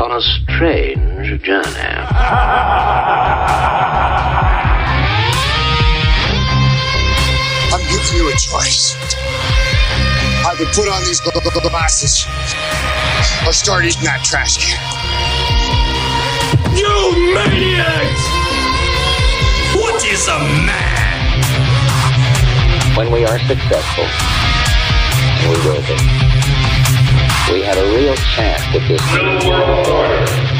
on a strange journey. I'm giving you a choice. Either put on these gl- gl- glasses or start eating that trash can. You maniacs! What is a man? When we are successful, we will be, we have a real chance at this. No world order.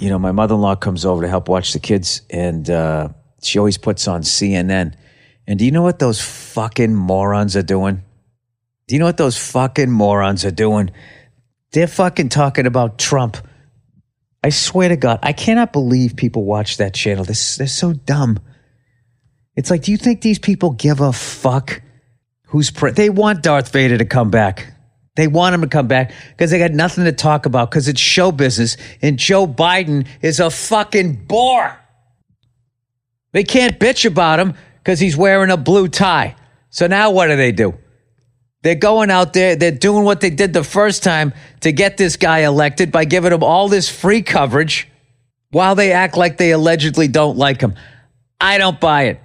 you know, my mother in law comes over to help watch the kids, and uh, she always puts on CNN. And do you know what those fucking morons are doing? Do you know what those fucking morons are doing? They're fucking talking about Trump. I swear to God, I cannot believe people watch that channel. They're, they're so dumb. It's like, do you think these people give a fuck who's pre- they want Darth Vader to come back? They want him to come back because they got nothing to talk about because it's show business and Joe Biden is a fucking bore. They can't bitch about him because he's wearing a blue tie. So now what do they do? They're going out there, they're doing what they did the first time to get this guy elected by giving him all this free coverage while they act like they allegedly don't like him. I don't buy it.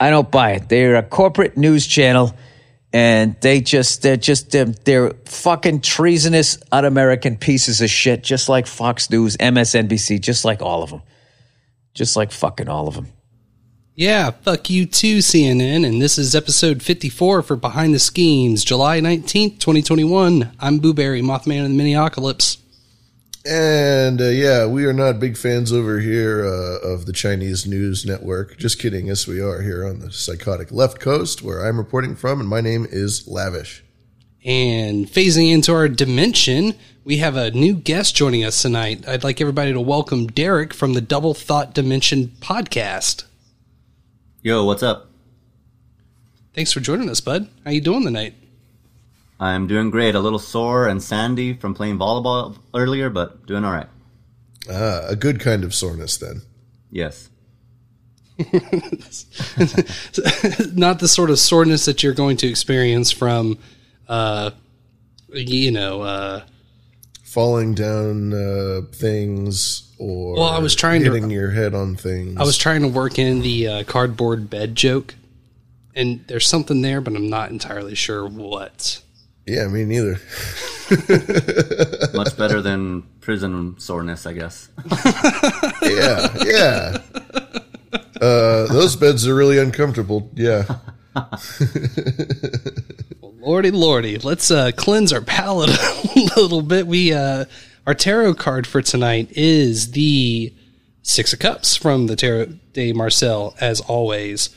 I don't buy it. They're a corporate news channel and they just they're just they're, they're fucking treasonous un-American pieces of shit just like Fox News, MSNBC, just like all of them. Just like fucking all of them. Yeah, fuck you too, CNN. And this is episode 54 for Behind the Schemes, July 19th, 2021. I'm Boo Berry, Mothman of the Miniocalypse. And uh, yeah, we are not big fans over here uh, of the Chinese news network. Just kidding. Yes, we are here on the psychotic left coast where I'm reporting from, and my name is Lavish. And phasing into our dimension, we have a new guest joining us tonight. I'd like everybody to welcome Derek from the Double Thought Dimension podcast. Yo, what's up? Thanks for joining us, bud. How you doing tonight? I'm doing great. A little sore and sandy from playing volleyball earlier, but doing all right. Ah, a good kind of soreness then. Yes. Not the sort of soreness that you're going to experience from, uh, you know, uh, Falling down uh, things or Well, I was trying to- hitting your head on things. I was trying to work in the uh, cardboard bed joke, and there's something there, but I'm not entirely sure what. yeah, me neither. Much better than prison soreness, I guess. yeah, yeah. Uh, those beds are really uncomfortable. Yeah. Lordy, lordy, let's uh, cleanse our palate a little bit. We uh, our tarot card for tonight is the Six of Cups from the Tarot de Marseille, as always.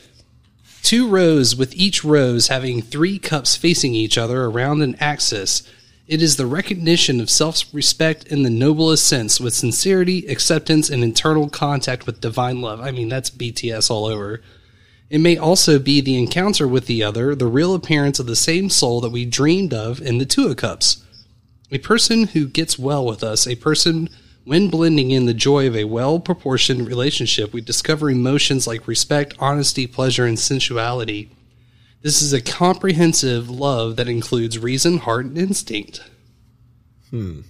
Two rows with each rose having three cups facing each other around an axis. It is the recognition of self respect in the noblest sense, with sincerity, acceptance, and internal contact with divine love. I mean, that's BTS all over. It may also be the encounter with the other, the real appearance of the same soul that we dreamed of in the Two of Cups. A person who gets well with us, a person when blending in the joy of a well proportioned relationship, we discover emotions like respect, honesty, pleasure, and sensuality. This is a comprehensive love that includes reason, heart, and instinct. Hmm.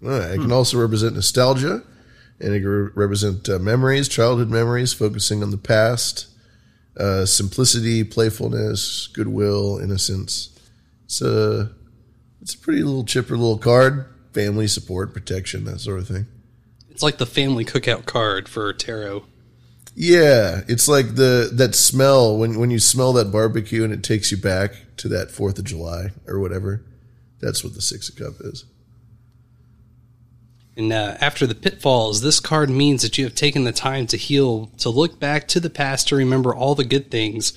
Right, It can also represent nostalgia, and it can re- represent uh, memories, childhood memories, focusing on the past, uh, simplicity, playfulness, goodwill, innocence. It's a it's a pretty little chipper little card. Family support, protection, that sort of thing. It's like the family cookout card for tarot. Yeah, it's like the that smell when when you smell that barbecue and it takes you back to that Fourth of July or whatever. That's what the Six of Cup is. And uh, after the pitfalls, this card means that you have taken the time to heal, to look back to the past, to remember all the good things.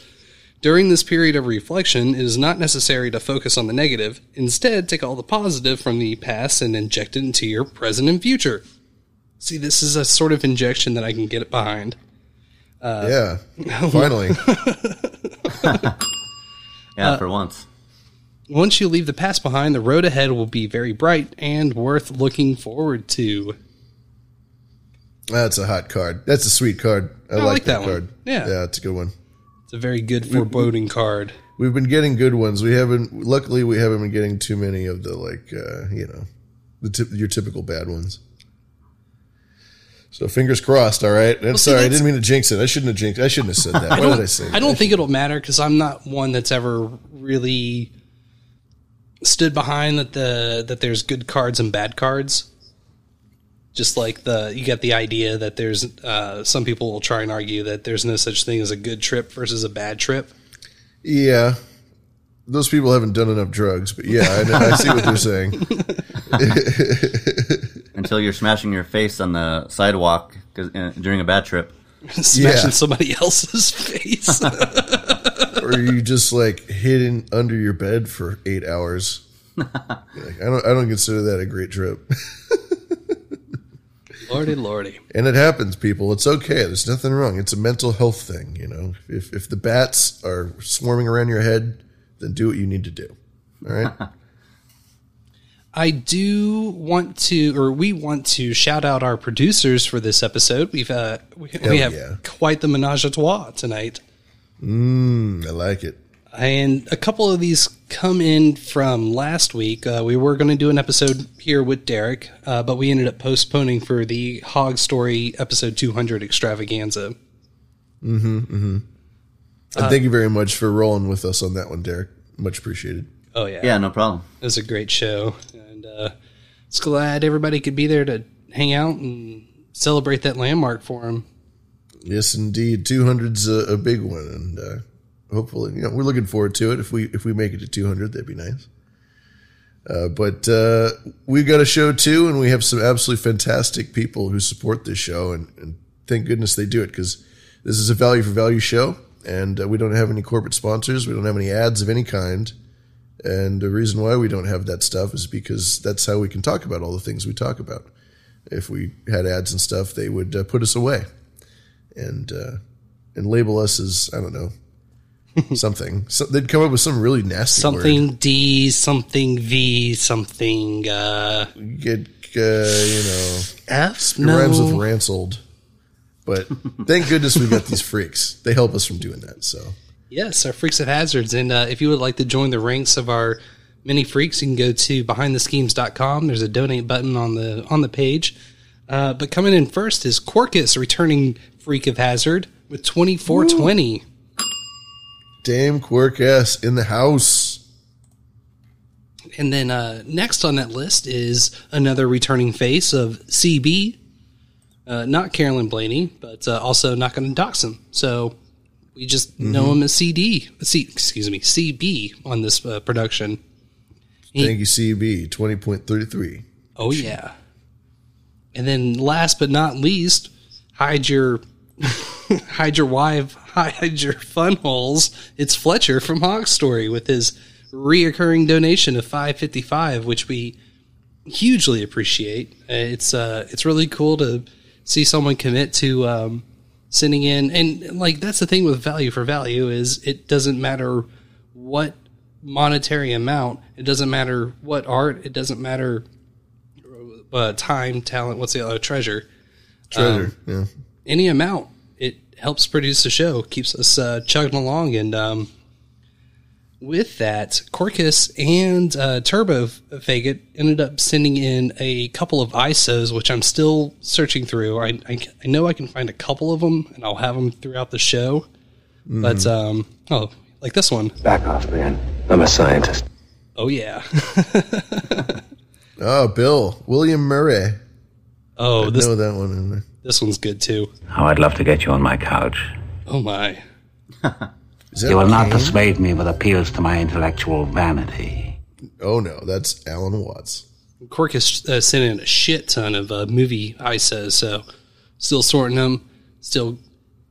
During this period of reflection, it is not necessary to focus on the negative. Instead, take all the positive from the past and inject it into your present and future. See, this is a sort of injection that I can get behind. yeah, finally. Yeah, for once. Once you leave the past behind, the road ahead will be very bright and worth looking forward to. That's a hot card. That's a sweet card. I, I like, like that, that one. card. Yeah. yeah, it's a good one. It's a very good foreboding card. We've been getting good ones. We haven't. Luckily, we haven't been getting too many of the like, uh, you know, the tip your typical bad ones. So fingers crossed. All right. And see, sorry, I didn't mean to jinx it. I shouldn't have jinxed. I shouldn't have said that. Why did I say? I don't think it'll matter because I'm not one that's ever really stood behind that the that there's good cards and bad cards. Just like the you get the idea that there's uh, some people will try and argue that there's no such thing as a good trip versus a bad trip. Yeah, those people haven't done enough drugs. But yeah, I, I see what they're saying. Until you're smashing your face on the sidewalk 'cause, uh, during a bad trip. Smashing Yeah. somebody else's face. or you just like hidden under your bed for eight hours. Like, I don't. I don't consider that a great trip. lordy, lordy. And it happens, people. It's okay. There's nothing wrong. It's a mental health thing, you know. If if the bats are swarming around your head, then do what you need to do. All right. I do want to, or we want to shout out our producers for this episode. We've uh, we, we have yeah. quite the menage a trois tonight, Mm, I like it. and a couple of these come in from last week. Uh, we were going to do an episode here with Derek, uh, but we ended up postponing for the Hog Story episode 200 extravaganza. Hmm. And thank you very much for rolling with us on that one, Derek. Much appreciated. Oh yeah, Yeah, no problem. it was a great show, and uh, it's glad everybody could be there to hang out and celebrate that landmark for him. Yes, indeed. 200's a, a big one, and uh, hopefully, you know, we're looking forward to it. If we if we make it to 200, that'd be nice. Uh, but uh, we've got a show too, and we have some absolutely fantastic people who support this show, and, and thank goodness they do it because this is a value for value show, and uh, we don't have any corporate sponsors, we don't have any ads of any kind, and the reason why we don't have that stuff is because that's how we can talk about all the things we talk about. If we had ads and stuff, they would uh, put us away and uh, and label us as I don't know something. So they'd come up with some really nasty something word. D, something V, something uh, Get uh, you know F. it rhymes with ransold. But thank goodness we've got these freaks. They help us from doing that. So Yes, our Freaks of Hazards. And uh, if you would like to join the ranks of our many freaks, you can go to behindtheschemes.com. There's a donate button on the on the page. Uh, but coming in first is Quarkus, returning Freak of Hazard with 2420. Dame Quirk S in the house. And then uh, next on that list is another returning face of CB. Uh, not Carolyn Blaney, but uh, also not going to dox him. So we just know him as CD. C, excuse me, CB on this uh, production. Thank you, CB twenty point thirty three. Oh yeah. And then last but not least, hide your hide your wife, hide your fun holes. It's Fletcher from Hog Story with his reoccurring donation of five fifty five, which we hugely appreciate. Uh, It's uh it's really cool to see someone commit to um sending in and like that's the thing with value for value is it doesn't matter what monetary amount it doesn't matter what art it doesn't matter uh, time talent what's the other treasure Treasure. yeah. any amount it helps produce the show keeps us uh, chugging along and um, with that Corcus and uh, Turbo Faggot ended up sending in a couple of ISOs which I'm still searching through I, I, I know I can find a couple of them and I'll have them throughout the show but um, oh like this one Back off, man. I'm a scientist. oh yeah Oh, Bill William Murray. oh this know that one this one's good too How I'd love to get you on my couch. oh my You will not Kane? dissuade me with appeals to my intellectual vanity. Oh no, that's Alan Watts. Cork is uh, sending in a shit ton of uh, movie ISOs, so still sorting them, still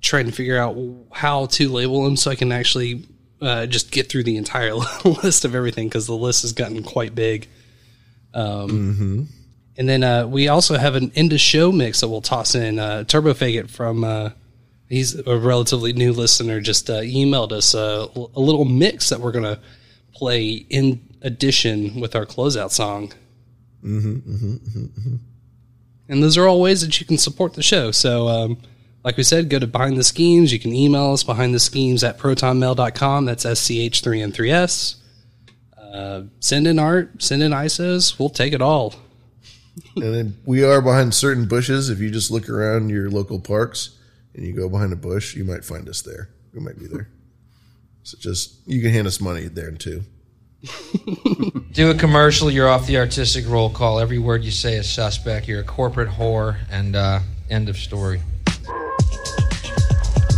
trying to figure out how to label them so I can actually uh, just get through the entire list of everything because the list has gotten quite big. Um, And then uh, we also have an end of show mix that we'll toss in. Uh, Turbo Faggot from uh, he's a relatively new listener. Just uh, emailed us a, a little mix that we're gonna play in addition with our closeout song. Mm-hmm, mm-hmm, mm-hmm, mm-hmm. And those are all ways that you can support the show. So, um, like we said, go to Behind the Schemes. You can email us behind the schemes at protonmail.com. That's SCH3 and 3S. Uh, send in art, send in ISOs. We'll take it all. and then we are behind certain bushes. If you just look around your local parks and you go behind a bush, you might find us there. We might be there. So just you can hand us money there too. Do a commercial. You're off the artistic roll call. Every word you say is suspect. You're a corporate whore, and uh, end of story.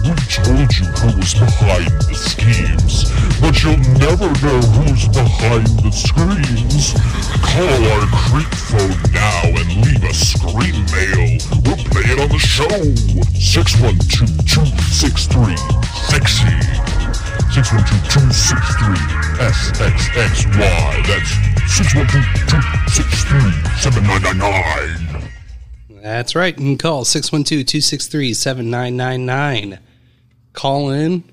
We told you who was behind the schemes, but you'll never know who's behind the screens. Call our creep phone now and leave a scream mail. We'll play it on the show. 612-263-SEXY. 612-263-SXXY. That's 612-263-7999. That's right. You can call 612 263 7999. Call in,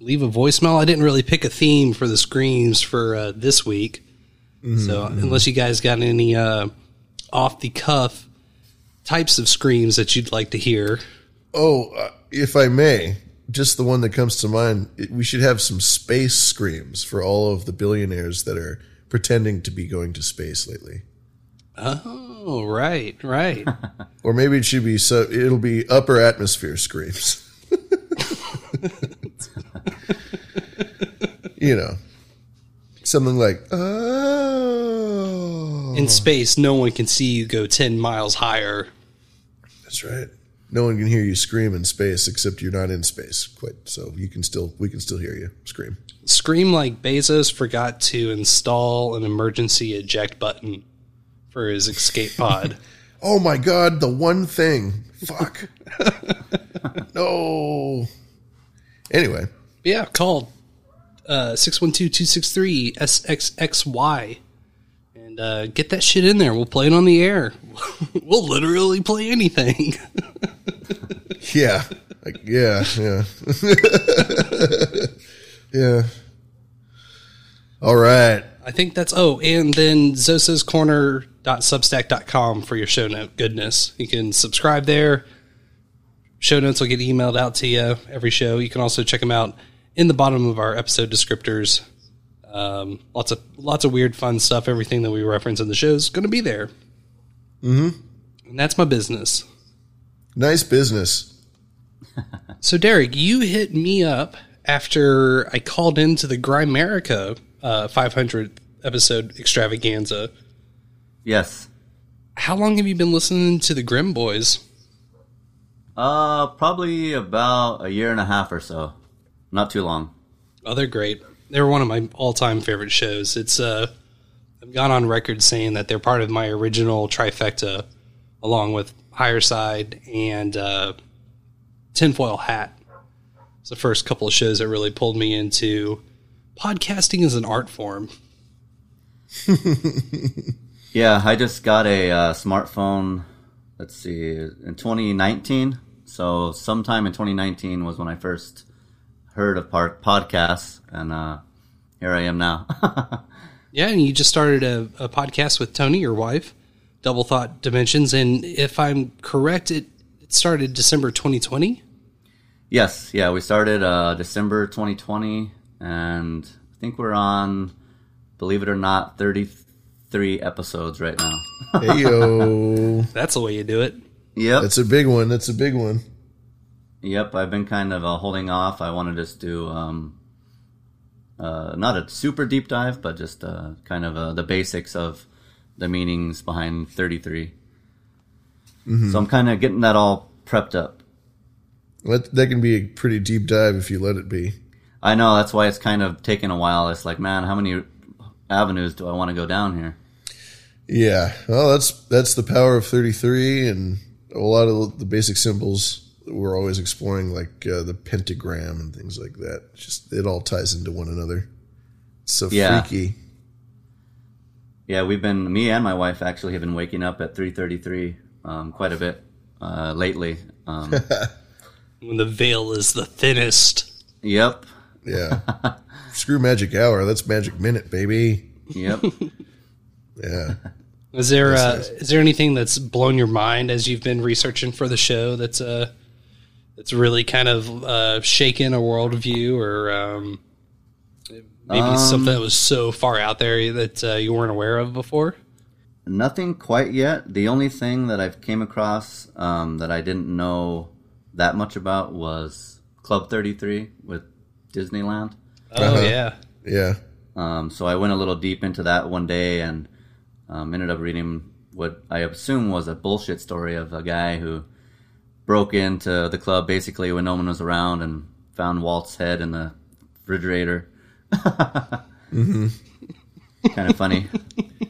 leave a voicemail. I didn't really pick a theme for the screams for uh, this week. So, unless you guys got any uh, off the cuff types of screams that you'd like to hear, Oh, uh, if I may, just the one that comes to mind, it, we should have some space screams for all of the billionaires that are pretending to be going to space lately. Oh, right, right. Or maybe it should be so it'll be upper atmosphere screams. you know. Something like oh In space, no one can see you go 10 miles higher. That's right. No one can hear you scream in space except you're not in space quite. So you can still we can still hear you scream. Scream like Bezos forgot to install an emergency eject button for his escape pod. Oh my god, the one thing. Fuck. no. Anyway, yeah, call uh, 612-263-SXXY and uh, get that shit in there. We'll play it on the air. we'll literally play anything. yeah. Like, yeah, yeah. yeah. All right. I think that's oh, and then zosascorner.substack.com for your show note goodness. You can subscribe there. Show notes will get emailed out to you every show. You can also check them out in the bottom of our episode descriptors. Um, lots of lots of weird, fun stuff. Everything that we reference in the show is going to be there, Mm-hmm. and that's my business. Nice business. So, Derek, you hit me up after I called into the Grimerica uh, 500 episode extravaganza. Yes. How long have you been listening to the Grim Boys? Uh, probably about a year and a half or so. Not too long. Oh, they're great. They were one of my all-time favorite shows. It's uh, I've gone on record saying that they're part of my original trifecta, along with Higher Side and uh, Tinfoil Hat. It's the first couple of shows that really pulled me into podcasting as an art form. Yeah, I just got a uh, smartphone. Let's see, in 2019. So sometime in 2019 was when I first heard of park podcasts, and uh, here I am now. Yeah, and you just started a, a podcast with Tony, your wife, Double Thought Dimensions, and if I'm correct, it, it started December 2020. yes, yeah, we started uh, December 2020, and I think we're on, believe it or not, 33 episodes right now. Hey yo. That's the way you do it. Yep. That's a big one. That's a big one. Yep, I've been kind of uh, holding off. I want to just do um, uh, not a super deep dive, but just uh, kind of uh, the basics of the meanings behind 33. Mhm. So I'm kind of getting that all prepped up. That, that can be a pretty deep dive if you let it be. I know that's why it's kind of taken a while. It's like, man, how many avenues do I want to go down here? Yeah, well, that's that's the power of thirty three, and a lot of the basic symbols we're always exploring, like uh, the pentagram and things like that. Just it all ties into one another. It's so Yeah. freaky. Yeah, we've been me and my wife actually have been waking up at three thirty three um, quite a bit uh, lately. Um, When the veil is the thinnest. yep, Yeah, screw magic hour. That's magic minute, baby. yep. Yeah. Is there uh, nice. is there anything that's blown your mind as you've been researching for the show that's uh that's really kind of uh, shaken a worldview or um, maybe Um, something that was so far out there that uh, you weren't aware of before? Nothing quite yet. The only thing that I've came across um, that I didn't know that much about was Club Thirty Three with Disneyland. Oh Uh-huh. yeah, Yeah. Um, so I went a little deep into that one day and um, ended up reading what I assume was a bullshit story of a guy who broke into the club basically when no one was around and found Walt's head in the refrigerator. hmm kind of funny.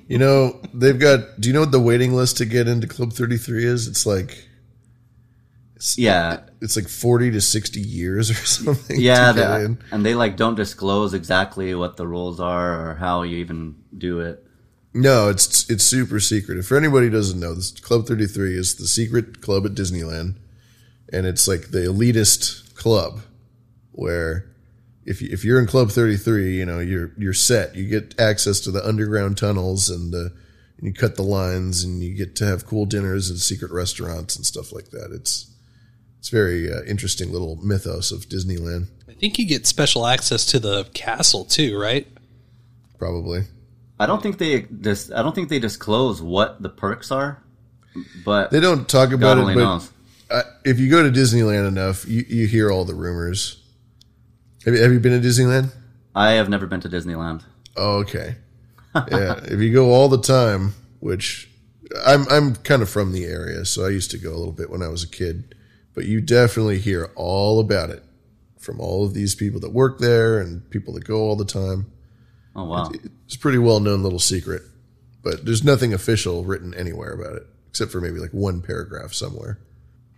You know, they've got. Do you know what the waiting list to get into Club Thirty Three is? It's like. It's, Yeah. It's like forty to sixty years or something. Yeah, to get they- in. and they like don't disclose exactly what the rules are or how you even do it. No, it's it's super secret. If anybody who doesn't know, this Club Thirty Three is the secret club at Disneyland, and it's like the elitist club where if you, if you're in Club Thirty Three, you know you're you're set. You get access to the underground tunnels and the and you cut the lines and you get to have cool dinners and secret restaurants and stuff like that. It's it's very uh, interesting little mythos of Disneyland. I think you get special access to the castle too, right? Probably. I don't think they dis- I don't think they disclose what the perks are, but They don't talk about God it, only but knows. Uh, if you go to Disneyland enough, you, you hear all the rumors. Have you, have you been to Disneyland? I have never been to Disneyland. Oh, okay. Yeah, if you go all the time, which I'm I'm kind of from the area, so I used to go a little bit when I was a kid. But you definitely hear all about it from all of these people that work there and people that go all the time. Oh wow. It's a pretty well known little secret, but there's nothing official written anywhere about it except for maybe like one paragraph somewhere.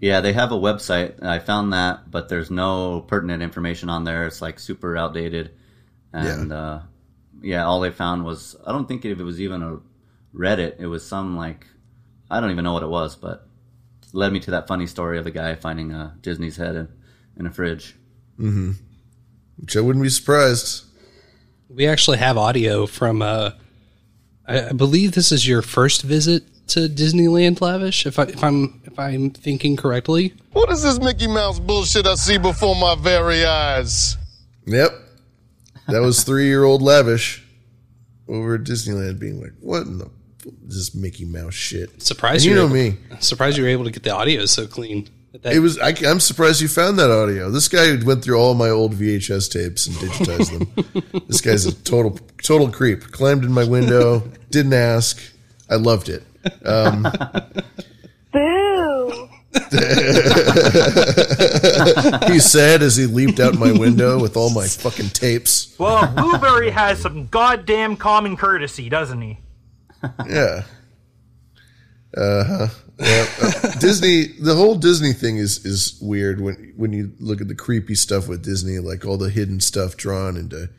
Yeah, they have a website. I found that, but there's no pertinent information on there. It's like super outdated. And yeah, uh, yeah all they found was I don't think if it was even a Reddit. It was some like I don't even know what it was, but it led me to that funny story of the guy finding uh, Disney's head in, in a fridge. Mm-hmm. Which I wouldn't be surprised. We actually have audio from. Uh, I, I believe this is your first visit to Disneyland, Lavish. If I if I'm if I'm thinking correctly. What is this Mickey Mouse bullshit I see before my very eyes? Yep. That was three year old Lavish over at Disneyland being like, what in the is this Mickey Mouse shit? Surprised you you know were me. able- Surprised you were able to get the audio so clean. That- It was. I, I'm surprised you found that audio. This guy went through all my old VHS tapes and digitized them. this guy's a total total creep. Climbed in my window, didn't ask. I loved it. Um, Boo! he said as he leaped out my window with all my fucking tapes. Well, Boo Berry has some goddamn common courtesy, doesn't he? Yeah. Uh huh. Yeah. Uh, Disney. The whole Disney thing is is weird when when you look at the creepy stuff with Disney, like all the hidden stuff drawn into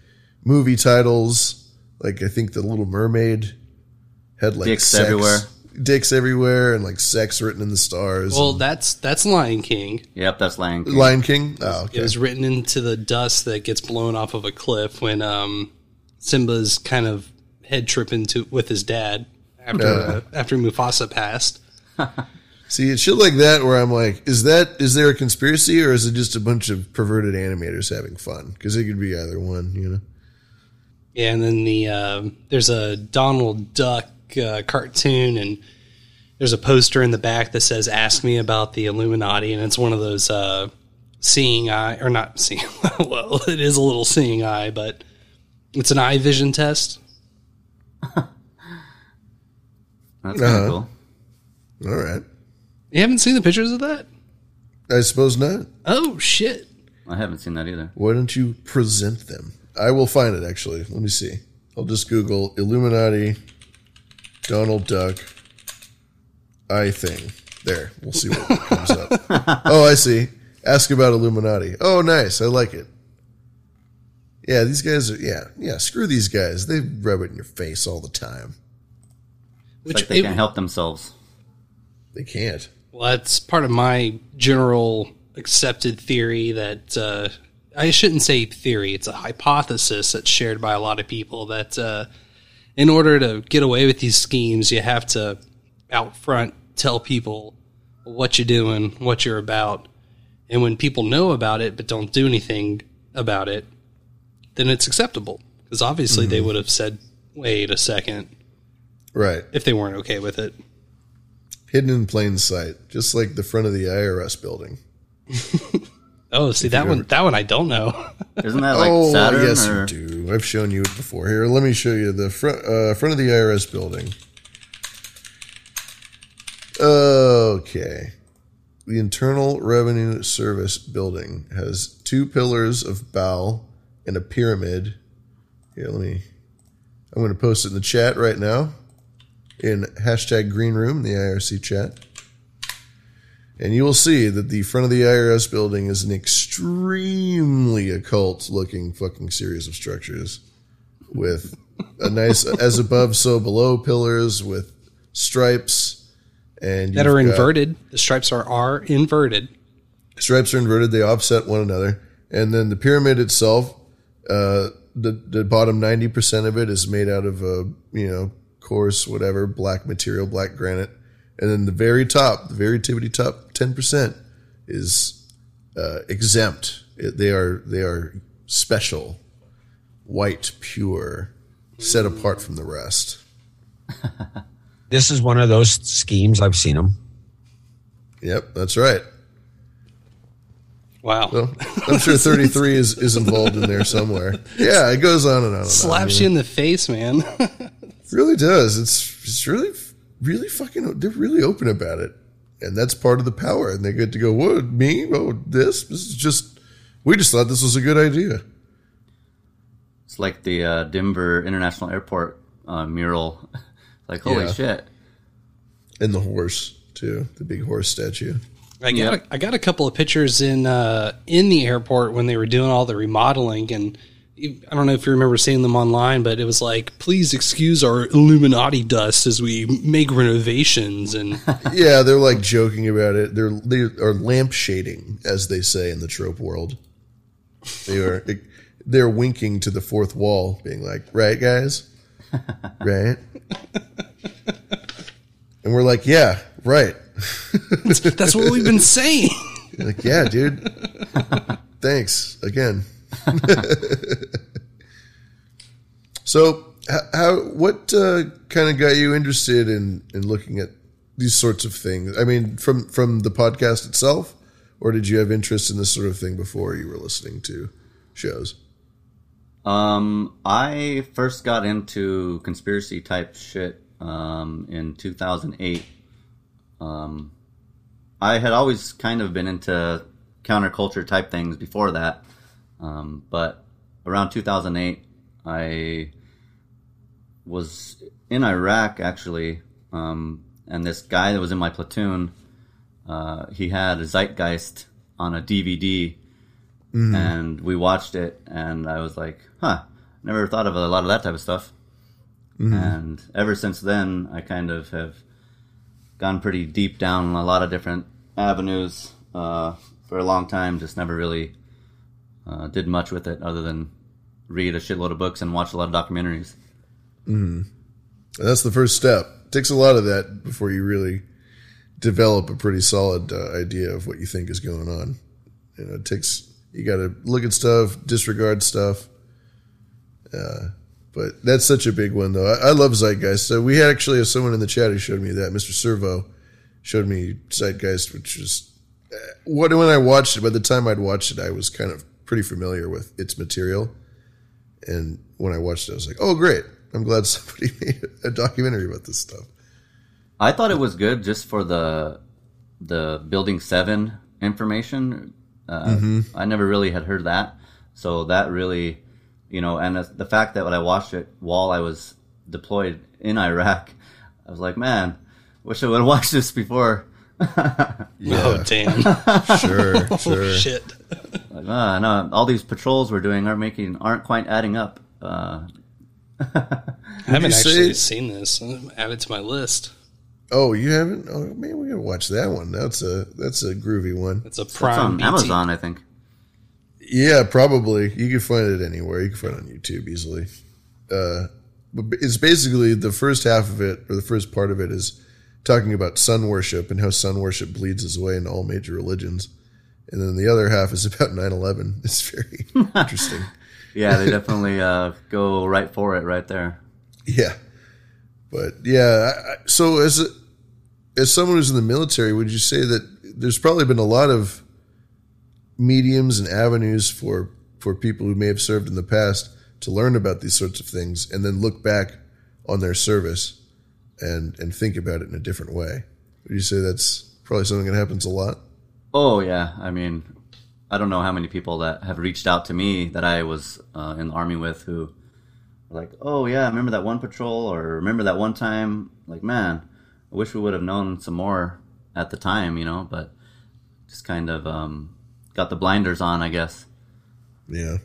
movie titles. Like I think the Little Mermaid had like Dicks sex- everywhere. Dicks everywhere, and like sex written in the stars. well, that's that's Lion King. Yep, that's Lion King. Lion King. Oh, okay. It was written into the dust that gets blown off of a cliff when um, Simba's kind of head tripping to with his dad after Uh. uh, after Mufasa passed. See, it's shit like that where I'm like, is that is there a conspiracy or is it just a bunch of perverted animators having fun? Because it could be either one, you know. Yeah, and then the um there's a Donald Duck uh, cartoon, and there's a poster in the back that says "Ask me about the Illuminati," and it's one of those uh, seeing eye or not seeing. well, it is a little seeing eye, but it's an eye vision test. That's kind of Uh-huh. cool. All right. You haven't seen the pictures of that? I suppose not. Oh shit! I haven't seen that either. Why don't you present them? I will find it actually. Let me see. I'll just Google Illuminati Donald Duck I thing. There, we'll see what comes up. Oh, I see. Ask about Illuminati. Oh, nice. I like it. Yeah, these guys are. Yeah, yeah. Screw these guys. They rub it in your face all the time. It's like they can't help themselves. They can't. Well, that's part of my general accepted theory that uh, I shouldn't say theory; it's a hypothesis that's shared by a lot of people. That uh, in order to get away with these schemes, you have to out front tell people what you're doing, what you're about, and when people know about it but don't do anything about it, then it's acceptable because obviously they Mhm. would have said, "Wait a second, Right. if they weren't okay with it. Hidden in plain sight, just like the front of the IRS building. Oh, see that one. That one I don't know. Isn't that like oh, Saturn? yes, or? you do. I've shown you it before. Here, let me show you the front uh, front of the IRS building. Okay, the Internal Revenue Service building has two pillars of bow and a pyramid. Here, let me. I'm going to post it in the chat right now, in hashtag Green Room, the IRC chat. And you will see that the front of the IRS building is an extremely occult looking fucking series of structures with a nice as above, so below pillars with stripes and that are inverted. The stripes are are inverted. stripes are inverted they offset one another and then the pyramid itself uh the the bottom 90% of it is made out of a you know coarse whatever black material black granite and then the very top the very tippity top 10% is uh, exempt It- they are they are special white pure set apart from the rest This is one of those schemes. I've seen them. yep that's right Wow. Well, I'm sure 33 is, is involved in there somewhere. Yeah, it goes on and on and on. Slaps you in the face, man. really does. It's it's really really fucking. They're really open about it, and that's part of the power. And they get to go, "What me? Oh, this? This is just. We just thought this was a good idea." It's like the uh, Denver International Airport uh, mural. like holy Yeah. shit! And the horse too, the big horse statue. I got a, I got a couple of pictures in uh, in the airport when they were doing all the remodeling, and I don't know if you remember seeing them online, but it was like, "Please excuse our Illuminati dust as we make renovations." And yeah, they're like joking about it. They're they are lamp shading, as they say in the trope world. They are they're winking to the fourth wall, being like, "Right, guys, right." And we're like, "Yeah, right." that's, that's what we've been saying. like, yeah, dude. Thanks again. so, how, what uh, kind of got you interested in in looking at these sorts of things? I mean, from from the podcast itself, or did you have interest in this sort of thing before you were listening to shows? Um, I first got into conspiracy type shit um, in 2008. Um, I had always kind of been into counterculture type things before that, um, but around 2008, I was in Iraq actually, um, and this guy that was in my platoon, uh, he had a Zeitgeist on a DVD, Mhm. and we watched it, and I was like, "Huh, never thought of a lot of that type of stuff." Mhm. And ever since then, I kind of have gone pretty deep down a lot of different avenues uh, for a long time. Just never really uh, did much with it other than read a shitload of books and watch a lot of documentaries. Mm. That's the first step. It takes a lot of that before you really develop a pretty solid uh, idea of what you think is going on. You know, it takes you got to look at stuff, disregard stuff. Uh, but that's such a big one, though. I, I love Zeitgeist. So we actually have someone in the chat who showed me that. Mr. Servo showed me Zeitgeist, which was uh, what when I watched it. By the time I'd watched it, I was kind of pretty familiar with its material. And when I watched it, I was like, "Oh, great! I'm glad somebody made a documentary about this stuff." I thought it was good just for the the Building Seven information. Uh, Mhm. I never really had heard that, so that really, you know, and the- the fact that when I watched it while I was deployed in Iraq, I was like, man, wish I would have watched this before. Oh, damn. Sure, oh, sure. shit. Like, ah, no, all these patrols we're doing aren't making, aren't quite adding up. Uh, I haven't actually say- seen this. I'm add it to my list. Oh, you haven't? Oh, man, we gotta watch that one. That's a that's a groovy one. It's a it's prime on BT. Amazon, I think. Yeah, probably. You can find it anywhere. You can find it on YouTube easily. Uh, but it's basically the first half of it, or the first part of it, is talking about sun worship and how sun worship bleeds its way into all major religions. And then the other half is about 9 11. It's very interesting. Yeah, they definitely uh, go right for it right there. Yeah. But yeah, I, so as a, as someone who's in the military, would you say that there's probably been a lot of mediums and avenues for for people who may have served in the past to learn about these sorts of things and then look back on their service and and think about it in a different way? Would you say that's probably something that happens a lot? Oh yeah, I mean, I don't know how many people that have reached out to me that I was uh, in the army with who were like, "Oh yeah, remember that one patrol or remember that one time?" Like, man, I wish we would have known some more at the time, you know. But just kind of um, got the blinders on, I guess. Yeah.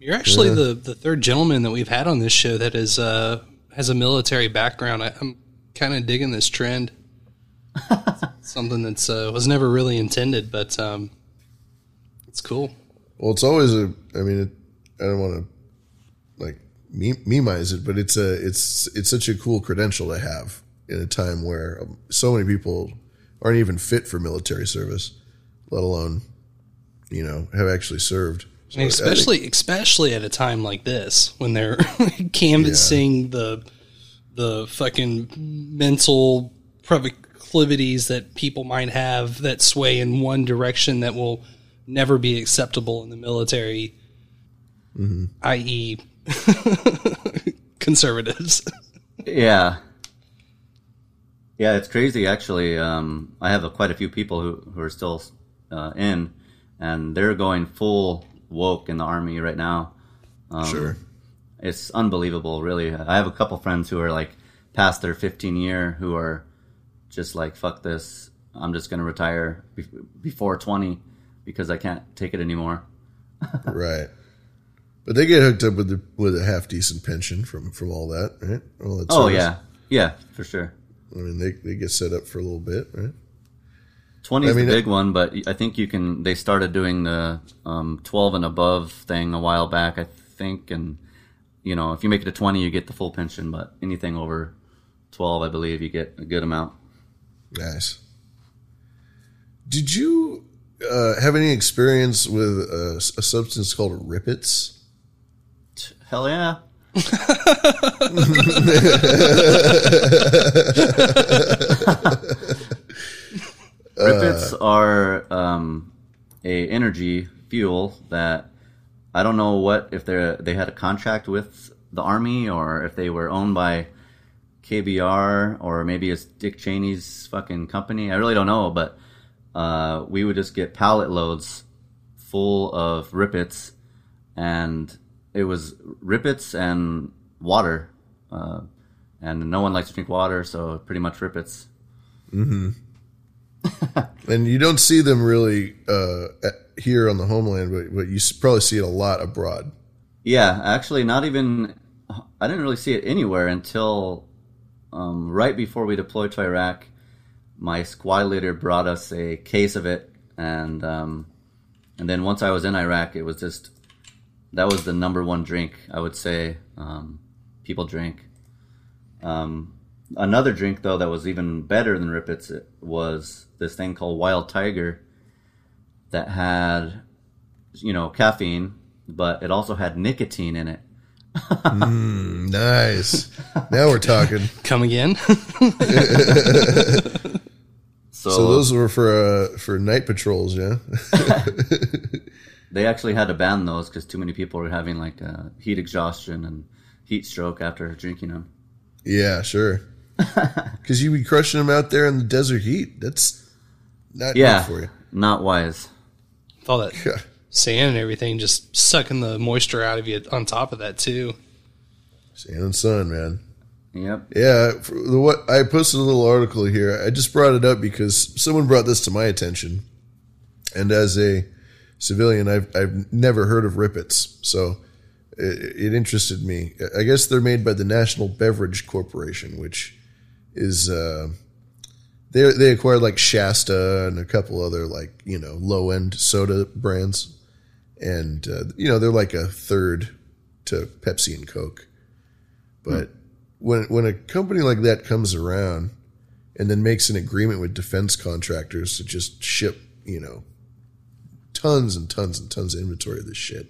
You're actually Yeah. the, the third gentleman that we've had on this show that is uh, has a military background. I, I'm kind of digging this trend. Something that's uh, was never really intended, but um, it's cool. Well, it's always a. I mean, it, I don't want to like meme- memeize it, but it's a. It's it's such a cool credential to have in a time where um, so many people aren't even fit for military service, let alone, you know, have actually served. So And I think- especially especially at a time like this when they're canvassing the the fucking mental proclivities that people might have that sway in one direction that will never be acceptable in the military, Mhm. i.e., conservatives. Yeah. Yeah, it's crazy actually. Um, I have a, quite a few people who, who are still uh, in, and they're going full woke in the army right now. Um, Sure. It's unbelievable, really. I have a couple friends who are like past their 15 year who are just like, fuck this. I'm just going to retire be- before 20 because I can't take it anymore. right. But they get hooked up with the, with a half decent pension from from all that, right? All that Oh, service. yeah. Yeah, for sure. I mean, they they get set up for a little bit, right? 20 is I mean, the big one, but I think you can. They started doing the um, 12 and above thing a while back, I think, and you know, if you make it to 20, you get the full pension, but anything over 12, I believe, you get a good amount. Nice. Did you uh, have any experience with a, a substance called Rip Its? Hell yeah. Rip Its are um, a energy fuel that I don't know what if they they had a contract with the army or if they were owned by KBR or maybe it's Dick Cheney's fucking company. I really don't know, but uh, we would just get pallet loads full of Rip Its, and it was Rip Its and water, uh, and no one likes to drink water, so pretty much Rip Its. Mm-hmm. and you don't see them really uh, here on the homeland, but, but you probably see it a lot abroad. Yeah, actually, not even. I didn't really see it anywhere until um, right before we deployed to Iraq. My squad leader brought us a case of it, and um, and then once I was in Iraq, it was just that was the number one drink I would say um, people drink. Um, another drink though that was even better than Rip Its was this thing called Wild Tiger that had you know caffeine, but it also had nicotine in it. Mm, nice. now we're talking. Come again? so, So- those were for uh, for night patrols, yeah. They actually had to ban those because too many people were having like uh, heat exhaustion and heat stroke after drinking them. yeah, sure. Because you'd be crushing them out there in the desert heat. That's not yeah, good for you. not wise. With all that sand and everything, just sucking the moisture out of you on top of that too. Sand and sun, man. Yep. Yeah, for the, what I posted a little article here. I just brought it up because someone brought this to my attention, and as a civilian, I've I've never heard of Rip Its, so it, it interested me. I guess they're made by the National Beverage Corporation, which is uh, they they acquired like Shasta and a couple other like you know low end soda brands, and uh, you know they're like a third to Pepsi and Coke, but when when a company like that comes around and then makes an agreement with defense contractors to just ship, you know, tons and tons and tons of inventory of this shit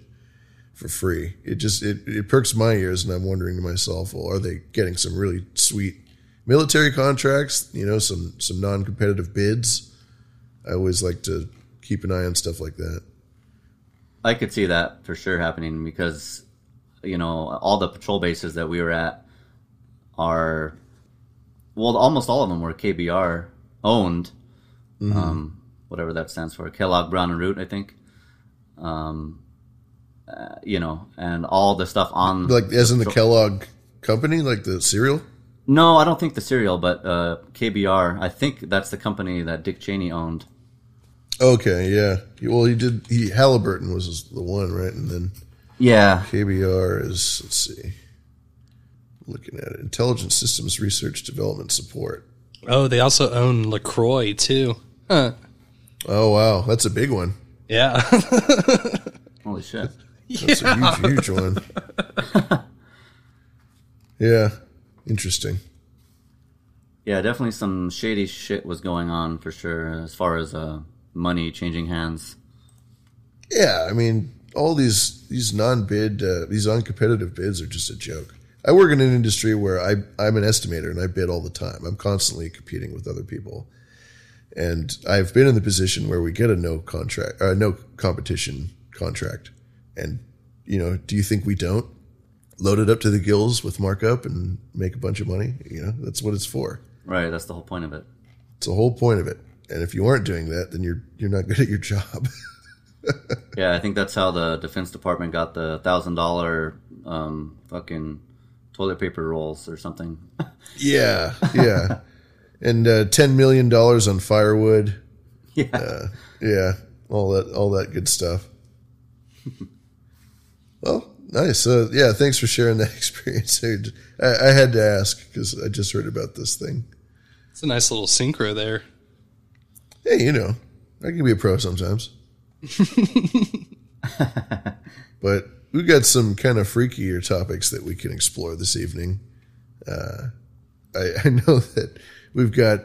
for free, it just it, it perks my ears, and I'm wondering to myself, well, are they getting some really sweet military contracts? You know, some some non-competitive bids. I always like to keep an eye on stuff like that. I could see that for sure happening because, you know, all the patrol bases that we were at are, well, almost all of them were KBR owned, Mhm. um, whatever that stands for, Kellogg Brown and Root, I think. Um, uh, you know, and all the stuff on Like as in the patrol- Kellogg company, like the cereal. No, I don't think the cereal, but uh, KBR. I think that's the company that Dick Cheney owned. Okay, yeah. Well, he did. He Halliburton was the one, right? And then Yeah. KBR is let's see, looking at it, Intelligence Systems Research Development Support. Oh, they also own Lacroix too. Huh. Oh wow, that's a big one. Yeah. Holy shit! That's a huge, huge one. yeah, interesting. Yeah, definitely some shady shit was going on for sure as far as uh, money changing hands. Yeah, I mean, all these these non-bid, uh, these uncompetitive bids are just a joke. I work in an industry where I I'm an estimator and I bid all the time. I'm constantly competing with other people, and I've been in the position where we get a no contract, uh, no competition contract, and you know, do you think we don't load it up to the gills with markup and make a bunch of money? You know, that's what it's for. Right, that's the whole point of it. It's the whole point of it. And if you aren't doing that, then you're you're not good at your job. Yeah, I think that's how the Defense Department got the thousand dollar um, fucking toilet paper rolls or something. Yeah, yeah, and uh, ten million dollars on firewood. Yeah, uh, yeah, all that, all that good stuff. well, nice. Uh, yeah, thanks for sharing that experience. I, I had to ask because I just heard about this thing. It's a nice little synchro there. Hey, you know, I can be a pro sometimes. but we've got some kind of freakier topics that we can explore this evening. Uh, I, I know that we've got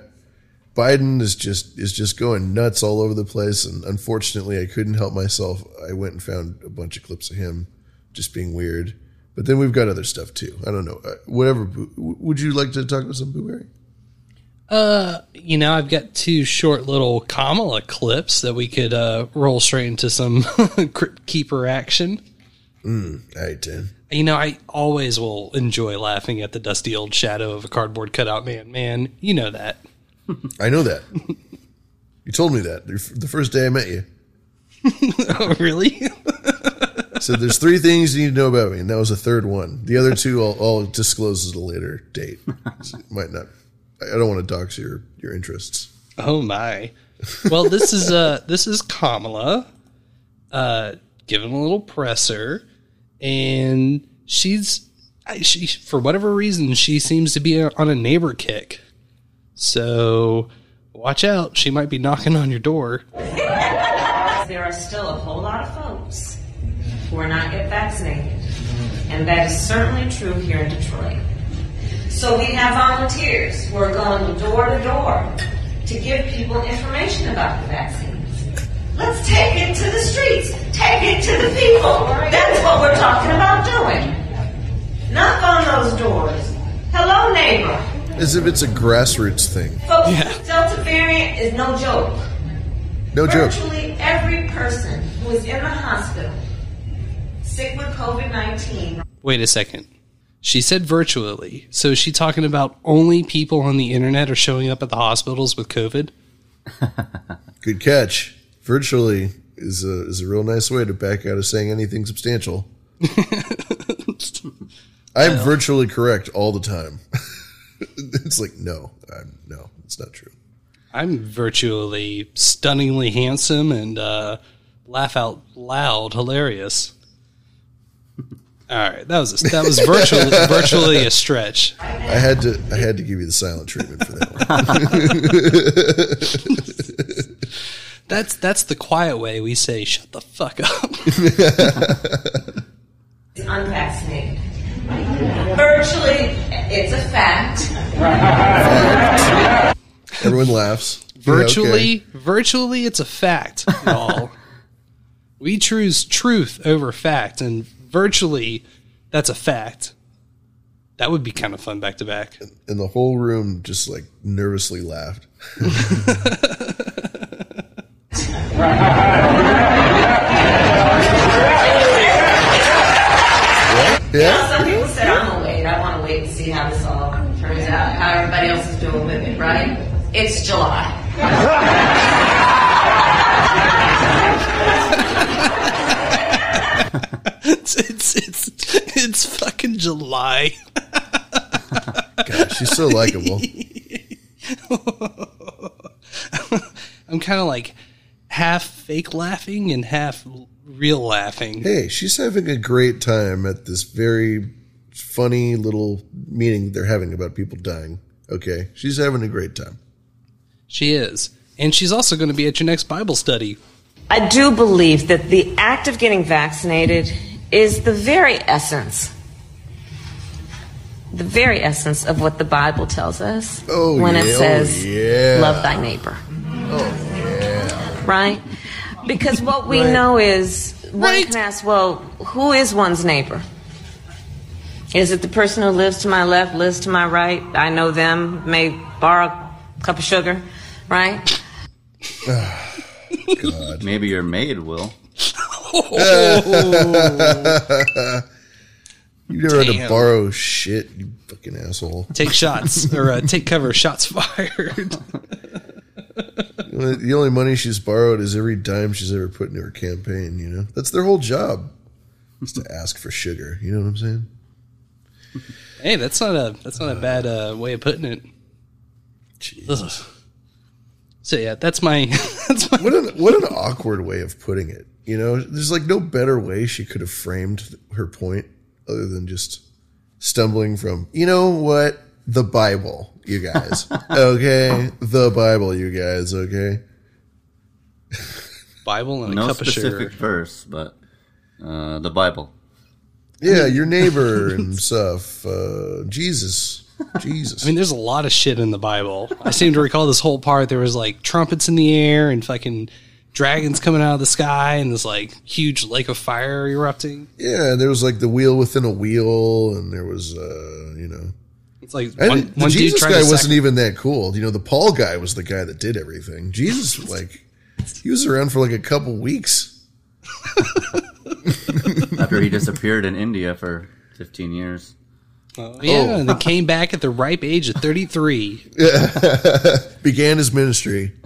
Biden is just is just going nuts all over the place, and unfortunately, I couldn't help myself. I went and found a bunch of clips of him just being weird. But then we've got other stuff too. I don't know. Uh, whatever. Would you like to talk about some Boo? Uh, you know, I've got two short little Kamala clips that we could uh, roll straight into some Crypt Keeper action. Mm, I did. You know, I always will enjoy laughing at the dusty old shadow of a cardboard cutout man. Man, you know that. I know that. you told me that the first day I met you. oh, really? So there's three things you need to know about me, and that was the third one. The other two I'll, I'll disclose at a later date. So it might not. I don't want to dox your your interests. Oh my. Well, this is uh this is Kamala uh giving a little presser and she's she for whatever reason she seems to be on a neighbor kick. So watch out, she might be knocking on your door. There are still a whole lot of folks who are not yet vaccinated, and that is certainly true here in Detroit. So we have volunteers who are going door to door to give people information about the vaccines. Let's take it to the streets. Take it to the people. That's what we're talking about doing. Knock on those doors. Hello, neighbor. As if it's a grassroots thing. Folks, Delta variant is no joke. No joke. Virtually every person who is in the hospital sick with COVID 19 Wait a second. She said virtually. So is she talking about only people on the internet are showing up at the hospitals with COVID? Good catch. Virtually is a is a real nice way to back out of saying anything substantial. I'm virtually correct all the time. it's like no, I'm, no, it's not true. I'm virtually stunningly handsome and uh, laugh out loud hilarious. All right, that was a, that was virtually virtually a stretch. I had to I had to give you the silent treatment for that one. That's that's the quiet way we say shut the fuck up. unvaccinated. Virtually, it's a fact. Everyone laughs. Yeah, virtually, okay. virtually, it's a fact, y'all. we choose truth over fact, and virtually, that's a fact. That would be kind of fun back to back. and the whole room just like nervously laughed. Yeah. Some people said I'm gonna wait. I want to wait and see how this all turns out. How everybody else is doing with it, right? It's July. it's, it's it's it's fucking July. Gosh, she's so likable. I'm kind of like half fake laughing and half real laughing. Hey, she's having a great time at this very funny little meeting they're having about people dying. Okay, she's having a great time. She is. And she's also going to be at your next Bible study. I do believe that the act of getting vaccinated is the very essence, the very essence of what the Bible tells us Oh, when yeah, it oh, says, yeah. love thy neighbor. Oh yeah. right? Because what we Right. know is one can ask, well, who is one's neighbor? Is it the person who lives to my left, lives to my right? I know them, may borrow a cup of sugar, right? God. Maybe your maid will. You never had to Damn. borrow shit, you fucking asshole. Take shots or uh, take cover. Shots fired. The only- money she's borrowed is every dime she's ever put into her campaign. You know, that's their whole job, is to ask for sugar. You know what I'm saying? hey, that's not a that's not a bad uh, way of putting it. Ugh. So yeah, that's my that's my What an what an awkward way of putting it. You know, there's like no better way she could have framed her point other than just stumbling from. You know what? The Bible, you guys. okay, the Bible, you guys. Okay. Bible and a cup of specific sugar. verse, but uh, the Bible. Yeah, your neighbor and stuff. Uh, Jesus, Jesus. I mean, there's a lot of shit in the Bible. I seem to recall this whole part. There was like trumpets in the air and fucking dragons coming out of the sky and this like huge lake of fire erupting. Yeah, and there was like the wheel within a wheel, and there was, uh, you know, It's like and one, the one Jesus tried guy wasn't sac- even that cool. You know, the Paul guy was the guy that did everything. Jesus, like, he was around for like a couple weeks. After he disappeared in India for 15 years. Oh, yeah, and then came back at the ripe age of 33. Began his ministry.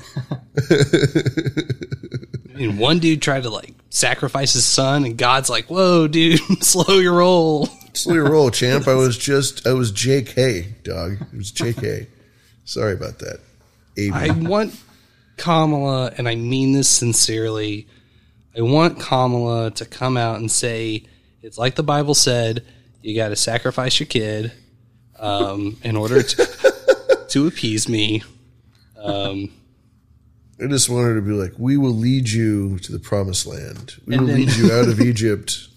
And one dude tried to like sacrifice his son, and God's like, "Whoa, dude, slow your roll." Slow your roll, champ. I was just, I was JK, dog. It was JK. Sorry about that. AB. I want Kamala, and I mean this sincerely. I want Kamala to come out and say, "It's like the Bible said: you got to sacrifice your kid um, in order to to appease me." Um, I just wanted to be like, we will lead you to the promised land. We will then- lead you out of Egypt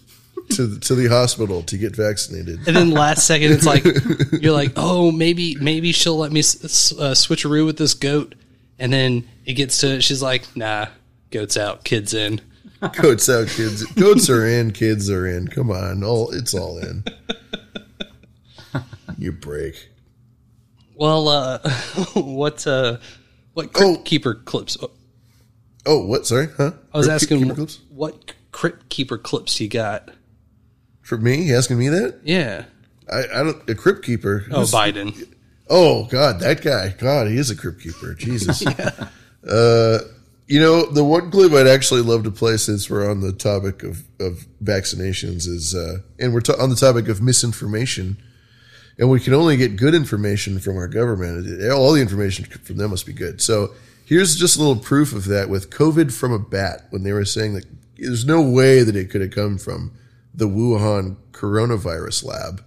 to the, to the hospital to get vaccinated. and then last second, it's like you're like, "Oh, maybe maybe she'll let me uh, switcheroo with this goat," and then it gets to she's like, "Nah, goats out, kids in." Goats out, kids. Goats are in, kids are in. Come on, all it's all in. You break. Well, uh, what uh, what crypt keeper clips? Oh, what? Sorry, huh? I was Crypt asking clips? what crypt keeper clips you got. For me, you asking me that? Yeah. I, I don't. A crypt keeper. Oh, Biden. Oh God, that guy. God, he is a crypt keeper. Jesus. Uh, You know, the one clip I'd actually love to play since we're on the topic of, of vaccinations is, uh, and we're on the topic of misinformation, and we can only get good information from our government. All the information from them must be good. So here's just a little proof of that with COVID from a bat when they were saying that there's no way that it could have come from the Wuhan coronavirus lab.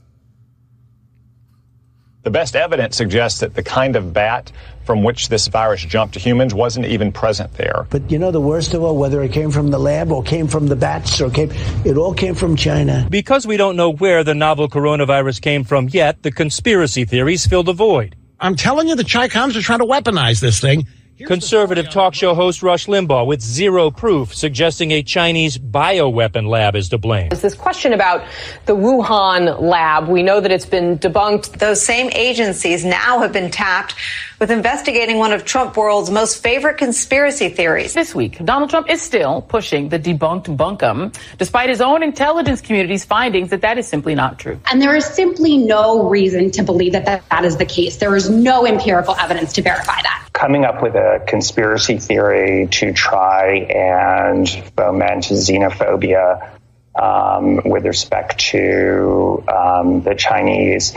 The best evidence suggests that the kind of bat from which this virus jumped to humans wasn't even present there. But you know the worst of all, whether it came from the lab or came from the bats or came, it all came from China. Because we don't know where the novel coronavirus came from yet, the conspiracy theories fill the void. I'm telling you, the Chicoms are trying to weaponize this thing. Conservative talk show host Rush Limbaugh with zero proof suggesting a Chinese bioweapon lab is to blame. There's this question about the Wuhan lab. We know that it's been debunked. Those same agencies now have been tapped with investigating one of Trump world's most favorite conspiracy theories. This week, Donald Trump is still pushing the debunked bunkum, despite his own intelligence community's findings that that is simply not true. And there is simply no reason to believe that that, that is the case. There is no empirical evidence to verify that. Coming up with a conspiracy theory to try and foment xenophobia um, with respect to um, the Chinese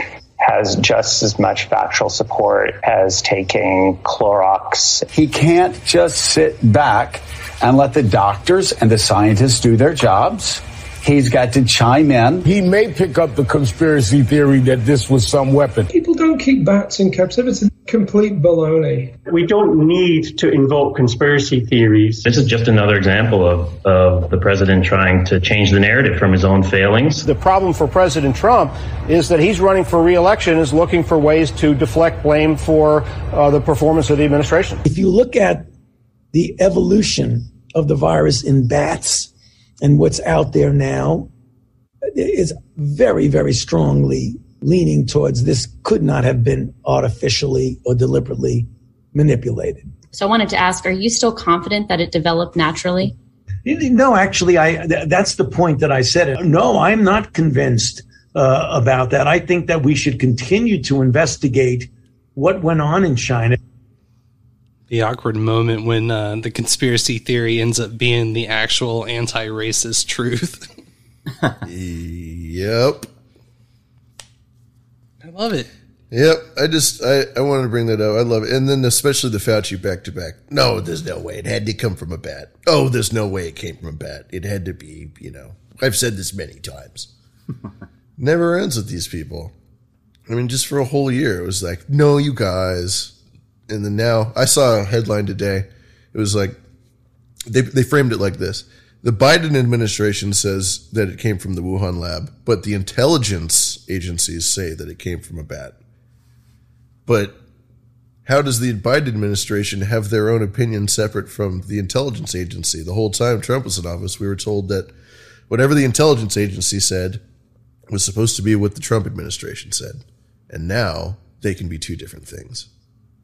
has just as much factual support as taking Clorox. He can't just sit back and let the doctors and the scientists do their jobs. He's got to chime in. He may pick up the conspiracy theory that this was some weapon. People don't keep bats in captivity. It's complete baloney. We don't need to invoke conspiracy theories. This is just another example of, of the president trying to change the narrative from his own failings. The problem for President Trump is that he's running for reelection, is looking for ways to deflect blame for uh, the performance of the administration. If you look at the evolution of the virus in bats and what's out there now, is very, very strongly leaning towards this could not have been artificially or deliberately manipulated. So I wanted to ask, are you still confident that it developed naturally? No, actually, I th- that's the point that I said. No, I'm not convinced uh, about that. I think that we should continue to investigate what went on in China. The awkward moment when uh, the conspiracy theory ends up being the actual anti-racist truth. yep. I love it. Yep, I just I, I wanted to bring that up. I love it, and then especially the Fauci back to back. No, there's no way it had to come from a bat. Oh, there's no way it came from a bat. It had to be, you know. I've said this many times. Never ends with these people. I mean, just for a whole year, it was like, no, you guys, and then now I saw a headline today. It was like they they framed it like this: the Biden administration says that it came from the Wuhan lab, but the intelligence agencies say that it came from a bat. But how does the Biden administration have their own opinion separate from the intelligence agency? The whole time Trump was in office, we were told that whatever the intelligence agency said was supposed to be what the Trump administration said. And now they can be two different things.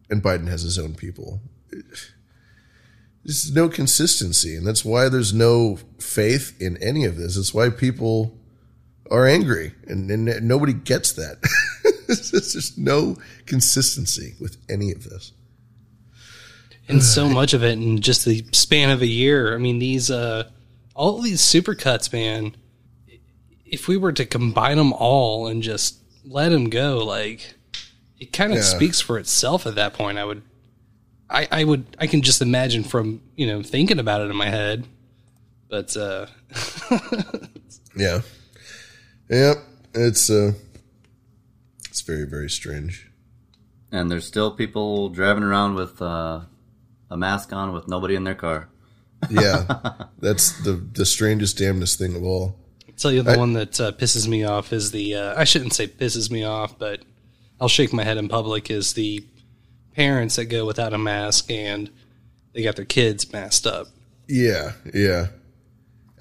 And Biden has his own people. There's no consistency, and that's why there's no faith in any of this. It's why people are angry, and, and nobody gets that. There's no consistency with any of this. and so much of it in just the span of a year. I mean, these uh, all these supercuts, man. If we were to combine them all and just let them go, like it kind of Yeah. speaks for itself at that point. I would, I, I would, I can just imagine from you know thinking about it in my head. But uh, Yeah. Yep. It's uh it's very, very strange. And there's still people driving around with uh, a mask on with nobody in their car. Yeah. That's the the strangest damnedest thing of all. I'll tell you the I- one that uh, pisses me off is the uh, I shouldn't say pisses me off, but I'll shake my head in public is the parents that go without a mask and they got their kids masked up. Yeah, yeah.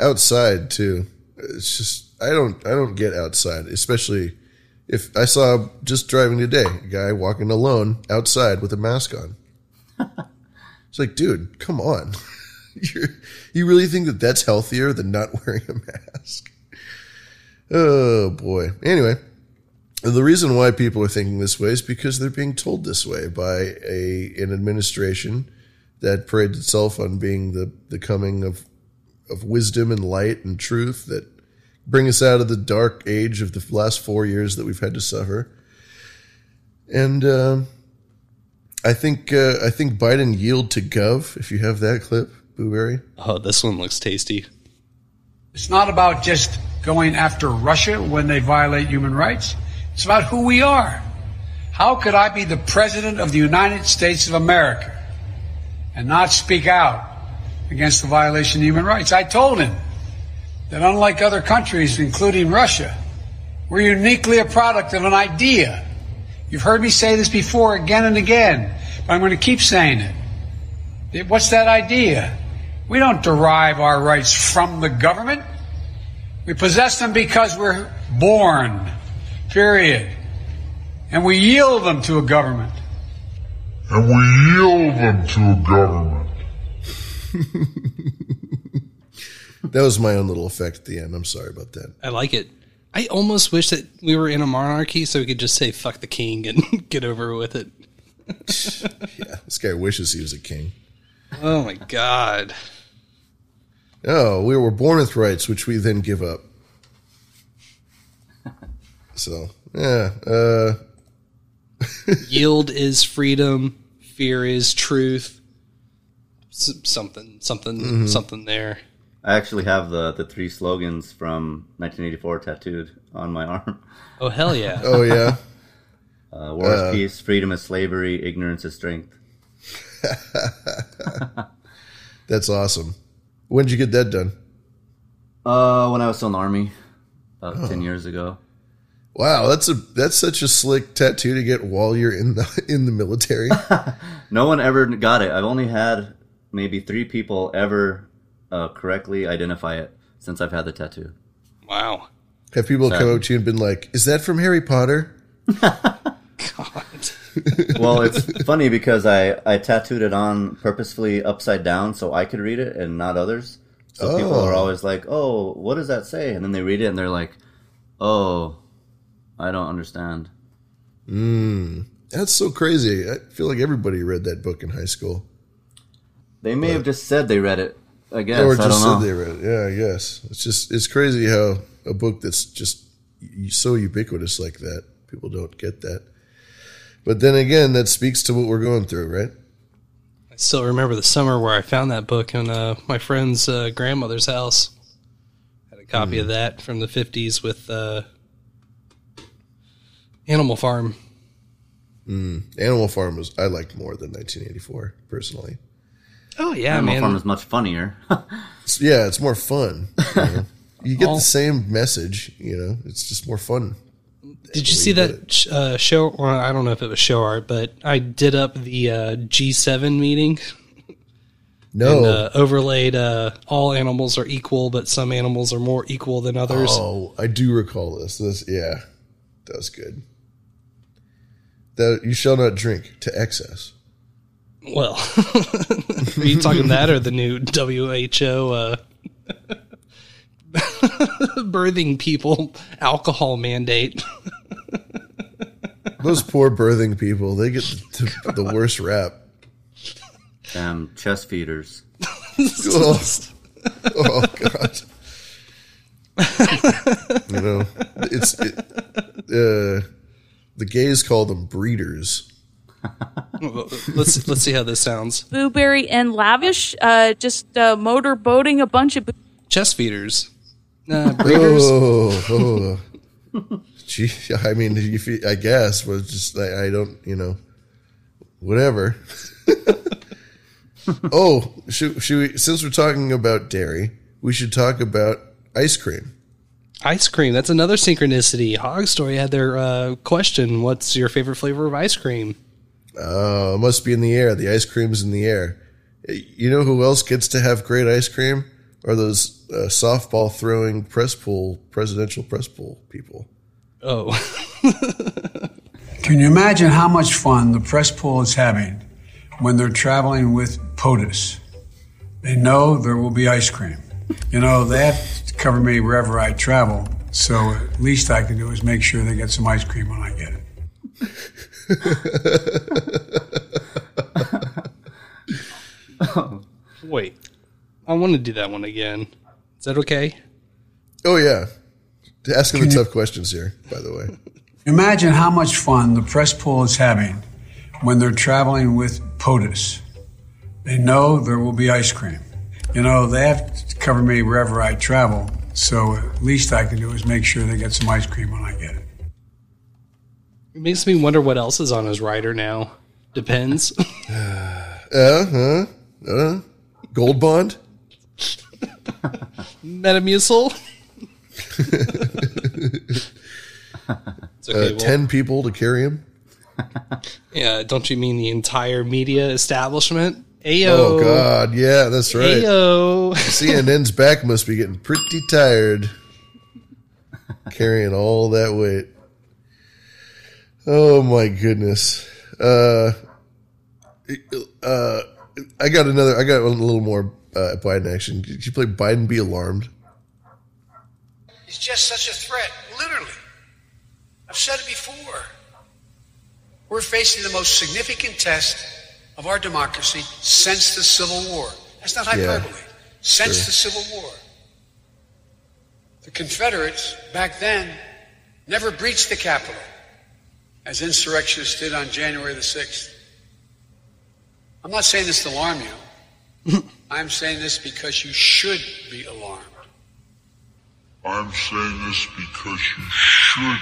Outside too. It's just I don't I don't get outside, especially if I saw just driving today a guy walking alone outside with a mask on. it's like, dude, come on. You're, you really think that that's healthier than not wearing a mask? Oh boy. Anyway, the reason why people are thinking this way is because they're being told this way by a an administration that parades itself on being the, the coming of of wisdom and light and truth that bring us out of the dark age of the last four years that we've had to suffer. And um, I think uh, I think Biden yield to Gov. If you have that clip, Blueberry. Oh, this one looks tasty. It's not about just going after Russia when they violate human rights. It's about who we are. How could I be the president of the United States of America and not speak out against the violation of human rights? I told him that unlike other countries, including Russia, we're uniquely a product of an idea. You've heard me say this before again and again, but I'm going to keep saying it. What's that idea? We don't derive our rights from the government. We possess them because we're born, period. And we yield them to a government. And we yield them to a government. that was my own little effect at the end. I'm sorry about that. I like it. I almost wish that we were in a monarchy so we could just say "fuck the king" and get over with it. yeah, this guy wishes he was a king. Oh my god. Oh, we were born with rights, which we then give up. So, yeah. Uh, Yield is freedom. Fear is truth. S- something, something, Mm-hmm. something there. I actually have the, the three slogans from 1984 tattooed on my arm. Oh hell yeah! Oh yeah. Uh, war is Uh, peace, freedom is slavery, ignorance is strength. That's awesome. When did you get that done? Uh, when I was still in the army, about Oh. ten years ago. Wow, that's a that's such a slick tattoo to get while you're in the in the military. No one ever got it. I've only had maybe three people ever uh, correctly identify it since I've had the tattoo. Wow. Have people come Sad. up to you and been like, "Is that from Harry Potter?" God. well, it's funny because I, I tattooed it on purposefully upside down so I could read it and not others. So people Oh. are always like, "Oh, what does that say?" And then they read it and they're like, "Oh, I don't understand." Mm, that's so crazy. I feel like everybody read that book in high school. They may have just said they read it. I guess or I just don't said know. they read it. Yeah, I guess. It's just it's crazy how a book that's just so ubiquitous like that people don't get that. But then again, that speaks to what we're going through, right? I still remember the summer where I found that book in uh, my friend's uh, grandmother's house. Had a copy Hmm. of that from the fifties with uh, Animal Farm. Mm. Animal Farm was I liked more than 1984 personally. Oh yeah, Animal man. Farm is much funnier. It's- yeah, it's more fun. You, know? You get All- the same message, you know. It's just more fun. Did you see that uh, show? Well, I don't know if it was show art, but I did up the uh, G7 meeting. No. And, uh, overlaid uh, all animals are equal, but some animals are more equal than others. Oh, I do recall this. This, yeah, that was good. That you shall not drink to excess. Well, are you talking that or the new WHO uh, birthing people alcohol mandate? Those poor birthing people, they get the, the worst rap. Damn chest feeders. oh, oh, God. you know, it's it, uh, the gays call them breeders. let's let's see how this sounds. Blueberry and Lavish, uh, just uh, motor boating a bunch of. Chest feeders, uh, breeders. Oh, oh. Gee, I mean, if you, I guess, but just I, I don't, you know, whatever. oh, should, should we? Since we're talking about dairy, we should talk about ice cream. Ice cream. That's another synchronicity. Hog Story had their uh, question. What's your favorite flavor of ice cream? Oh, it must be in the air. The ice cream's in the air. You know who else gets to have great ice cream? Are those uh, softball throwing press pool, presidential press pool people? Oh, Can you imagine how much fun the press pool is having when they're traveling with POTUS? They know there will be ice cream. You know, that have cover me wherever I travel, so at least I can do is make sure they get some ice cream when I get it. Wait, I want to do that one again. Is that okay? Oh yeah, asking the tough questions here. By the way, Imagine how much fun the press pool is having when they're traveling with POTUS. They know there will be ice cream. You know, they have to cover me wherever I travel, so at least I can do is make sure they get some ice cream when I get it. It makes me wonder what else is on his rider now. Depends. uh huh, uh, Gold Bond. Metamucil. Okay, uh, well- Ten people to carry him. yeah, don't you mean the entire media establishment? Ayo. Oh God, yeah, that's right. Ayo. CNN's back must be getting pretty tired carrying all that weight. Oh my goodness. Uh, uh, I got another. I got a little more uh, Biden action. Did you play Biden be alarmed? He's just such a threat, literally. I've said it before. We're facing the most significant test of our democracy since the Civil War. That's not Yeah, hyperbole. Since sure. the Civil War. The Confederates back then never breached the Capitol as insurrectionists did on January the 6th. I'm not saying this to alarm you. I'm saying this because you should be alarmed. I'm saying this because you should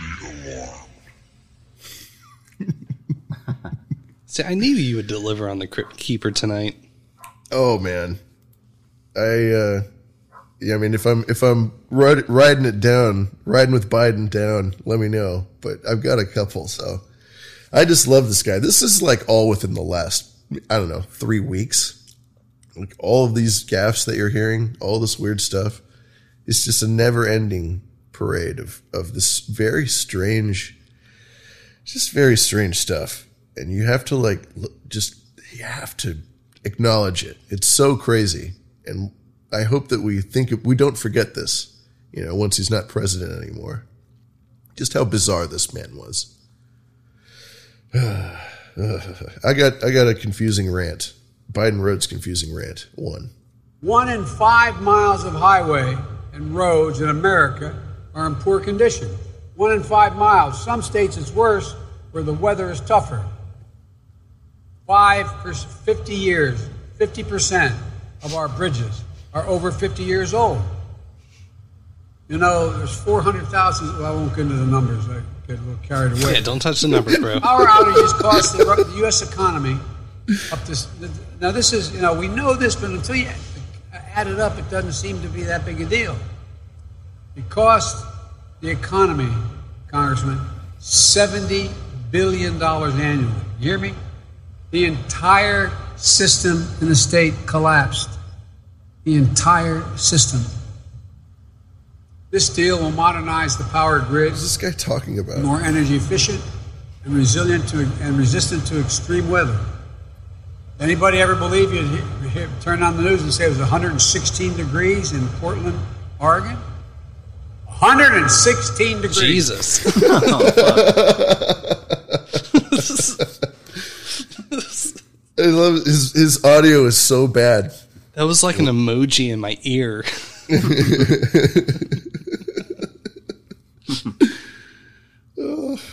be alarmed. See, I knew you would deliver on the Crypt Keeper tonight. Oh man, I. uh yeah, I mean, if I'm if I'm rid- riding it down, riding with Biden down, let me know. But I've got a couple, so I just love this guy. This is like all within the last, I don't know, three weeks. Like all of these gaffes that you're hearing, all this weird stuff. It's just a never-ending parade of of this very strange, just very strange stuff. And you have to like just you have to acknowledge it. It's so crazy, and I hope that we think we don't forget this. You know, once he's not president anymore, just how bizarre this man was. I got I got a confusing rant. Biden roads confusing rant one. One in five miles of highway and roads in America are in poor condition. One in five miles. Some states it's worse where the weather is tougher. Five for 50 years, 50% of our bridges are over 50 years old. You know, there's 400,000. Well, I won't get into the numbers. I get a little carried away. Yeah, don't touch the numbers, bro. Power outages cost the, the U.S. economy up to. Now, this is, you know, we know this, but until you add it up, it doesn't seem to be that big a deal. It cost the economy, Congressman, $70 billion annually. You hear me? The entire system in the state collapsed. The entire system. This deal will modernize the power grid. What's this guy talking about? More energy efficient and resilient to and resistant to extreme weather. Anybody ever believe you'd he- he- turn on the news and say it was 116 degrees in Portland, Oregon? 116 degrees. Jesus. I love his his audio is so bad. That was like an emoji in my ear. oh.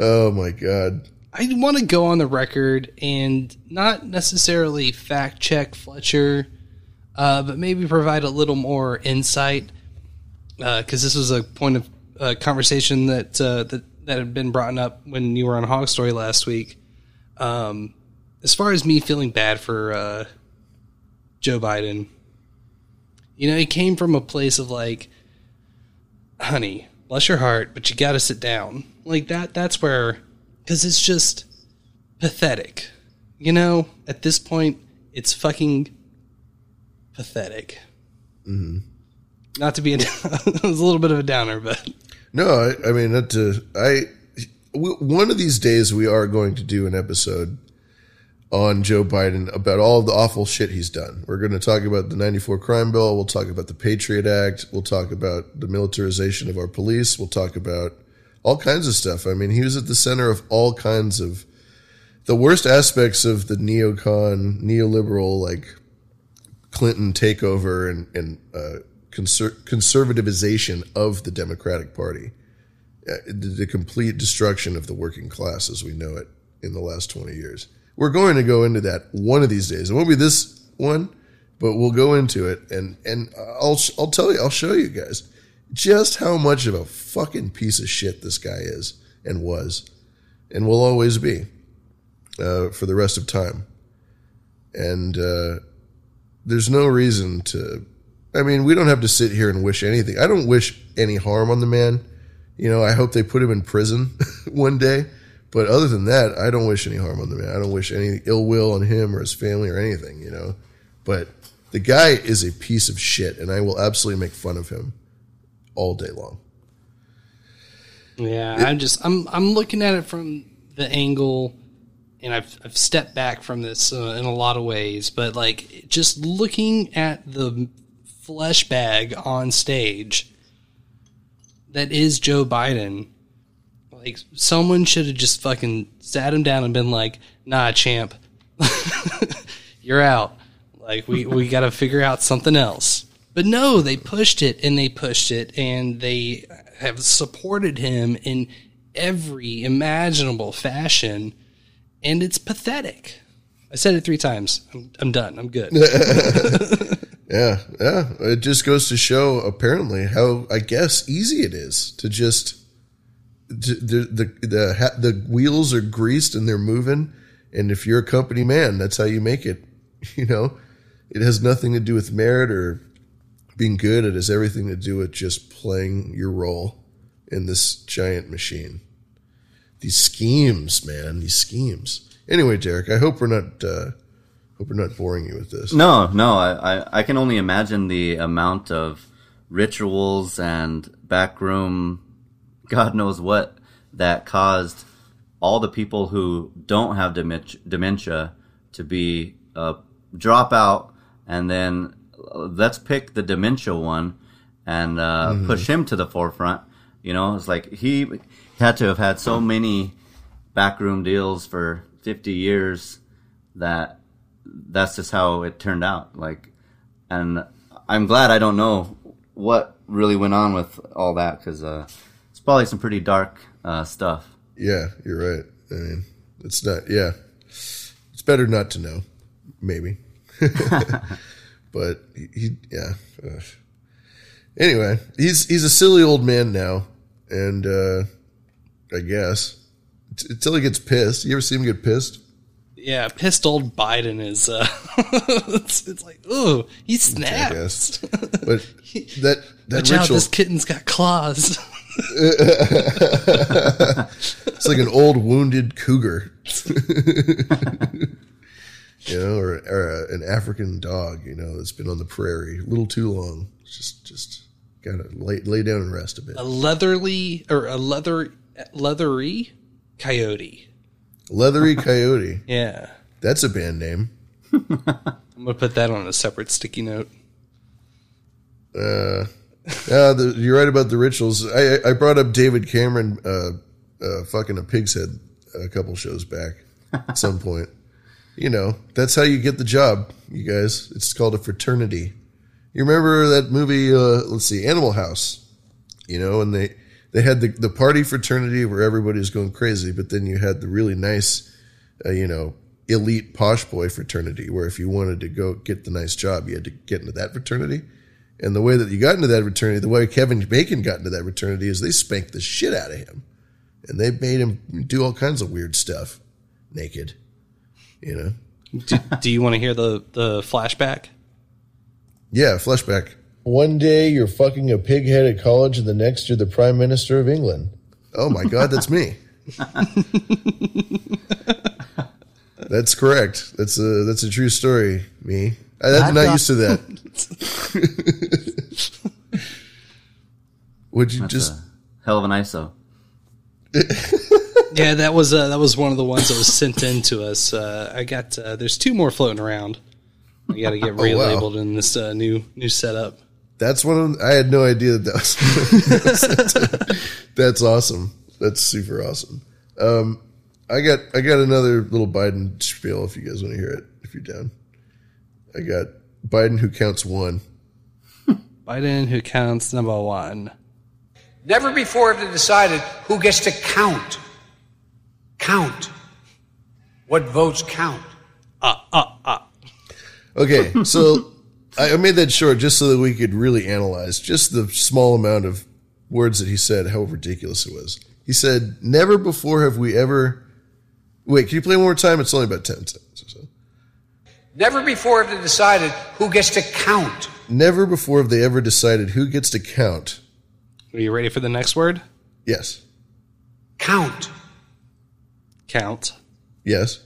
Oh, my god. I want to go on the record and not necessarily fact check Fletcher, uh, but maybe provide a little more insight because this was a point of uh, conversation that uh, that that had been brought up when you were on Hog Story last week. Um, as far as me feeling bad for uh, Joe Biden, you know, he came from a place of like, honey, bless your heart, but you got to sit down. Like that. That's where, because it's just pathetic. You know, at this point, it's fucking pathetic. Mm-hmm. Not to be a, it was a little bit of a downer, but No, I, I mean that. Uh, I w- one of these days we are going to do an episode on Joe Biden about all the awful shit he's done. We're going to talk about the '94 crime bill. We'll talk about the Patriot Act. We'll talk about the militarization of our police. We'll talk about all kinds of stuff. I mean, he was at the center of all kinds of the worst aspects of the neocon, neoliberal, like Clinton takeover and, and uh, conser- conservativization of the Democratic Party, the, the complete destruction of the working class as we know it in the last 20 years. We're going to go into that one of these days. It won't be this one, but we'll go into it and, and I'll, I'll tell you, I'll show you guys just how much of a fucking piece of shit this guy is and was and will always be uh, for the rest of time. And uh, there's no reason to. I mean, we don't have to sit here and wish anything. I don't wish any harm on the man. You know, I hope they put him in prison one day. But other than that, I don't wish any harm on the man. I don't wish any ill will on him or his family or anything, you know. But the guy is a piece of shit, and I will absolutely make fun of him all day long. Yeah, I'm just I'm I'm looking at it from the angle, and I've I've stepped back from this uh, in a lot of ways, but like just looking at the flesh bag on stage that is Joe Biden. Like someone should have just fucking sat him down and been like, "Nah, champ, you're out. Like we we got to figure out something else." But no, they pushed it and they pushed it and they have supported him in every imaginable fashion, and it's pathetic. I said it three times. I'm, I'm done. I'm good. Yeah, yeah. It just goes to show apparently how I guess easy it is to just the the the the wheels are greased and they're moving, and if you're a company man, that's how you make it. You know, it has nothing to do with merit or being good. It has everything to do with just playing your role in this giant machine. These schemes, man, these schemes. Anyway, Derek, I hope we're not uh, hope we're not boring you with this. No, no, I, I, I can only imagine the amount of rituals and backroom, God knows what, that caused all the people who don't have dementia to be uh, drop out, and then uh, let's pick the dementia one and uh, Mhm. push him to the forefront. You know, it's like he had to have had so many backroom deals for 50 years that that's just how it turned out. Like, and I'm glad I don't know what really went on with all that because uh, it's probably some pretty dark uh, stuff. Yeah, you're right. I mean, it's not. Yeah, it's better not to know. Maybe, but he, he yeah. Ugh. Anyway, he's he's a silly old man now, and uh, I guess t- until he gets pissed. You ever see him get pissed? yeah, pissed old Biden is. Uh, it's, it's like, oh, he snapped. But that that Watch out, this kitten's got claws. it's like an old wounded cougar, you know, or, or an African dog, you know, that's been on the prairie a little too long. It's just, just gotta lay lay down and rest a bit. a leatherly or a leather leathery coyote. Leathery coyote. Yeah, that's a band name. I'm gonna put that on a separate sticky note. Uh, yeah, the, you're right about the rituals. I, I brought up David Cameron uh, uh, fucking a pig's head a couple shows back at some point. You know, that's how you get the job, you guys. It's called a fraternity. You remember that movie? Uh, let's see, Animal House. You know, and they they had the the party fraternity where everybody's going crazy, but then you had the really nice, uh, you know, elite posh boy fraternity where if you wanted to go get the nice job, you had to get into that fraternity. And the way that you got into that fraternity, the way Kevin Bacon got into that fraternity is they spanked the shit out of him. And they made him do all kinds of weird stuff naked. You know? Do, do you want to hear the the flashback? Yeah, flashback. One day you're fucking a pig head at college, and the next you're the prime minister of England. Oh my God, that's me. that's correct. That's a that's a true story. Me, I, I'm not used to that. Would you That's just? a hell of an ISO. yeah, that was uh, that was one of the ones that was sent in to us. Uh, I got uh, there's two more floating around. I got to get Oh, wow. relabeled in this uh, new new setup. That's one of. I had no idea that that was. that's awesome. That's super awesome. Um, I got I got another little Biden spiel if you guys want to hear it. If you're down, I got Biden who counts one. Biden who counts number one. Never before have they decided who gets to count. Count. What votes count. Uh, uh, uh. Okay, so I I made that short just so that we could really analyze just the small amount of words that he said, how ridiculous it was. He said, Never before have we ever. Wait, can you play one more time? It's only about 10 seconds or so. Never before have they decided who gets to count. Never before have they ever decided who gets to count. Are you ready for the next word? Yes. Count. Count. Yes.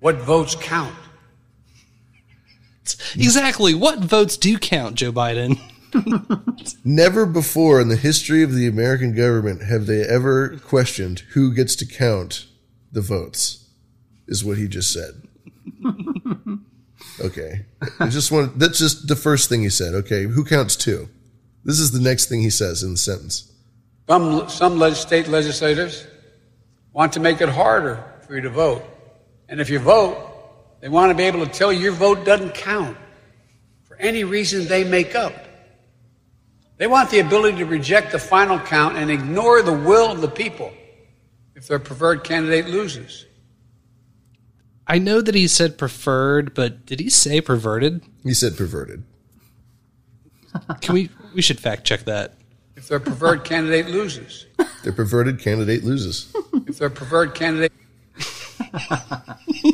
What votes count. Exactly. What votes do count, Joe Biden? Never before in the history of the American government have they ever questioned who gets to count the votes, is what he just said. Okay. I just want that's just the first thing he said. Okay. Who counts two? This is the next thing he says in the sentence. Some, some leg- state legislators want to make it harder for you to vote. And if you vote, they want to be able to tell you your vote doesn't count for any reason they make up. They want the ability to reject the final count and ignore the will of the people if their preferred candidate loses. I know that he said preferred, but did he say perverted? He said perverted. Can we we should fact check that. If their preferred candidate loses. Their perverted candidate loses. If their preferred candidate.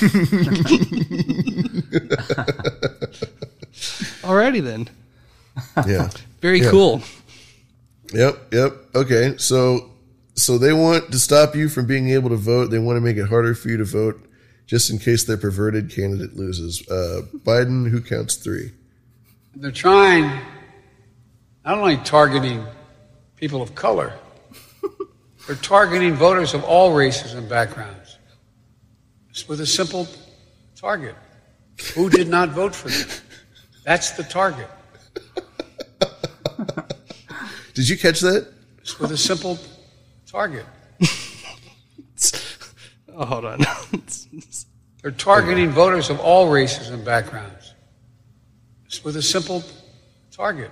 Alrighty then. Yeah. Very Yeah. cool. Yep, yep. Okay. So so they want to stop you from being able to vote. They want to make it harder for you to vote just in case their perverted candidate loses. Uh, Biden, who counts three? They're trying, not only targeting people of color, they're targeting voters of all races and backgrounds. Just with a simple target. Who did not vote for them? That's the target. Did you catch that? Just with a simple target. Oh, hold on. They're targeting voters of all races and backgrounds. Just with a simple target.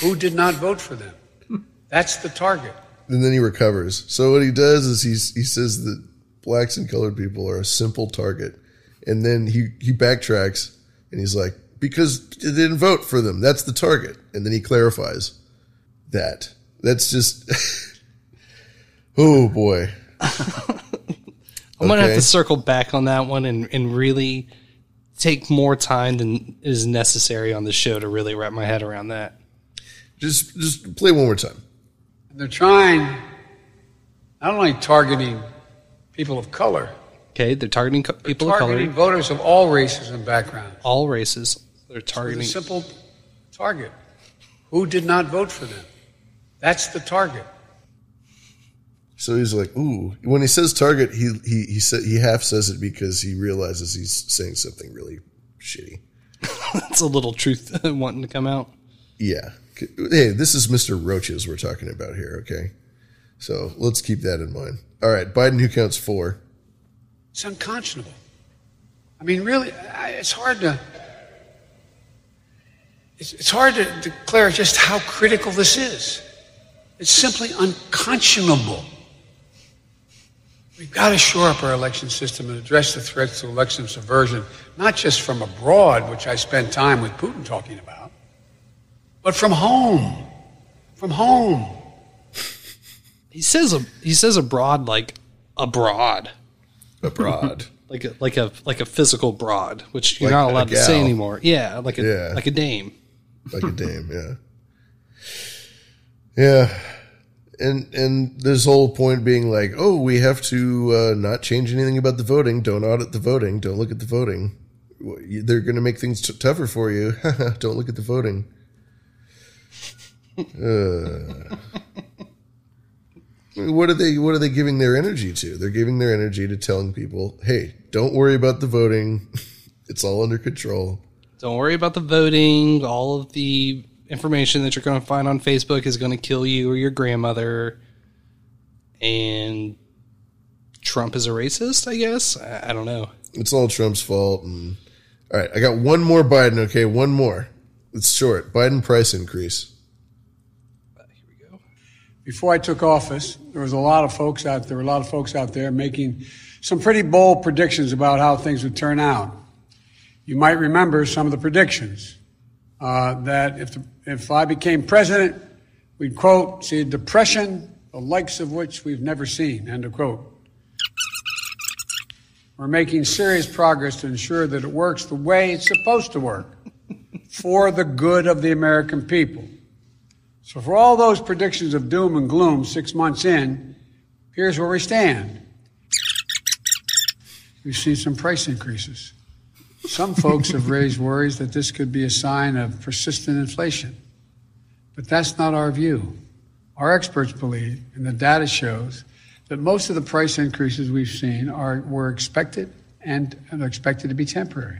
Who did not vote for them? That's the target. And then he recovers. So what he does is he's, he says that blacks and colored people are a simple target. And then he, he backtracks and he's like, because they didn't vote for them. That's the target. And then he clarifies that. That's just, oh boy. I'm gonna have to circle back on that one and, and really take more time than is necessary on the show to really wrap my head around that. Just just play one more time. They're trying, not only targeting people of color, Okay, they're targeting co- people of color. targeting color, voters of all races and backgrounds. all races. They're With a targeting. simple target. Who did not vote for them? That's the target. So he's like, ooh. When he says target, he he he said he half says it because he realizes he's saying something really shitty. That's a little truth wanting to come out. Yeah. Hey, this is Mr. Roaches we're talking about here, okay? So let's keep that in mind. All right, Biden who counts four. It's unconscionable. I mean, really, it's hard to. It's, hard to declare just how critical this is. It's simply unconscionable. We've got to shore up our election system and address the threats to election subversion, not just from abroad, which I spend time with Putin talking about, but from home. From home. He says a, he says abroad like abroad, Abroad. like a like a like a physical broad, which you're Like not allowed to say anymore. Yeah, like a Yeah. like a dame. like a dame, yeah. Yeah. And and this whole point being like, oh, we have to uh, not change anything about the voting. Don't audit the voting. Don't look at the voting. They're going to make things t- tougher for you. Don't look at the voting. Uh, what are they? What are they giving their energy to? They're giving their energy to telling people, "Hey, don't worry about the voting. It's all under control." Don't worry about the voting. All of the information that you're going to find on Facebook is going to kill you or your grandmother. And Trump is a racist, I guess. I, I don't know. It's all Trump's fault. And all right, I got one more Biden. Okay, one more. It's short. Biden price increase. Before I took office, there was a lot of folks out there, a lot of folks out there making some pretty bold predictions about how things would turn out. You might remember some of the predictions uh, that if the, if I became president, we'd quote see a depression the likes of which we've never seen end of quote. We're making serious progress to ensure that it works the way it's supposed to work for the good of the American people. So, for all those predictions of doom and gloom six months in, here's where we stand. We've seen some price increases. Some folks have raised worries that this could be a sign of persistent inflation. But that's not our view. Our experts believe, and the data shows, that most of the price increases we've seen are were expected and are expected to be temporary.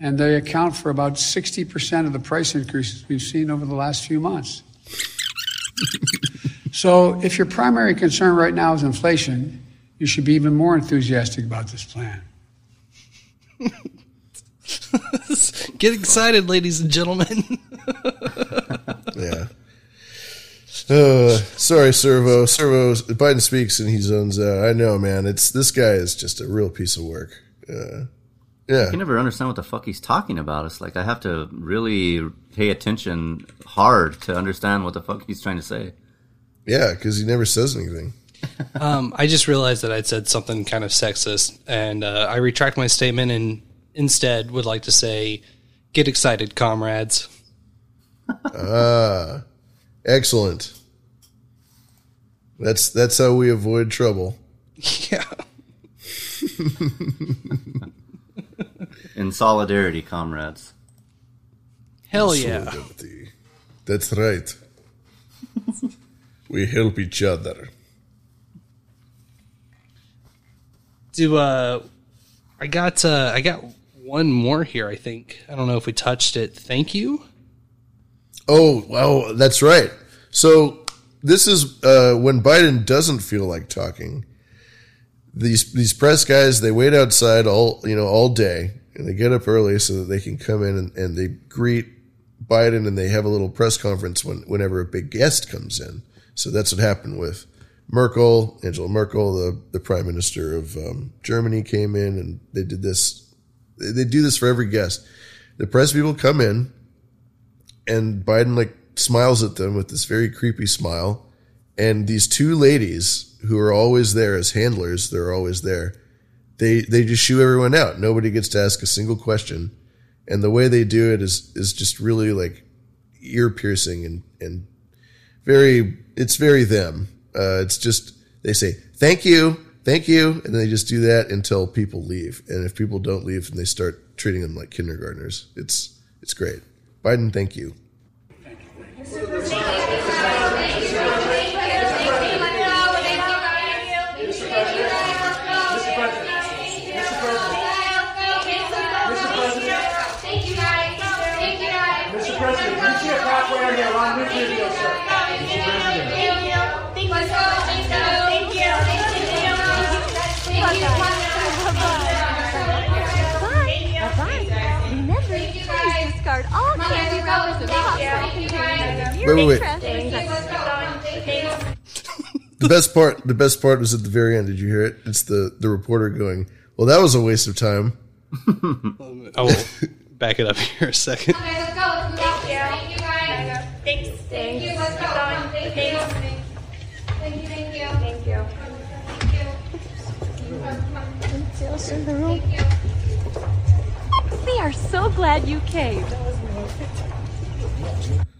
And they account for about 60% of the price increases we've seen over the last few months. so, if your primary concern right now is inflation, you should be even more enthusiastic about this plan. Get excited, ladies and gentlemen. yeah. Uh, sorry, Servo. Servo. Biden speaks and he zones out. I know, man. It's this guy is just a real piece of work. Uh, yeah. I can never understand what the fuck he's talking about. It's like I have to really pay attention hard to understand what the fuck he's trying to say. Yeah, because he never says anything. um, I just realized that I'd said something kind of sexist, and uh, I retract my statement and instead would like to say, "Get excited, comrades." Ah, excellent. That's that's how we avoid trouble. Yeah. In solidarity, comrades. Hell yeah. Solidarity. That's right. we help each other. Do uh, I got uh, I got one more here. I think I don't know if we touched it. Thank you. Oh, well, that's right. So this is uh, when Biden doesn't feel like talking. These these press guys they wait outside all you know all day and they get up early so that they can come in and, and they greet Biden and they have a little press conference when whenever a big guest comes in. So that's what happened with Merkel, Angela Merkel, the the prime minister of um, Germany came in and they did this. They, they do this for every guest. The press people come in and Biden like smiles at them with this very creepy smile. And these two ladies who are always there as handlers, they're always there. They they just shoo everyone out. Nobody gets to ask a single question. And the way they do it is is just really like ear piercing and and very it's very them. Uh, it's just they say thank you, thank you, and they just do that until people leave. And if people don't leave, then they start treating them like kindergartners. It's it's great. Biden, thank you. Mr. Wait, wait, wait. The best part, the best part was at the very end. Did you hear it? It's the the reporter going, "Well, that was a waste of time." I will back it up here a second. Thank you. Thanks. Thank you. Let's keep going. Thank you. Thank you. Thank you. Thank you. in the room. We are so glad you came.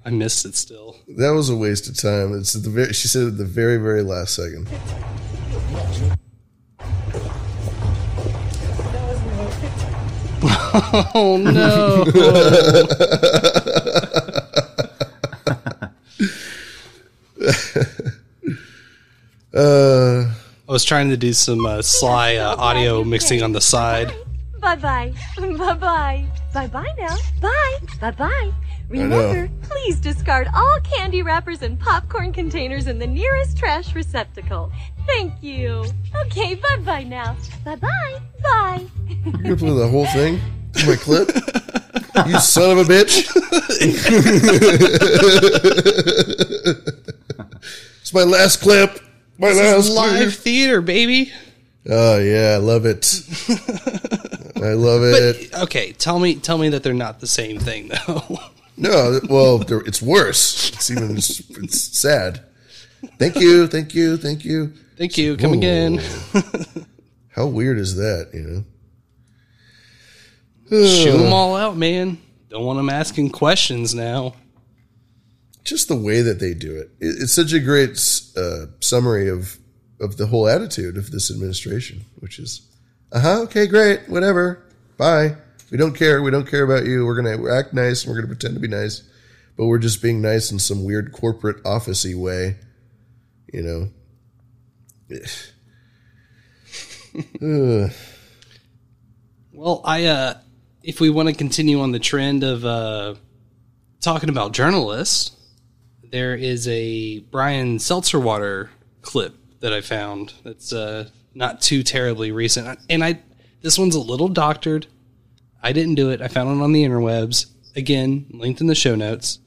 I missed it still. That was a waste of time. It's at the very, she said it at the very very last second. Oh no! uh, I was trying to do some uh, sly uh, audio mixing on the side. Bye bye. Bye bye. Bye bye now. Bye. Bye bye. Remember, please discard all candy wrappers and popcorn containers in the nearest trash receptacle. Thank you. Okay, bye bye now. Bye bye. Bye. You're gonna play the whole thing? My clip? you son of a bitch! it's my last clip. My This last is live clip. theater, baby. Oh yeah, I love it. I love it. But okay, tell me, tell me that they're not the same thing, though. No, well, it's worse. It's even it's, it's sad. Thank you, thank you, thank you, thank you. Come again. How weird is that? You know, Shoot them all out, man. Don't want them asking questions now. just the way that they do it. it it's such a great uh, summary of of the whole attitude of this administration, which is, uh huh, okay, great, whatever, bye. We don't care. We don't care about you. We're gonna act nice. and We're gonna pretend to be nice, but we're just being nice in some weird corporate officey way. You know. Well, I uh if we want to continue on the trend of uh talking about journalists, there is a Brian Seltzerwater clip that I found that's uh not too terribly recent. And I this one's a little doctored. I didn't do it. I found it on the interwebs. Again, linked in the show notes.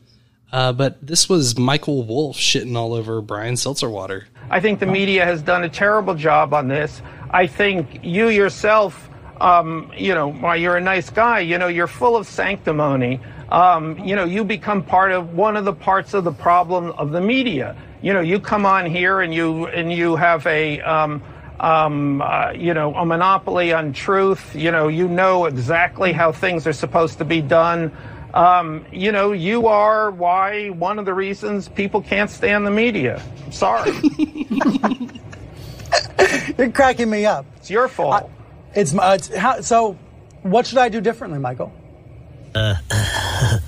Uh, but this was Michael Wolff shitting all over Brian Seltzerwater. I think the media has done a terrible job on this. I think you yourself, um, you know, while you're a nice guy, you know, you're full of sanctimony. Um, you know, you become part of one of the parts of the problem of the media. You know, you come on here and you and you have a um, um, uh, you know, a monopoly on truth. You know, you know exactly how things are supposed to be done. Um, you know, you are why one of the reasons people can't stand the media. I'm sorry. You're cracking me up. It's your fault. it's my. It's, how, so, what should I do differently, Michael? Uh,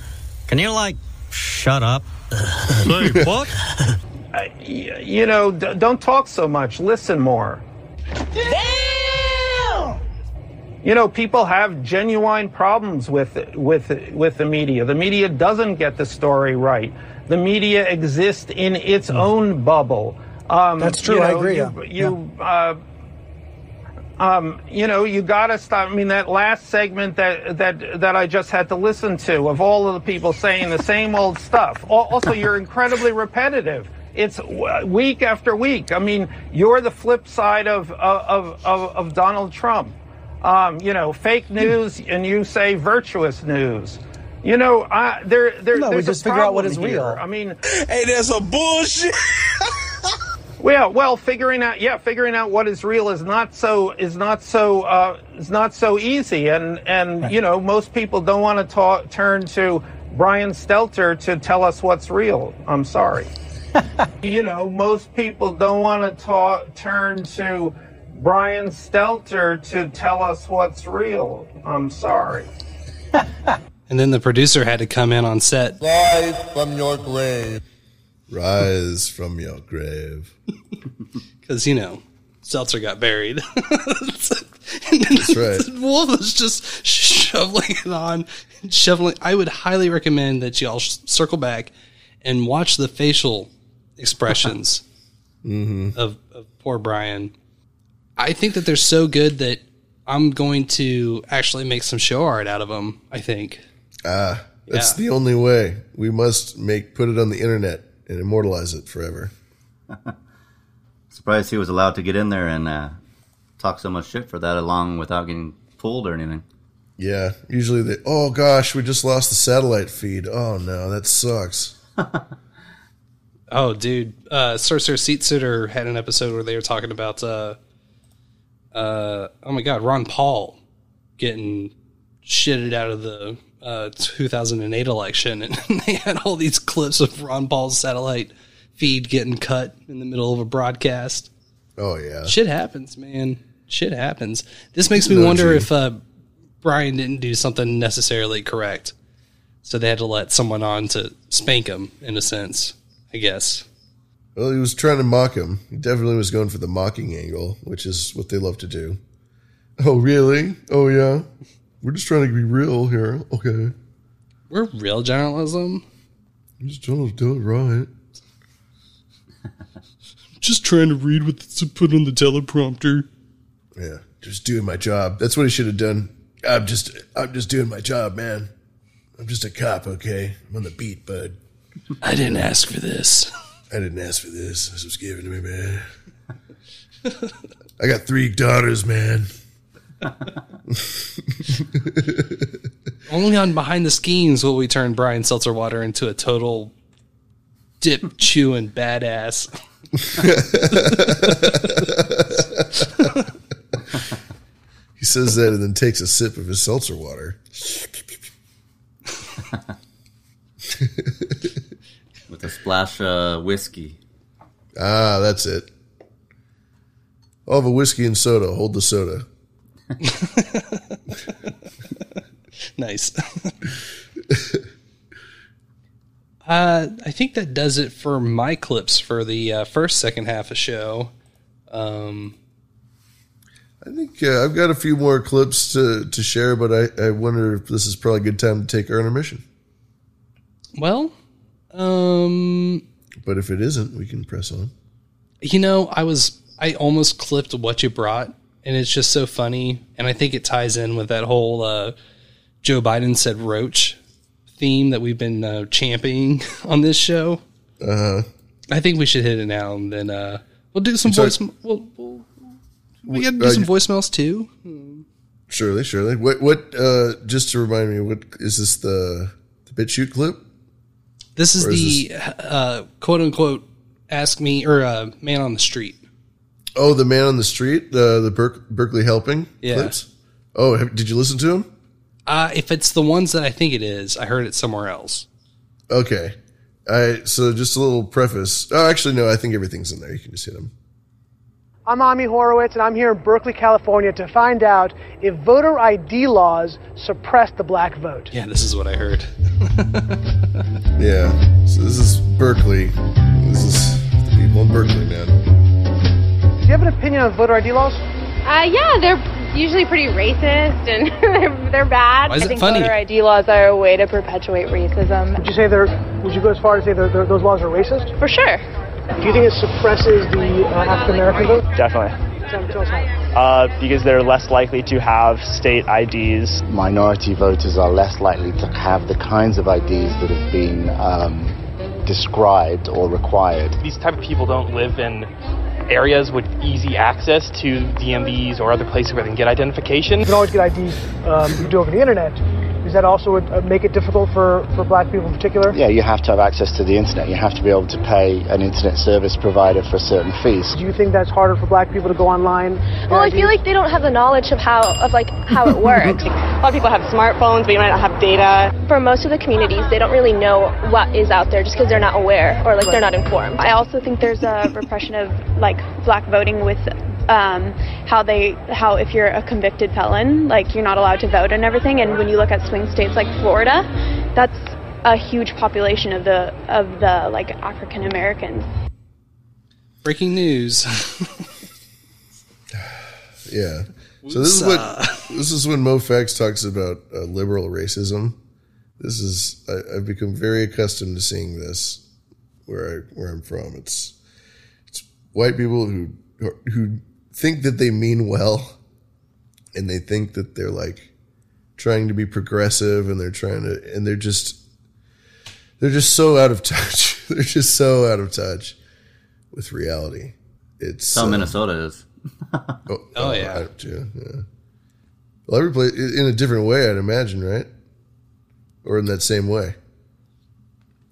can you like shut up? Say what? Uh, y- you know, d- don't talk so much. Listen more. You know, people have genuine problems with with with the media. The media doesn't get the story right. The media exists in its own bubble. Um, That's true, you I agree, You, yeah. you, uh, um, you know, you got to stop. I mean, that last segment that that that I just had to listen to of all of the people saying the same old stuff. Also, you're incredibly repetitive. It's week after week. I mean, you're the flip side of of of, of Donald Trump. Um, you know, fake news, and you say virtuous news. You know, I, there, there, No, we just a figure out what is here. real. I mean, hey, there's a bullshit. Well, well, figuring out, yeah, figuring out what is real is not so is not so uh, is not so easy, and and you know most people don't want to talk, turn to Brian Stelter to tell us what's real. I'm sorry. You know, most people don't want to talk, turn to Brian Stelter to tell us what's real. I'm sorry. And then the producer had to come in on set. Rise from your grave. Rise from your grave. Because, you know, Seltzer got buried. That's right. Wolff was just shoveling it on, shoveling. I would highly recommend that y'all sh- circle back and watch the facial expressions Mm-hmm. of, of poor Brian. I think that they're so good that I'm going to actually make some show art out of them. I think. Ah, that's Yeah. the only way. We must make put it on the internet and immortalize it forever. Surprised he was allowed to get in there and uh, talk so much shit for that long without getting pulled or anything. Yeah, usually they. Oh gosh, we just lost the satellite feed. Oh no, that sucks. Oh, dude. Uh, Sorcerer Seat Sitter had an episode where they were talking about, uh, uh, oh my God, Ron Paul getting shitted out of the uh, 2008 election. And they had all these clips of Ron Paul's satellite feed getting cut in the middle of a broadcast. Oh, yeah. Shit happens, man. Shit happens. This makes me No, wonder gee. if uh, Brian didn't do something necessarily correct. So they had to let someone on to spank him, in a sense, I guess. Well, he was trying to mock him. He definitely was going for the mocking angle, which is what they love to do. Oh, really? Oh, yeah. We're just trying to be real here. Okay. We're real journalism. I'm just trying to do it right. Just trying to read what's put on the teleprompter. Yeah, just doing my job. That's what he should have done. I'm just, I'm just doing my job, man. I'm just a cop, okay? I'm on the beat, bud. I didn't ask for this. I didn't ask for this. This was given to me, man. I got three daughters, man. Only on Behind the Schemes will we turn Brian Seltzerwater into a total dip chewing badass. he says that and then takes a sip of his seltzer water. With a splash of whiskey. Ah, that's it. I'll have a whiskey and soda. Hold the soda. nice. uh, I think that does it for my clips for the uh, first second half of show. Um, I think uh, I've got a few more clips to, to share, but I, I wonder if this is probably a good time to take our intermission. well, um, But if it isn't, we can press on. you know, I was I almost clipped what you brought, and it's just so funny, and I think it ties in with that whole uh, Joe Biden said roach theme that we've been uh, championing on this show. Uh huh. I think we should hit it now, and then uh, we'll do some voice. We'll, we'll, we got to do Uh, some voicemails too. Surely, surely. What? What? Uh, just to remind me, what is this the the BitChute clip? This is is the uh, quote unquote ask me or uh, man on the street. Oh, the man on the street, uh, the Berk- Berkeley helping Yeah. clips. Oh, have, did you listen to him? Uh, if it's the ones that I think it is, I heard it somewhere else. Okay. I so just a little preface. Oh, actually, no. I think everything's in there. You can just hit them. I'm Ami Horowitz, and I'm here in Berkeley, California to find out if voter ID laws suppress the black vote. Yeah, this is what I heard. Yeah. So this is Berkeley. This is the people in Berkeley, man. Do you have an opinion on voter ID laws? Uh, yeah, they're usually pretty racist and they're, they're bad. Why is I it think funny? voter ID laws are a way to perpetuate racism. Would you say they're? Would you go as far as say they're, they're, those laws are racist? For sure. Do you think it suppresses the uh, African American vote? Definitely. Tell, tell us how. Uh, because they're less likely to have state IDs. minority voters are less likely to have the kinds of IDs that have been um, described or required. These type of people don't live in areas with easy access to DMVs or other places where they can get identification. You can always get IDs Um, you do over the internet. Does that also uh, make it difficult for, for black people in particular? Yeah, you have to have access to the internet. You have to be able to pay an internet service provider for certain fees. Do you think that's harder for black people to go online? Well, I feel like they don't have the knowledge of how of like how it works. a lot of people have smartphones, but you might not have data. For most of the communities, they don't really know what is out there just because they're not aware or like they're not informed. I also think there's a repression of like black voting with um, how they how if you're a convicted felon, like you're not allowed to vote and everything. And when you look at swing states like Florida, that's a huge population of the of the like African Americans. Breaking news. Yeah. So this is what this is when MoFax talks about uh, liberal racism. This is I, I've become very accustomed to seeing this where I where I'm from. It's it's white people who who think that they mean well, and they think that they're like trying to be progressive, and they're trying to and they're just they're just so out of touch. they're just so out of touch with reality. It's how uh, Minnesota is. Oh, Oh, yeah. I- yeah, yeah. Well, every place in a different way, I'd imagine, right? Or in that same way.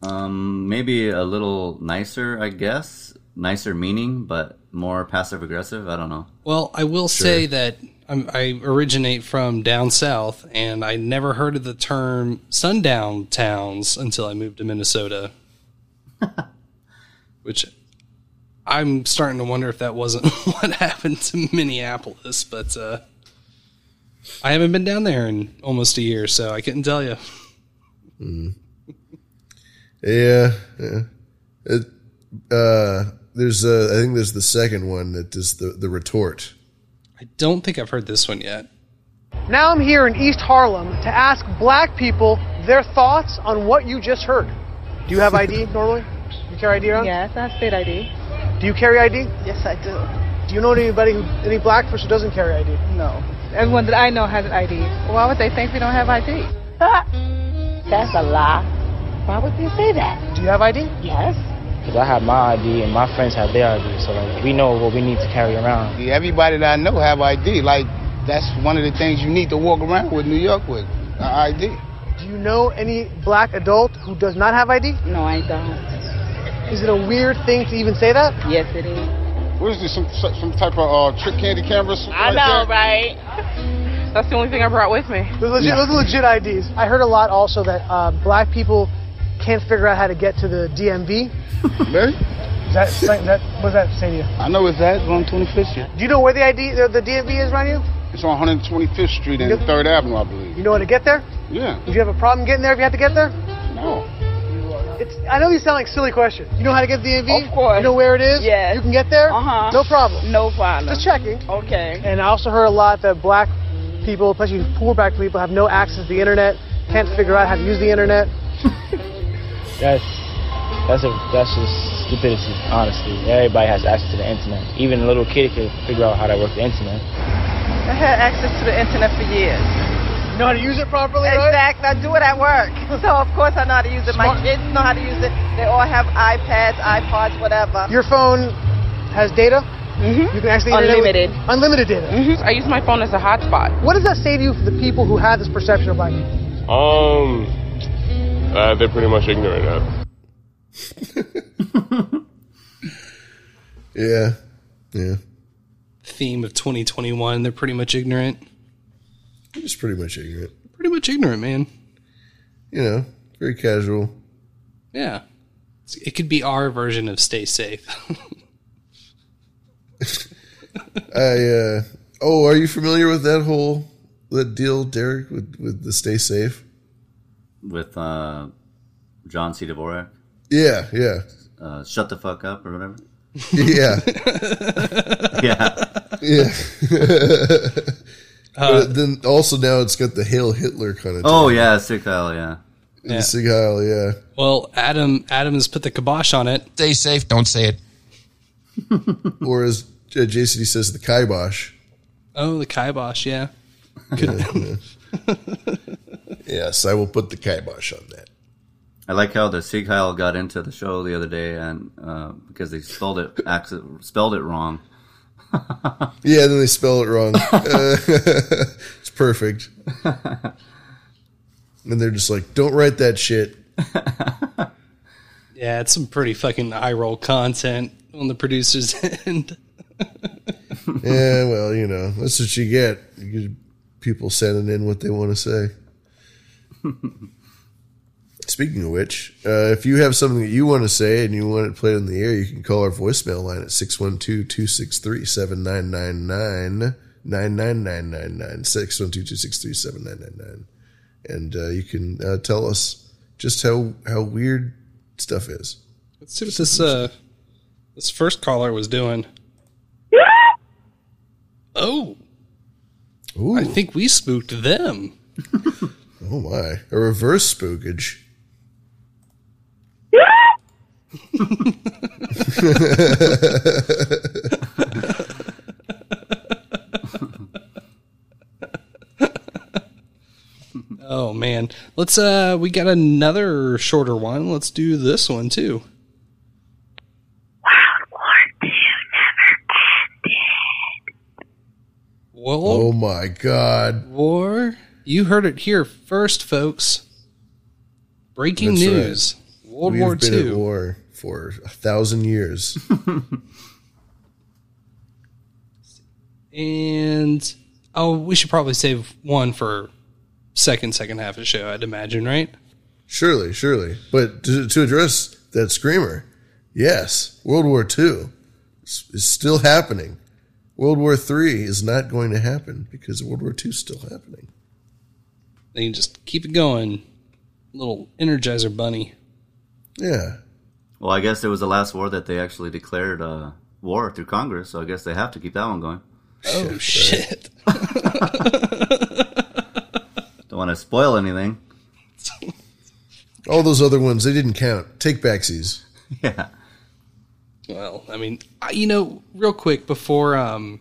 Um, maybe a little nicer, I guess. Nicer meaning, but more passive aggressive. I don't know. Well, I will say that I'm, I originate from down south, and I never heard of the term sundown towns until I moved to Minnesota. Which I'm starting to wonder if that wasn't what happened to Minneapolis, but uh, I haven't been down there in almost a year, so I couldn't tell you. Mm. Yeah, yeah. It, uh, there's, uh, I think there's the second one that is the the retort. I don't think I've heard this one yet. Now I'm here in East Harlem to ask black people their thoughts on what you just heard. Do you have ID normally? You carry ID around? Yes, I have state ID. Do you carry ID? Yes, I do. Do you know anybody who, any black person who doesn't carry ID? No. Everyone that I know has an ID. Why would they think we don't have ID? That's a lie. Why would they say that? Do you have ID? Yes. Because I have my ID and my friends have their ID, so like we know what we need to carry around. Yeah, everybody that I know have ID. Like that's one of the things you need to walk around with New York with uh, ID. Do you know any black adult who does not have ID? No, I don't. Is it a weird thing to even say that? Yes, it is. What is this? Some some type of uh, trick candy cameras? I like know, that? right? That's the only thing I brought with me. Those, legit, those are legit IDs. I heard a lot also that uh, black people can't figure out how to get to the DMV. Really? Is that, is that, what does that say to you? I know it's that. It's on 25th Street. Do you know where the ID, the, the DMV is around you? It's on 125th Street and 3rd Avenue, I believe. You know how to get there? Yeah. Would you have a problem getting there if you had to get there? No. It's, I know these sound like silly questions. You know how to get to the DMV? Of course. You know where it is? Yes. You can get there? Uh-huh. No problem. No problem. Just checking. Okay. And I also heard a lot that black people, especially poor black people, have no access to the internet, can't figure out how to use the internet. That's that's a that's just stupidity, honestly. Everybody has access to the internet. Even a little kid can figure out how to work the internet. I had access to the internet for years. You know how to use it properly, right? Exactly. I do it at work. So, of course, I know how to use it. My kids know how to use it. They all have iPads, iPods, whatever. Your phone has data? Mm-hmm. You can actually Unlimited. unlimited data. Mm-hmm. I use my phone as a hotspot. What does that say to you for the people who have this perception of black people? Um, uh, they're pretty much ignorant of. Yeah. Yeah. Theme of 2021. They're pretty much ignorant. Just pretty much ignorant. Pretty much ignorant, man. You know, very casual. Yeah. It could be our version of stay safe. I uh oh, are you familiar with that whole that deal, Derek, with with the stay safe? With uh, John C. Dvorak. Yeah, yeah. Uh, shut the fuck up or whatever. Yeah. yeah. Yeah. Uh, but then also now it's got the Hail Hitler kind of Oh yeah, sick hell yeah. The Sig Heil, yeah. well, Adam Adam has put the kibosh on it. Stay safe. Don't say it. or as uh, JCD says, the kibosh. Oh, the kibosh, yeah. Yeah, yeah. Yes, I will put the kibosh on that. I like how the Sig Heil got into the show the other day, and uh, because they spelled it spelled it wrong. Yeah, then they spell it wrong. Uh, it's perfect. And they're just like, don't write that shit. Yeah, it's some pretty fucking eye roll content on the producer's end. yeah, well, you know, that's what you get. You get people sending in what they want to say. Speaking of which, uh, if you have something that you want to say and you want it played on the air, you can call our voicemail line at 612-263-7999, 99999, 612-263-7999. And uh, you can uh, tell us just how, how weird stuff is. Let's see what this uh this first caller was doing. Oh. I think we spooked them. Oh my. A reverse spookage. Oh man. Let's uh we got another shorter one. Let's do this one too. Whoa. Oh my god. War. You heard it here first, folks. Breaking That's news. right. World We War been II. at war for a thousand years. And oh, we should probably save one for second second half of the show, I'd imagine, right? surely, surely. But to, to address that screamer, yes, World War II is, is still happening. World War III is not going to happen because World War II is still happening. They can just keep it going. Little energizer bunny. Yeah. Well, I guess it was the last war that they actually declared uh, war through Congress, so I guess they have to keep that one going. Oh shit! Don't want to spoil anything. All those other ones, they didn't count. Take backsies. Yeah. Well, I mean, I- you know, real quick before um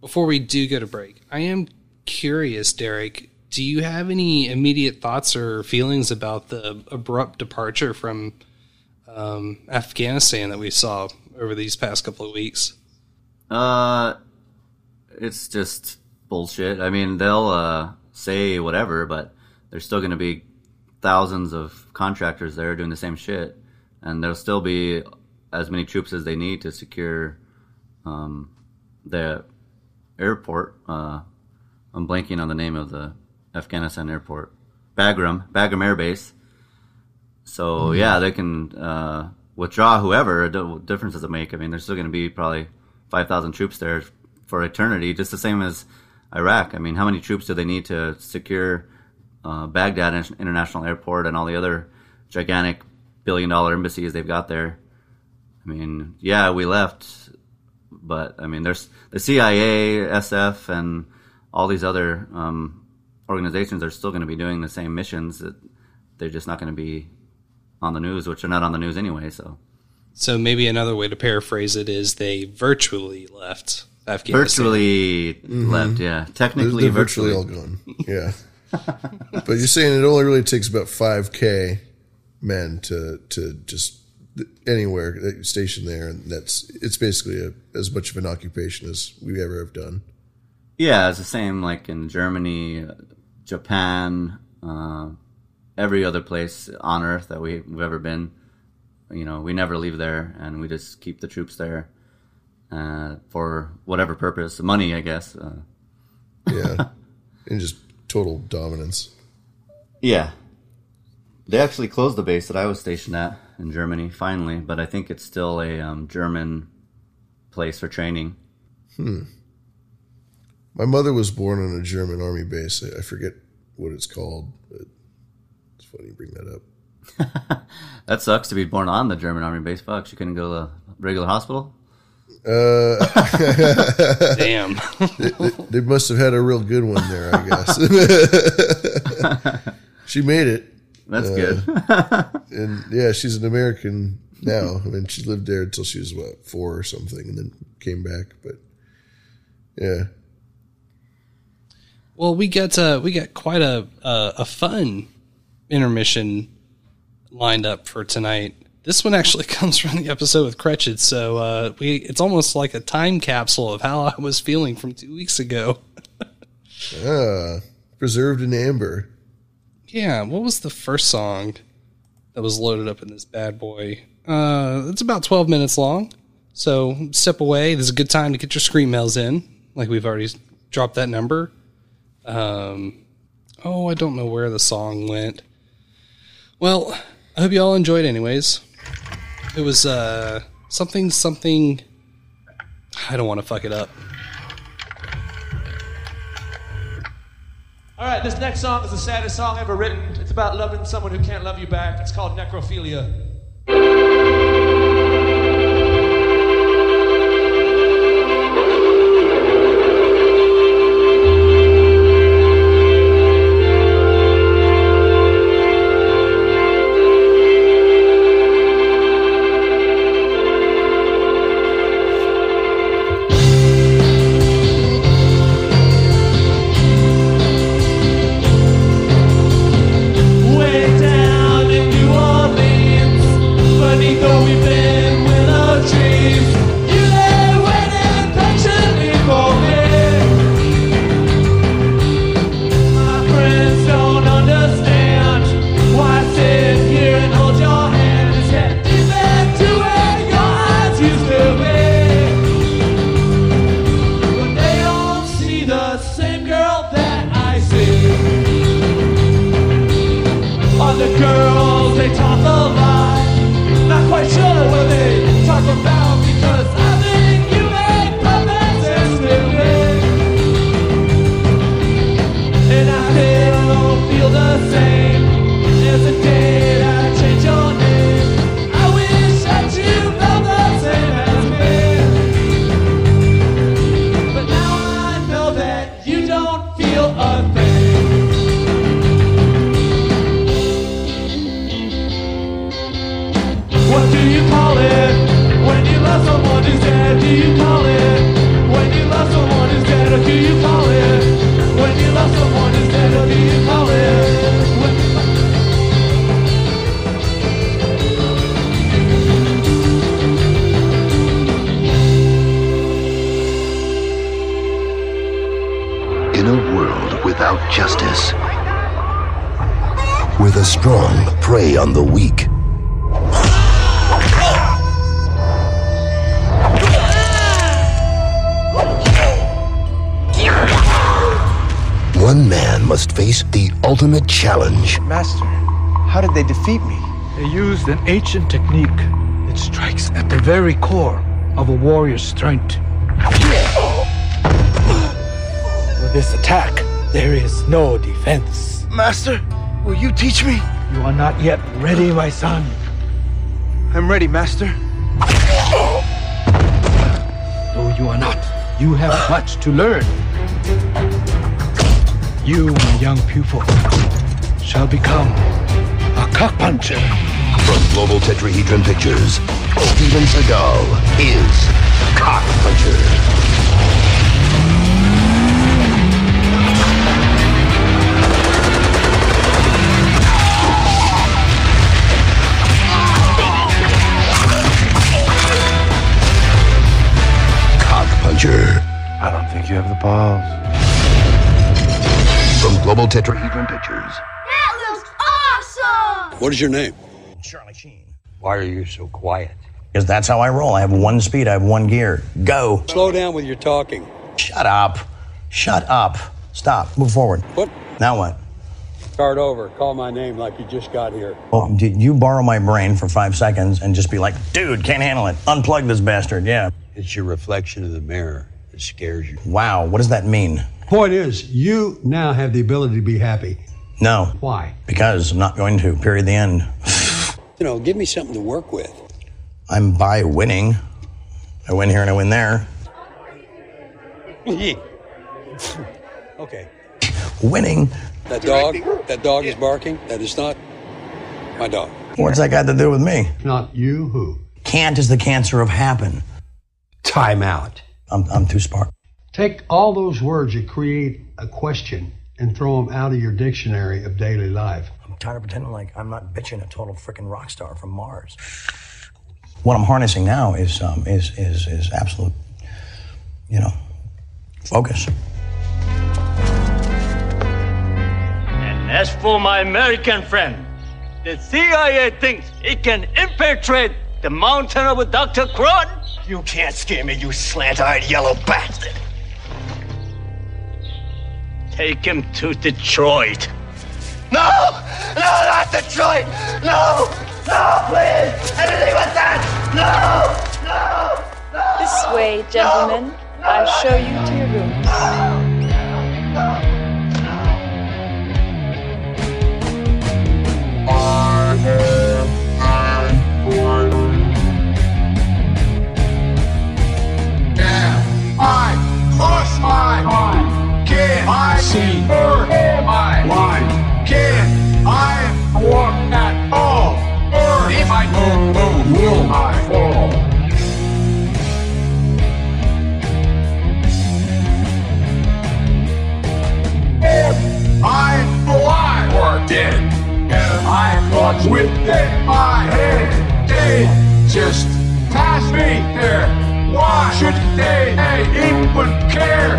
before we do go to break, I am curious, Derek. Do you have any immediate thoughts or feelings about the abrupt departure from um, Afghanistan that we saw over these past couple of weeks? Uh, it's just bullshit. I mean, they'll uh, say whatever, but there's still going to be thousands of contractors there doing the same shit, and there'll still be as many troops as they need to secure um, the airport. Uh, I'm blanking on the name of the Afghanistan airport, Bagram, Bagram Air Base. So Mhm. yeah, they can uh, withdraw whoever. What difference does it make? I mean, there's still going to be probably five thousand troops there for eternity, just the same as Iraq. I mean, how many troops do they need to secure uh, Baghdad International Airport and all the other gigantic billion-dollar embassies they've got there? I mean, yeah, we left, but I mean, there's the CIA, SF, and all these other um, organizations are still going to be doing the same missions. That they're just not going to be on the news, which are not on the news anyway. So So maybe another way to paraphrase it is they virtually left Afghanistan. virtually Mhm. left, yeah. They're, Technically, they're virtually virtually. all gone. Yeah. but you're saying it only really takes about 5K men to, to just anywhere that you station there. And that's, it's basically a, as much of an occupation as we ever have done. Yeah, it's the same like in Germany, uh, Japan, uh, every other place on earth that we, we've ever been. You know, we never leave there, and we just keep the troops there uh, for whatever purpose, money, I guess. Uh, Yeah. and just total dominance. yeah, they actually closed the base that I was stationed at in Germany finally, but I think it's still a um, German place for training. Hmm. My mother was born on a German army base. I I forget what it's called, but it's funny you bring that up. That sucks to be born on the German army base. Fuck, you couldn't go to a regular hospital. Uh, Damn. they, they- they must have had a real good one there, I guess. she made it. That's good. and yeah, she's an American now. I mean, she lived there until she was what four or something, and then came back. But yeah, Well, we got uh, we got quite a a, a fun intermission lined up for tonight. This one actually comes from the episode with Cretched, so uh, we it's almost like a time capsule of how I was feeling from two weeks ago. ah, preserved in amber. Yeah, what was the first song that was loaded up in this bad boy? Uh, it's about twelve minutes long, so step away. This is a good time to get your screen mails in. Like we've already dropped that number. Um, oh, I don't know where the song went. Well, I hope you all enjoyed, anyways. It was uh something something. I don't want to fuck it up. All right, this next song is the saddest song ever written. It's about loving someone who can't love you back. It's called Necrophilia. Strong prey on the weak, one man must face the ultimate challenge. Master, how did they defeat me? They used an ancient technique that strikes at the very core of a warrior's strength. With this attack, there is no defense. Master, will you teach me? You are not yet ready, my son. I'm ready, Master. No, you are not. You have much to learn. You, my young pupil, shall become a cock puncher. From Global Tetrahedron Pictures, Steven Seagal is Cock I think you have the balls. From Global Tetrahedron Pictures. That looks awesome! What is your name? Charlie Sheen. Why are you so quiet? Because that's how I roll. I have one speed, I have one gear. Go. Slow down with your talking. Shut up. Shut up. Stop. Move forward. What? Now what? Start over. Call my name like you just got here. Well, did you borrow my brain for five seconds and just be like, dude, can't handle it. Unplug this bastard. Yeah. It's your reflection in the mirror that scares you. Wow. What does that mean? Point is, you now have the ability to be happy. No. Why? Because I'm not going to. Period. The end. You know, give me something to work with. I'm by winning. I win here and I win there. okay. Winning. That dog, that dog is barking. That is not my dog. What's that got to do with me? Not you, who? Can't is the cancer of happen. Time out. I'm, I'm too smart. Take all those words that create a question and throw them out of your dictionary of daily life. I'm tired of pretending like I'm not bitching a total freaking rock star from Mars. What I'm harnessing now is um, is is is absolute, you know, focus. And as for my American friend, the CIA thinks it can infiltrate the mountain with Dr. Crud. You can't scare me, you slant-eyed yellow bastard. Take him to Detroit. No! No, not Detroit! No! No, please! Anything but that! No! No! This way, gentlemen. I'll show you to your rooms. I my. Can I see I? Can I walk at all? If I don't will I fall? Am I alive or dead? I thoughts within my head? They just pass me there. Why should they even care?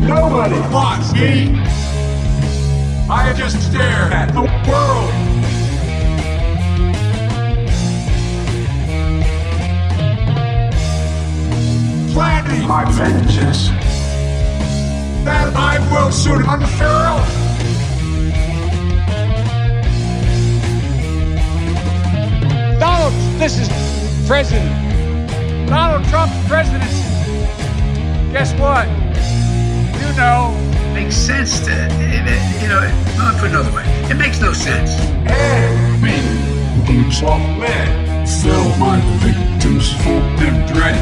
Nobody wants me. I just stare at the world. Planning my vengeance. That I will soon unfurl. Donald, this is President. Donald Trump's presidency. Guess what? You know. It makes sense to, it, it, you know, not put another way. It makes no sense. And me, the blue man, sell my victims for of dread.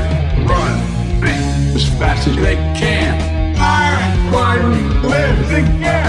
Run me as fast as they can. I finally live again.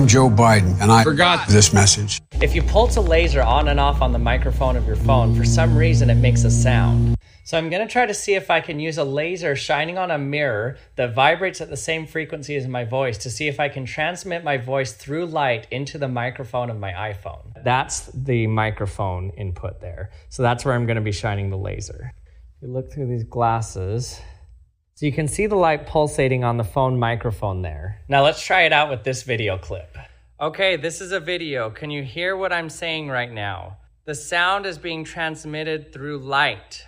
I'm Joe Biden, and I forgot this message. If you pulse a laser on and off on the microphone of your phone, for some reason it makes a sound. So I'm going to try to see if I can use a laser shining on a mirror that vibrates at the same frequency as my voice to see if I can transmit my voice through light into the microphone of my iPhone. That's the microphone input there. So that's where I'm going to be shining the laser. If you look through these glasses, so you can see the light pulsating on the phone microphone there. Now let's try it out with this video clip. Okay, this is a video. Can you hear what I'm saying right now? The sound is being transmitted through light.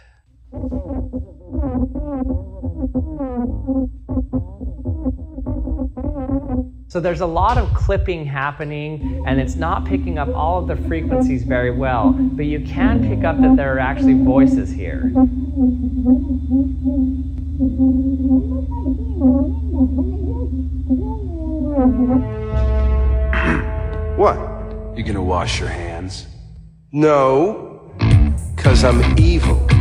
So there's a lot of clipping happening and it's not picking up all of the frequencies very well, but you can pick up that there are actually voices here. What? You gonna wash your hands? No, because I'm evil.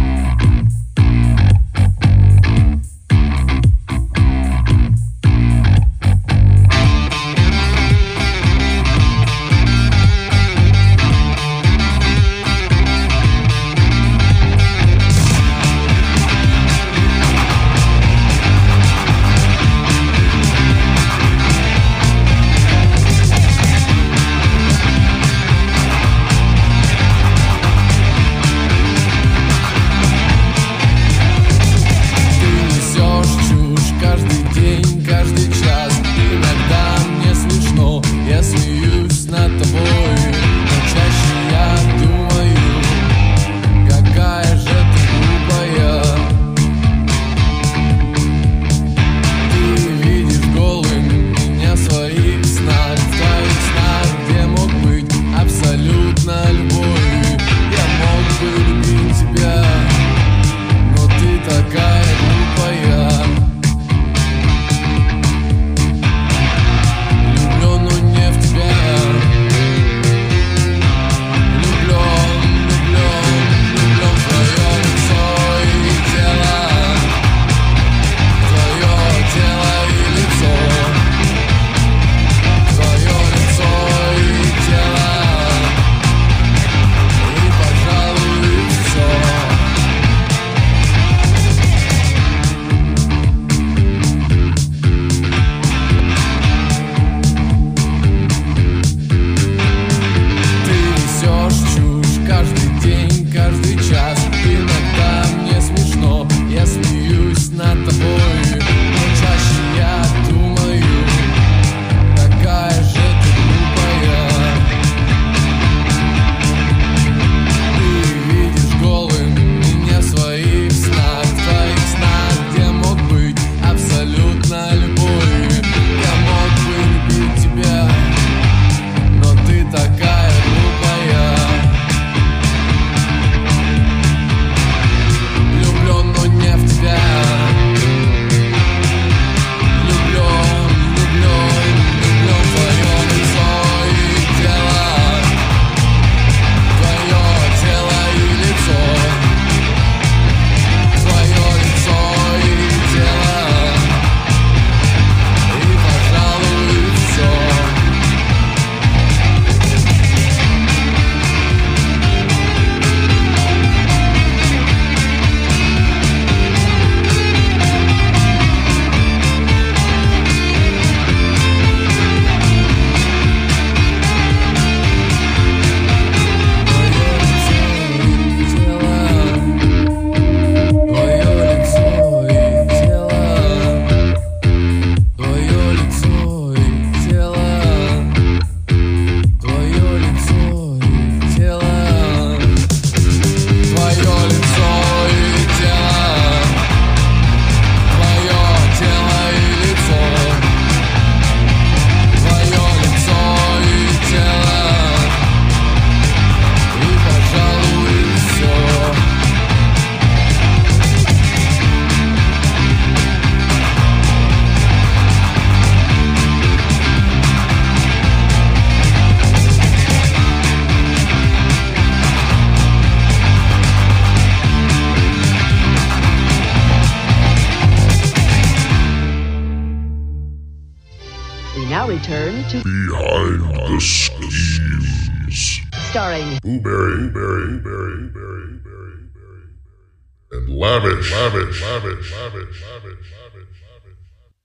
And lavish, lavish, lavish, lavish, lavish, lavish. lavish.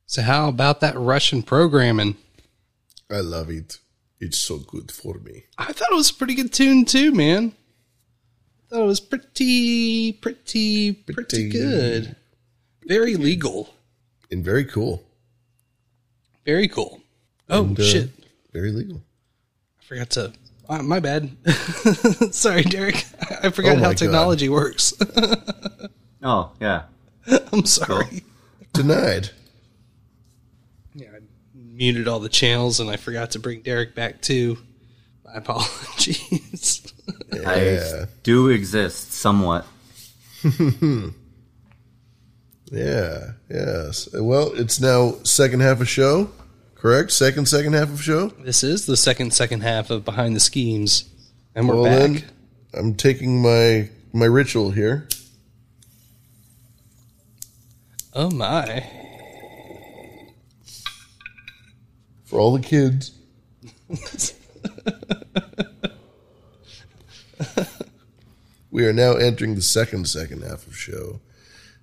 So how about that Russian programming? I love it. It's so good for me. I thought it was a pretty good tune too, man. I thought it was pretty, pretty, pretty, Pretty. good. Very legal. And very cool. Very cool. Oh And, uh, shit! Very legal. I forgot to. Uh, my bad. Sorry, Derek. I forgot Oh my how God. technology works. Oh yeah. I'm sorry. Denied. Yeah, I muted all the channels, and I forgot to bring Derek back too. My apologies. I do exist somewhat. Yeah, yes. Well, it's now second half of show, correct? Second, second half of show. this is the second second half of Behind the Schemes, and we're well, back. then I'm taking my my ritual here. Oh my! for all the kids. we are now entering the second second half of show.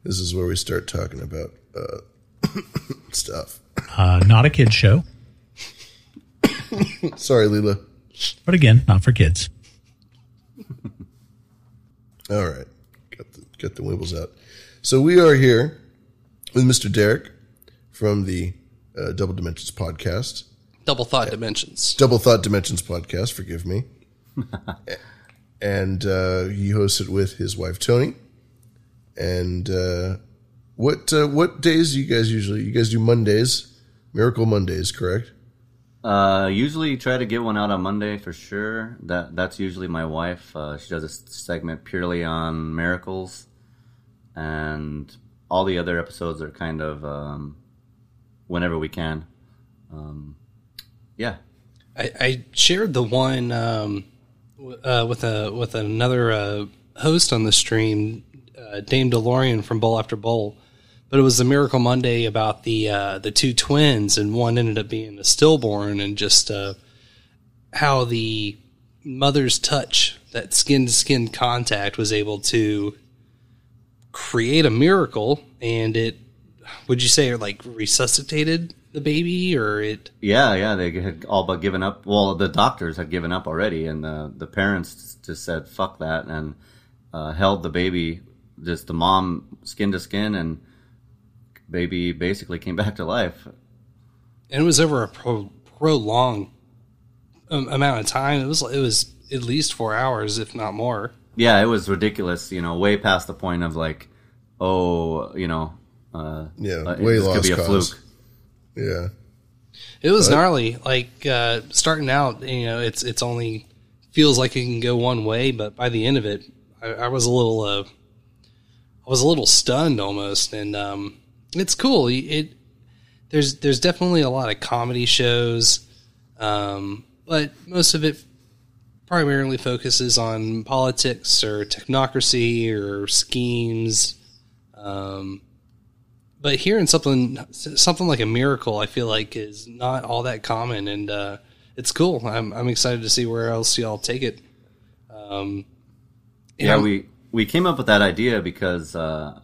This is where we start talking about uh, stuff. Uh, not a kid show, Sorry, Leela. but again, not for kids. All right, got the got the wimbles out. So we are here with Mr. Derek from the uh, Double Dimensions podcast. Double Thought Dimensions. Double Thought Dimensions podcast. Forgive me. and uh, he hosts it with his wife Tony. And uh, what uh, what days do you guys usually? You guys do Mondays, Miracle Mondays, correct? Uh, usually try to get one out on Monday for sure. That that's usually my wife. Uh, she does a segment purely on miracles, and all the other episodes are kind of um, whenever we can. Um, yeah, I, I shared the one um, uh, with a with another uh, host on the stream, uh, Dame DeLorean from Bowl After Bowl, but it was the Miracle Monday about the uh, the two twins, and one ended up being a stillborn, and just uh, how the mother's touch, that skin to skin contact, was able to create a miracle, and it would you say like resuscitated the baby, or it yeah, yeah. They had all but given up. Well, the doctors had given up already, and the the parents just said "fuck that" and uh, held the baby, just the mom skin to skin, and baby basically came back to life. and it was over a pro, prolonged um, amount of time. It was it was at least four hours, if not more. Yeah, it was ridiculous. You know, way past the point of like, oh, you know, uh, Yeah, uh, way this could be a cause. fluke. Yeah. It was But- gnarly. Like uh, starting out, you know, it's it's only feels like it can go one way, but by the end of it, I, I was a little uh, I was a little stunned almost, and um, it's cool. It there's there's definitely a lot of comedy shows, um, but most of it primarily focuses on politics or technocracy or schemes. Um, but hearing something something like a miracle, I feel like is not all that common, and uh, it's cool. I'm I'm excited to see where else y'all take it. Um, Yeah, we we came up with that idea because uh,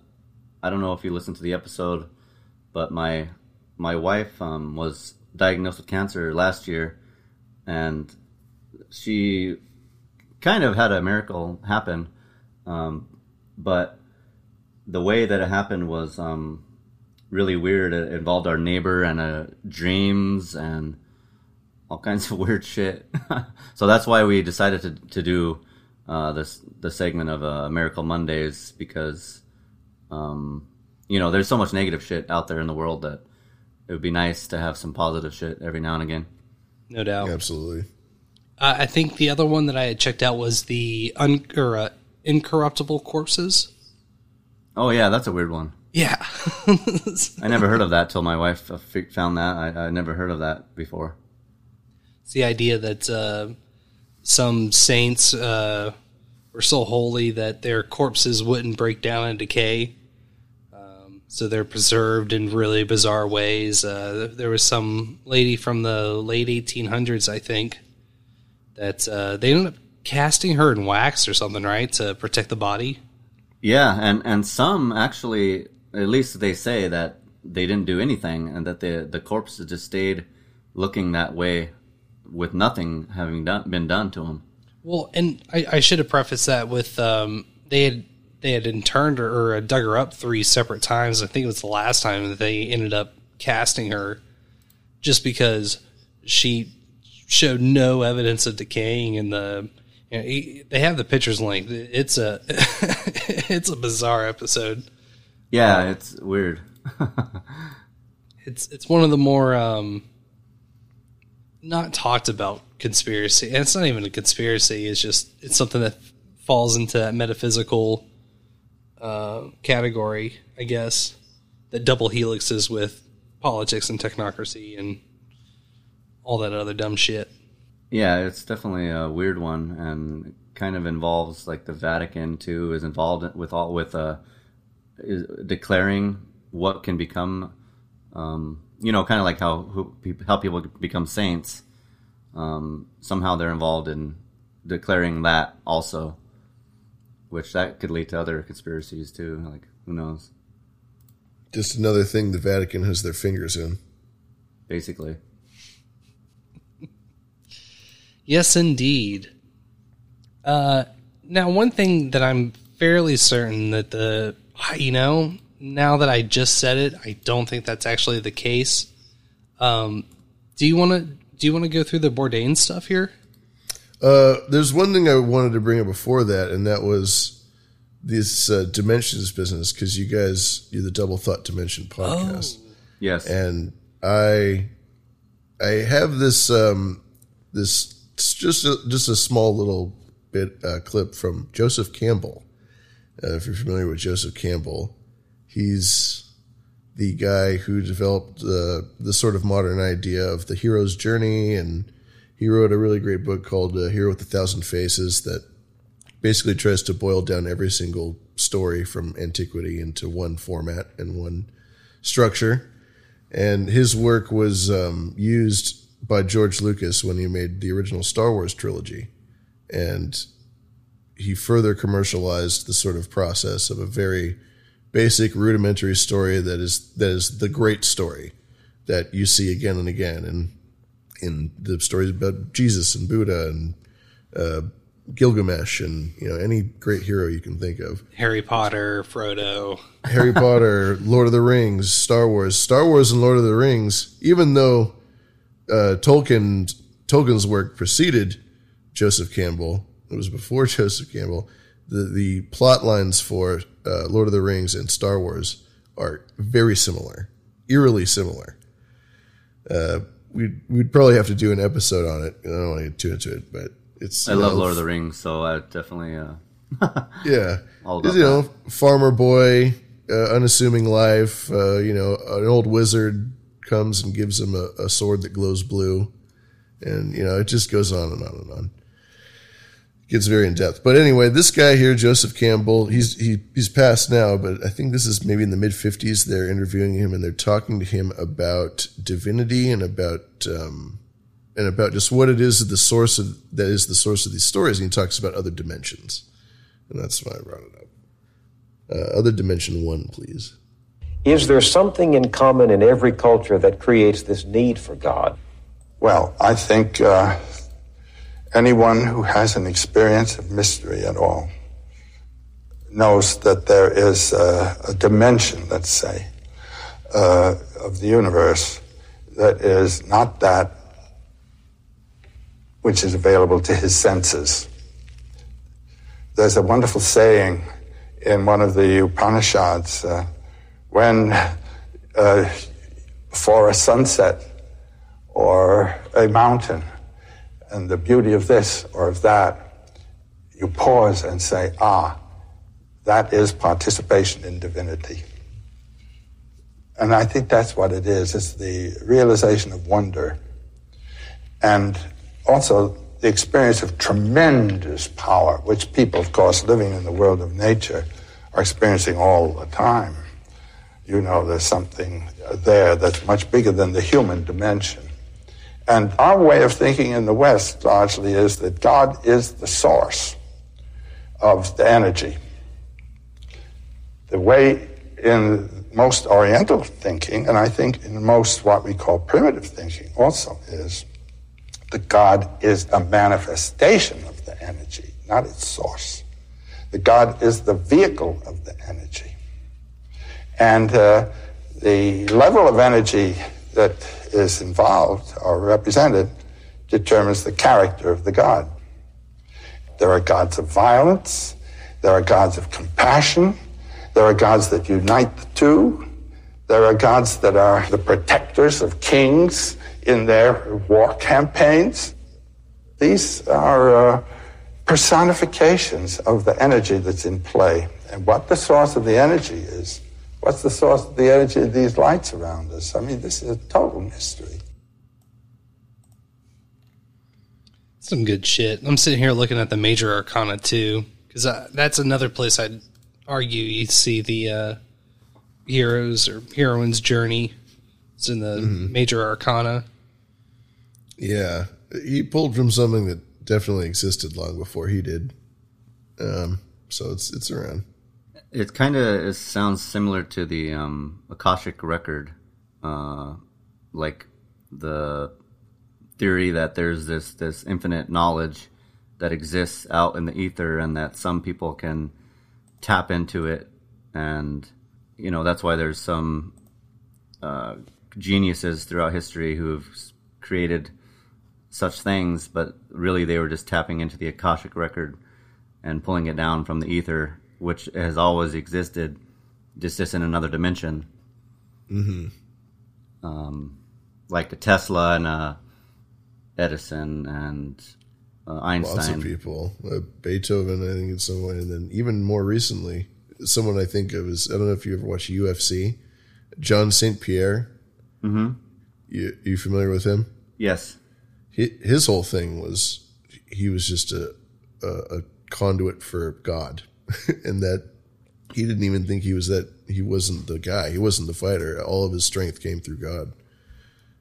I don't know if you listened to the episode, but my my wife um, was diagnosed with cancer last year, and she kind of had a miracle happen, um, but the way that it happened was um, really weird. It involved our neighbor and uh, dreams and all kinds of weird shit. so that's why we decided to to do uh, this the segment of uh, Miracle Mondays because um, you know there's so much negative shit out there in the world that it would be nice to have some positive shit every now and again. no doubt. Absolutely. Uh, I think the other one that I had checked out was the un- or, uh, incorruptible corpses. Oh yeah, that's a weird one. Yeah, I never heard of that till my wife uh, found that. I, I never heard of that before. It's the idea that uh, some saints uh, were so holy that their corpses wouldn't break down and decay. Um, so they're preserved in really bizarre ways. Uh, there was some lady from the late 1800s, I think, that uh, they ended up casting her in wax or something, right, to protect the body. Yeah, and and some actually, at least they say that they didn't do anything, and that the the corpses just stayed looking that way, with nothing having done, been done to him. Well, and I, I should have prefaced that with um, they had they had interned her or dug her up three separate times. I think it was the last time that they ended up casting her, just because she showed no evidence of decaying in the. You know, he- they have the pictures linked. It's a it's a bizarre episode. Yeah, it's weird. It's it's one of the more um, not talked about conspiracy. And it's not even a conspiracy. It's just it's something that falls into that metaphysical uh, category, I guess. That double helixes with politics and technocracy and all that other dumb shit. Yeah, it's definitely a weird one, and kind of involves like the Vatican too is involved with all with uh, is declaring what can become, um, you know, kind of like how who, peop- how people become saints. Um, somehow they're involved in declaring that also, which that could lead to other conspiracies too. Like who knows? Just another thing the Vatican has their fingers in. Basically. Yes, indeed. Uh, now, one thing that I'm fairly certain that the, you know, now that I just said it, I don't think that's actually the case. Um, do you want to do you want to go through the Bourdain stuff here? Uh, there's one thing I wanted to bring up before that, and that was this uh, dimensions business because you guys, you're the Double Thought Dimension podcast. Yes. and I, I have this um, this it's just a, just a small little bit uh, clip from Joseph Campbell. Uh, if you're familiar with Joseph Campbell, he's the guy who developed uh, the sort of modern idea of the hero's journey, and he wrote a really great book called uh, "Hero with a Thousand Faces" that basically tries to boil down every single story from antiquity into one format and one structure. And his work was um, used by George Lucas when he made the original Star Wars trilogy. And he further commercialized the sort of process of a very basic rudimentary story that is that is the great story that you see again and again and in the stories about Jesus and Buddha and uh, Gilgamesh and you know any great hero you can think of. Harry Potter, Frodo. Harry Potter, Lord of the Rings, Star Wars, Star Wars, and Lord of the Rings. Even though uh, Tolkien Tolkien's work preceded Joseph Campbell, it was before Joseph Campbell. The the plot lines for uh, Lord of the Rings and Star Wars are very similar, eerily similar. Uh, we'd we'd probably have to do an episode on it. I don't want to get too into it, but it's I love know, Lord of the Rings, so I definitely uh, yeah, All you know, farmer boy, uh, unassuming life. Uh, you know, an old wizard comes and gives him a, a sword that glows blue, and you know, it just goes on and on and on. Gets very in depth, but anyway, this guy here, Joseph Campbell, he's he, he's passed now, but I think this is maybe in the mid fifties. They're interviewing him and they're talking to him about divinity and about um, and about just what it is that the source of that is the source of these stories. And he talks about other dimensions, and that's why I brought it up. Uh, other dimension one, please. Is there something in common in every culture that creates this need for God? Well, I think uh, anyone who has an experience of mystery at all knows that there is a, a dimension, let's say, uh, of the universe that is not that which is available to his senses. There's a wonderful saying in one of the Upanishads uh, when uh, for a sunset or a mountain and the beauty of this or of that, you pause and say, ah, that is participation in divinity. And I think that's what it is. It's the realization of wonder and also the experience of tremendous power, which people, of course, living in the world of nature are experiencing all the time. you know there's something there that's much bigger than the human dimension. And our way of thinking in the West largely is that God is the source of the energy. The way in most Oriental thinking, and I think in most what we call primitive thinking also, is that God is a manifestation of the energy, not its source. That God is the vehicle of the energy. And uh, the level of energy that is involved or represented determines the character of the God. There are gods of violence, there are gods of compassion, there are gods that unite the two, there are gods that are the protectors of kings in their war campaigns. These are uh, personifications of the energy that's in play. And what the source of the energy is, what's the source of the energy of these lights around us? I mean, this is a total mystery. Some good shit. I'm sitting here looking at the major arcana too, because that's another place I'd argue you see the uh, heroes or heroine's journey. It's in the Mhm. major arcana. Yeah, he pulled from something that definitely existed long before he did. Um, so it's it's around. It kind of sounds similar to the um, Akashic record, uh, like the theory that there's this this infinite knowledge that exists out in the ether, and that some people can tap into it, and you know that's why there's some uh, geniuses throughout history who've created such things, but really they were just tapping into the Akashic record and pulling it down from the ether, which has always existed, just just in another dimension. Mhm. Um, like a Tesla and uh, Edison and uh, Einstein. Lots of people. Uh, Beethoven, I think, in some way, and then even more recently, someone I think of is I don't know if you ever watch UFC. John St. Pierre. Mhm. You you familiar with him? Yes. Hi- His whole thing was he was just a a, a conduit for God, and that he didn't even think he was that he wasn't the guy. He wasn't the fighter. All of his strength came through God.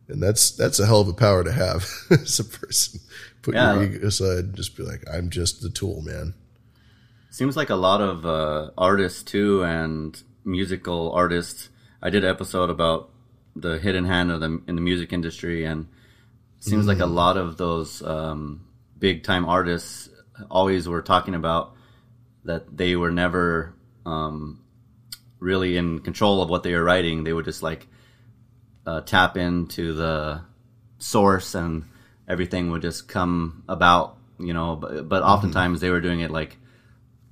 And that's that's a hell of a power to have as a person. Put Yeah. your ego aside and just be like, I'm just the tool, man. Seems like a lot of uh, artists too, and musical artists. I did an episode about the hidden hand of the in the music industry, and seems like a Mm. lot of those um, big time artists always were talking about that they were never um, really in control of what they were writing. They would just like uh, tap into the source, and everything would just come about. You know, but, but oftentimes they were doing it like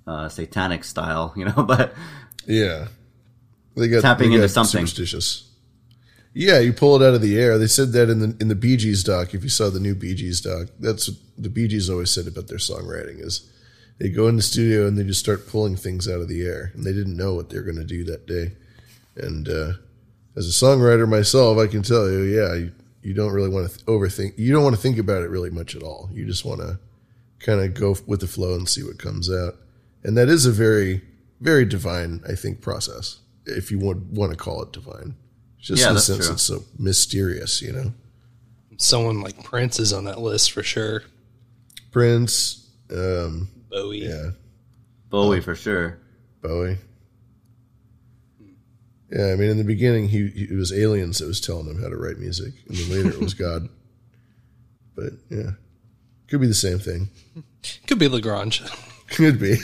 uh, satanic style, you know, but Yeah. They got tapping they into got something. superstitious. Yeah, you pull it out of the air. They said that in the in the Bee Gees doc. If you saw the new Bee Gees doc, that's what the Bee Gees always said about their songwriting is they go in the studio and they just start pulling things out of the air, and they didn't know what they're going to do that day. And uh, as a songwriter myself, I can tell you, yeah, you, you don't really want to th- overthink. You don't want to think about it really much at all. You just want to kind of go with the flow and see what comes out. And that is a very, very divine, I think, process. If you would want to call it divine, just Yeah, in the sense true. it's so mysterious, you know. Someone like Prince is on that list for sure. Prince, um, Bowie, yeah, Bowie for sure. Bowie. Yeah, I mean, in the beginning, he, he it was aliens that was telling him how to write music, and then later it was God. But yeah, could be the same thing. Could be Lagrange. Could be.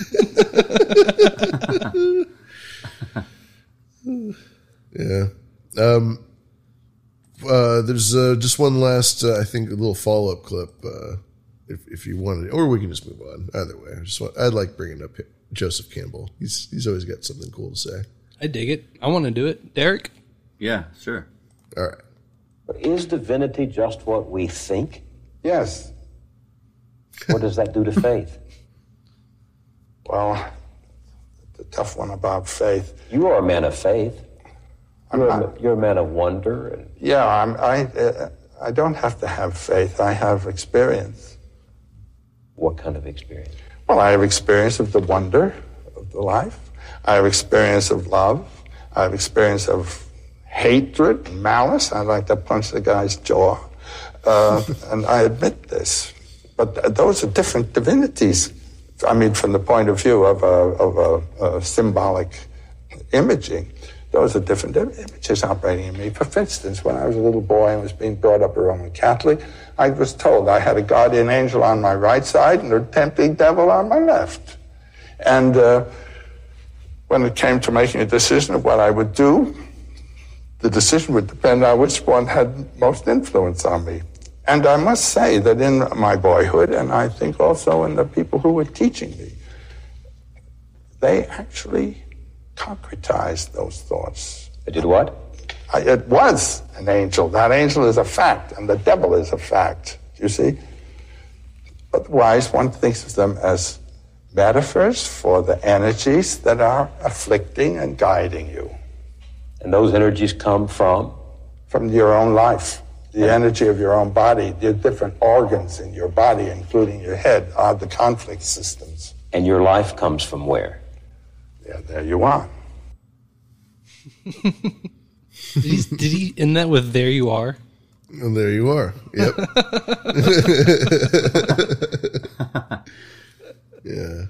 yeah. Um, uh, there's uh, just one last, uh, I think, a little follow up clip, uh, if if you wanted, or we can just move on. Either way, I just want, I'd like bringing up Joseph Campbell. He's he's always got something cool to say. I dig it. I want to do it. Derek? Yeah, sure. All right. But is divinity just what we think? Yes. What does that do to faith? Well, the tough one about faith. You are a man of faith. You're, a, you're a man of wonder. And Yeah, I'm, I, uh, I don't have to have faith. I have experience. What kind of experience? Well, I have experience of the wonder of the life. I have experience of love. I have experience of hatred malice. I'd like to punch the guy's jaw. Uh, and I admit this. But th- those are different divinities. I mean, from the point of view of a, of a, a symbolic imaging, those are different im- images operating in me. For instance, when I was a little boy and was being brought up a Roman Catholic, I was told I had a guardian angel on my right side and a tempting devil on my left. And uh, when it came to making a decision of what I would do, the decision would depend on which one had most influence on me. And I must say that in my boyhood, and I think also in the people who were teaching me, they actually concretized those thoughts. They did what? I, it was an angel. That angel is a fact, and the devil is a fact. You see? Otherwise, one thinks of them as metaphors for the energies that are afflicting and guiding you. And those energies come from? From your own life. The energy of your own body, the different organs in your body, including your head, are the conflict systems. And your life comes from where? Yeah, there you are. Did he, did he end that with "There you are"? And there you are. Yep. yeah.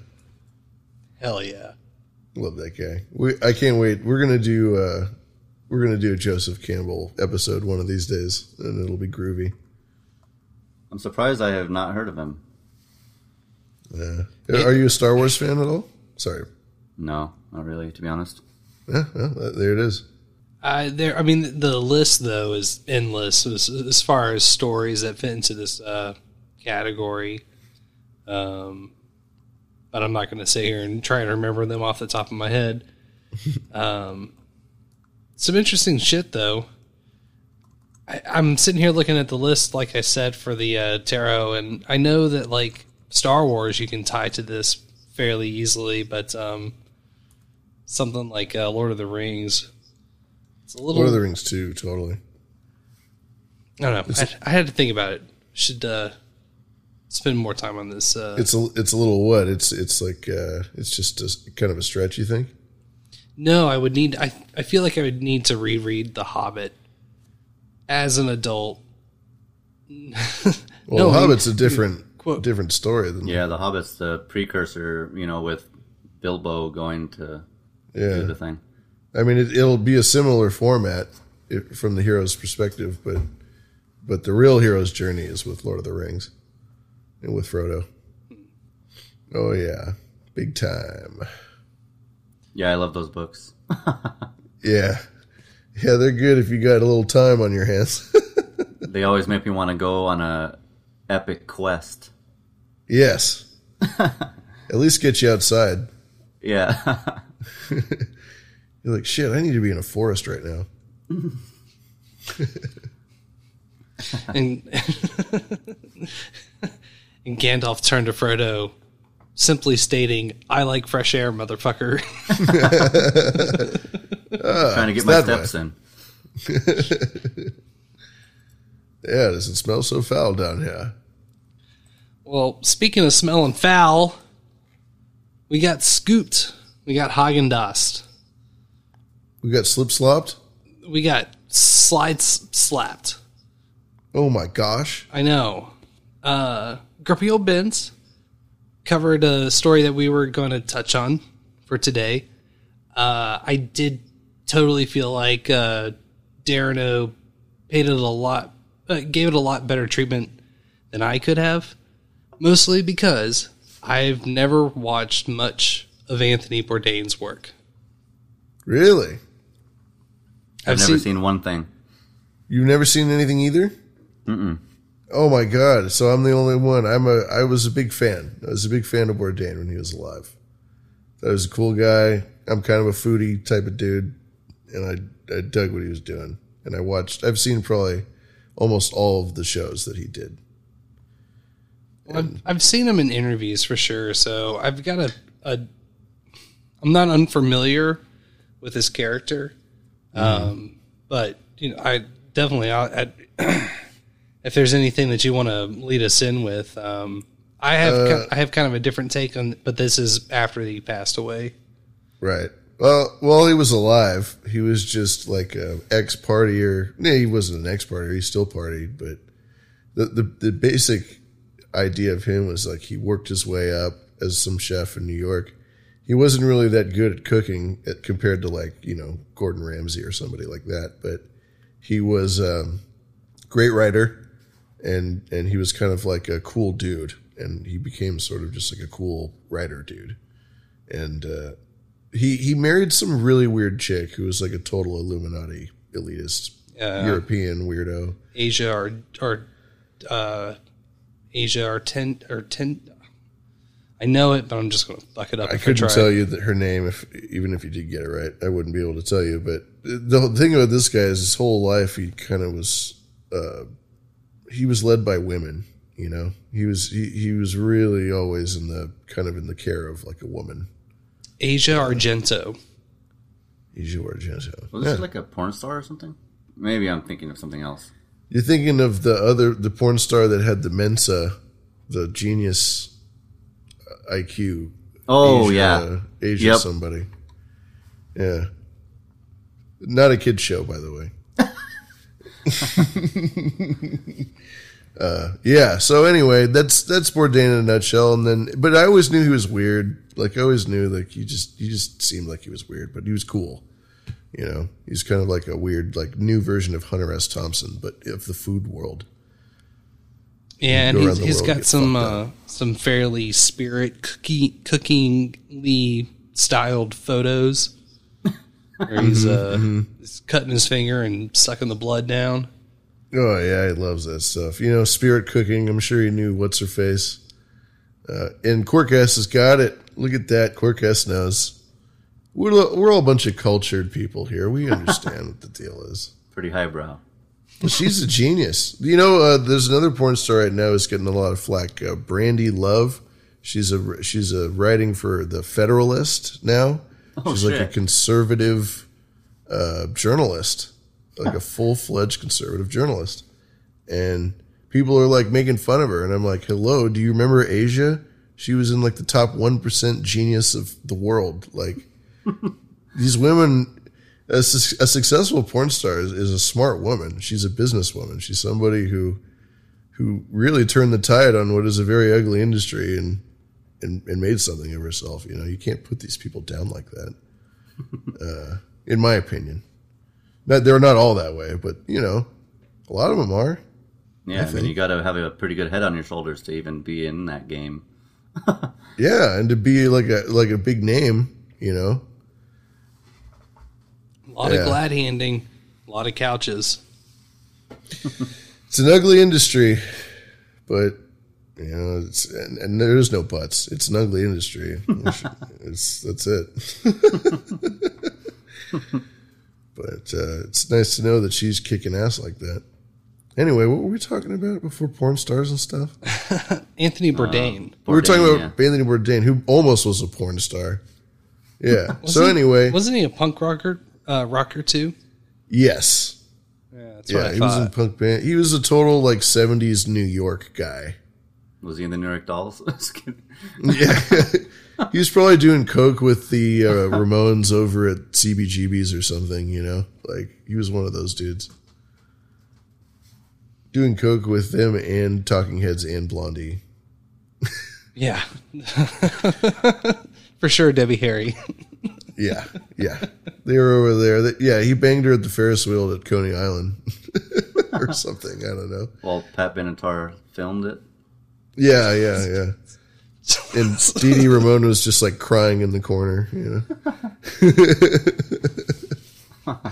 Hell yeah. Love that guy. We I can't wait. We're gonna do uh we're gonna do a Joseph Campbell episode one of these days, and it'll be groovy. I'm surprised I have not heard of him. Yeah. Are you a Star Wars fan at all? Sorry. No, not really, to be honest. Yeah, well, there it is. I there. I mean, the list though is endless as, as far as stories that fit into this uh, category. Um, but I'm not going to sit here and try to remember them off the top of my head. um, some interesting shit though. I, I'm sitting here looking at the list, like I said, for the uh, tarot, and I know that like Star Wars, you can tie to this fairly easily, but um, something like uh, Lord of the Rings, it's a little. Lord of the Rings too, totally. I don't know. I, I had to think about it. Should uh, spend more time on this. Uh, It's a it's a little what? It's it's like uh it's just a, kind of a stretch. You think? no, I would need. I I feel like I would need to reread The Hobbit as an adult. Well, No, The I mean, Hobbit's a different quote. different story than Yeah, The Hobbit's the precursor, you know, with Bilbo going to yeah. do the thing. I mean, it, it'll be a similar format if, from the hero's perspective, but but the real hero's journey is with Lord of the Rings and with Frodo. Oh yeah, big time. Yeah, I love those books. Yeah, yeah, they're good if you got a little time on your hands. they always make me want to go on a epic quest. yes, at least get you outside. Yeah. You're like, shit, I need to be in a forest right now. and and Gandalf turned to Frodo, simply stating, "I like fresh air, motherfucker." Ah, Trying to get my steps way. in. yeah, does it smell so foul down here? well, speaking of smelling foul, we got scooped. We got Häagen-Dazs. We got slip slopped. We got slides slapped. Oh my gosh! I know. Uh, Grumpy Old Benz covered a story that we were going to touch on for today. Uh, I did totally feel like uh, Darren O paid it a lot, uh, gave it a lot better treatment than I could have. Mostly because I've never watched much of Anthony Bourdain's work. Really? I've, I've never seen- seen, one thing. You've never seen anything either? Mm-mm. Oh my god! So I'm the only one. I'm a. I was a big fan. I was a big fan of Bourdain when he was alive. That was a cool guy. I'm kind of a foodie type of dude, and I I dug what he was doing. And I watched. I've seen probably almost all of the shows that he did. I've, I've seen him in interviews for sure, so I've got a, a I'm not unfamiliar with his character, um, but you know, I definitely I, I, if there's anything that you want to lead us in with, um, I have Uh, I have kind of a different take on, but this is after he passed away. Right. Well, while he was alive, he was just like an ex partier. No, he wasn't an ex partier. He still partied, but the, the the basic idea of him was like he worked his way up as some chef in New York. He wasn't really that good at cooking at, compared to like you know Gordon Ramsay or somebody like that, but he was um, great writer, and and he was kind of like a cool dude, and he became sort of just like a cool writer dude, and uh, he he married some really weird chick who was like a total Illuminati elitist Yeah. European weirdo. Asia or or uh, Asia Argento or ten. I know it, but I'm just going to fuck it up. I couldn't try. tell you that her name if even if you did get it right, I wouldn't be able to tell you. But the thing about this guy is his whole life he kind of was uh, he was led by women. You know, he was he, he was really always in the kind of in the care of like a woman. Asia Argento. Asia Argento. Was Yeah. this like a porn star or something? Maybe I'm thinking of something else. You're thinking of the other the porn star that had the Mensa, the genius IQ. Oh, yeah. uh, Asia Yep. somebody. Yeah. Not a kid show, by the way. uh, yeah. So anyway, that's that's Bourdain in a nutshell. And then, but I always knew he was weird. Like I always knew, like he just he just seemed like he was weird, but he was cool. You know, he's kind of like a weird, like new version of Hunter S. Thompson, but of the food world. Yeah, and Go he's, around the he's world, got some uh, some fairly spirit cookie, cookingly styled photos. Where he's uh, Mhm, he's cutting his finger and sucking the blood down. Oh yeah, he loves that stuff. You know, spirit cooking. I'm sure he knew what's her face. Uh, and Corcast has got it. Look at that. Corcast knows. We're we're all a bunch of cultured people here. We understand what the deal is. Pretty highbrow. She's a genius. You know, uh, there's another porn star right now who's getting a lot of flack. Uh, Brandi Love. She's a she's a writing for the Federalist now. Oh, she's like a conservative uh, journalist, like a full fledged conservative journalist, and people are like making fun of her. And I'm like, hello, do you remember Asia? She was in like the top one percent genius of the world. Like these women a, a successful porn star is, is a smart woman. She's a businesswoman. She's somebody who who really turned the tide on what is a very ugly industry and and, and made something of herself. You know, you can't put these people down like that. Uh, in my opinion, not, they're not all that way, but you know, a lot of them are. Yeah, I I, mean, you got to have a pretty good head on your shoulders to even be in that game. Yeah, and to be like a like a big name, you know. A lot Yeah. of glad handing, a lot of couches. It's an ugly industry, but you know, it's and, and there's no buts. It's an ugly industry. it's that's it. but uh, it's nice to know that she's kicking ass like that. Anyway, what were we talking about before porn stars and stuff? Anthony Bourdain. we were talking about Anthony Bourdain, who almost was a porn star. Yeah. so he- anyway, wasn't he a punk rocker? Uh, rocker too. yes. Yeah, that's what yeah, I he was in thought. punk band. He was a total like '70s New York guy. Was he in the New York Dolls? Just kidding. Yeah, he was probably doing coke with the uh, Ramones over at CBGB's or something. You know, like he was one of those dudes doing coke with them and Talking Heads and Blondie. Yeah, for sure, Debbie Harry. Yeah, yeah, they were over there. They- yeah, he banged her at the Ferris wheel at Coney Island or something. I don't know. Well, Pat Benatar filmed it. Yeah, yeah, yeah. And Dee Dee Ramone was just like crying in the corner, you know.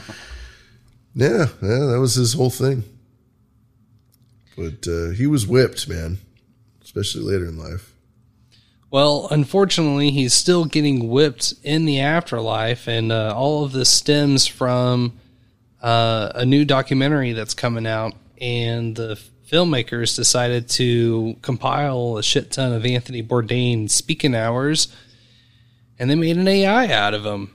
yeah, yeah, that was his whole thing. But uh, he was whipped, man, especially later in life. Well, unfortunately, he's still getting whipped in the afterlife, and uh, all of this stems from uh, a new documentary that's coming out, and the filmmakers decided to compile a shit ton of Anthony Bourdain speaking hours, and they made an AI out of him,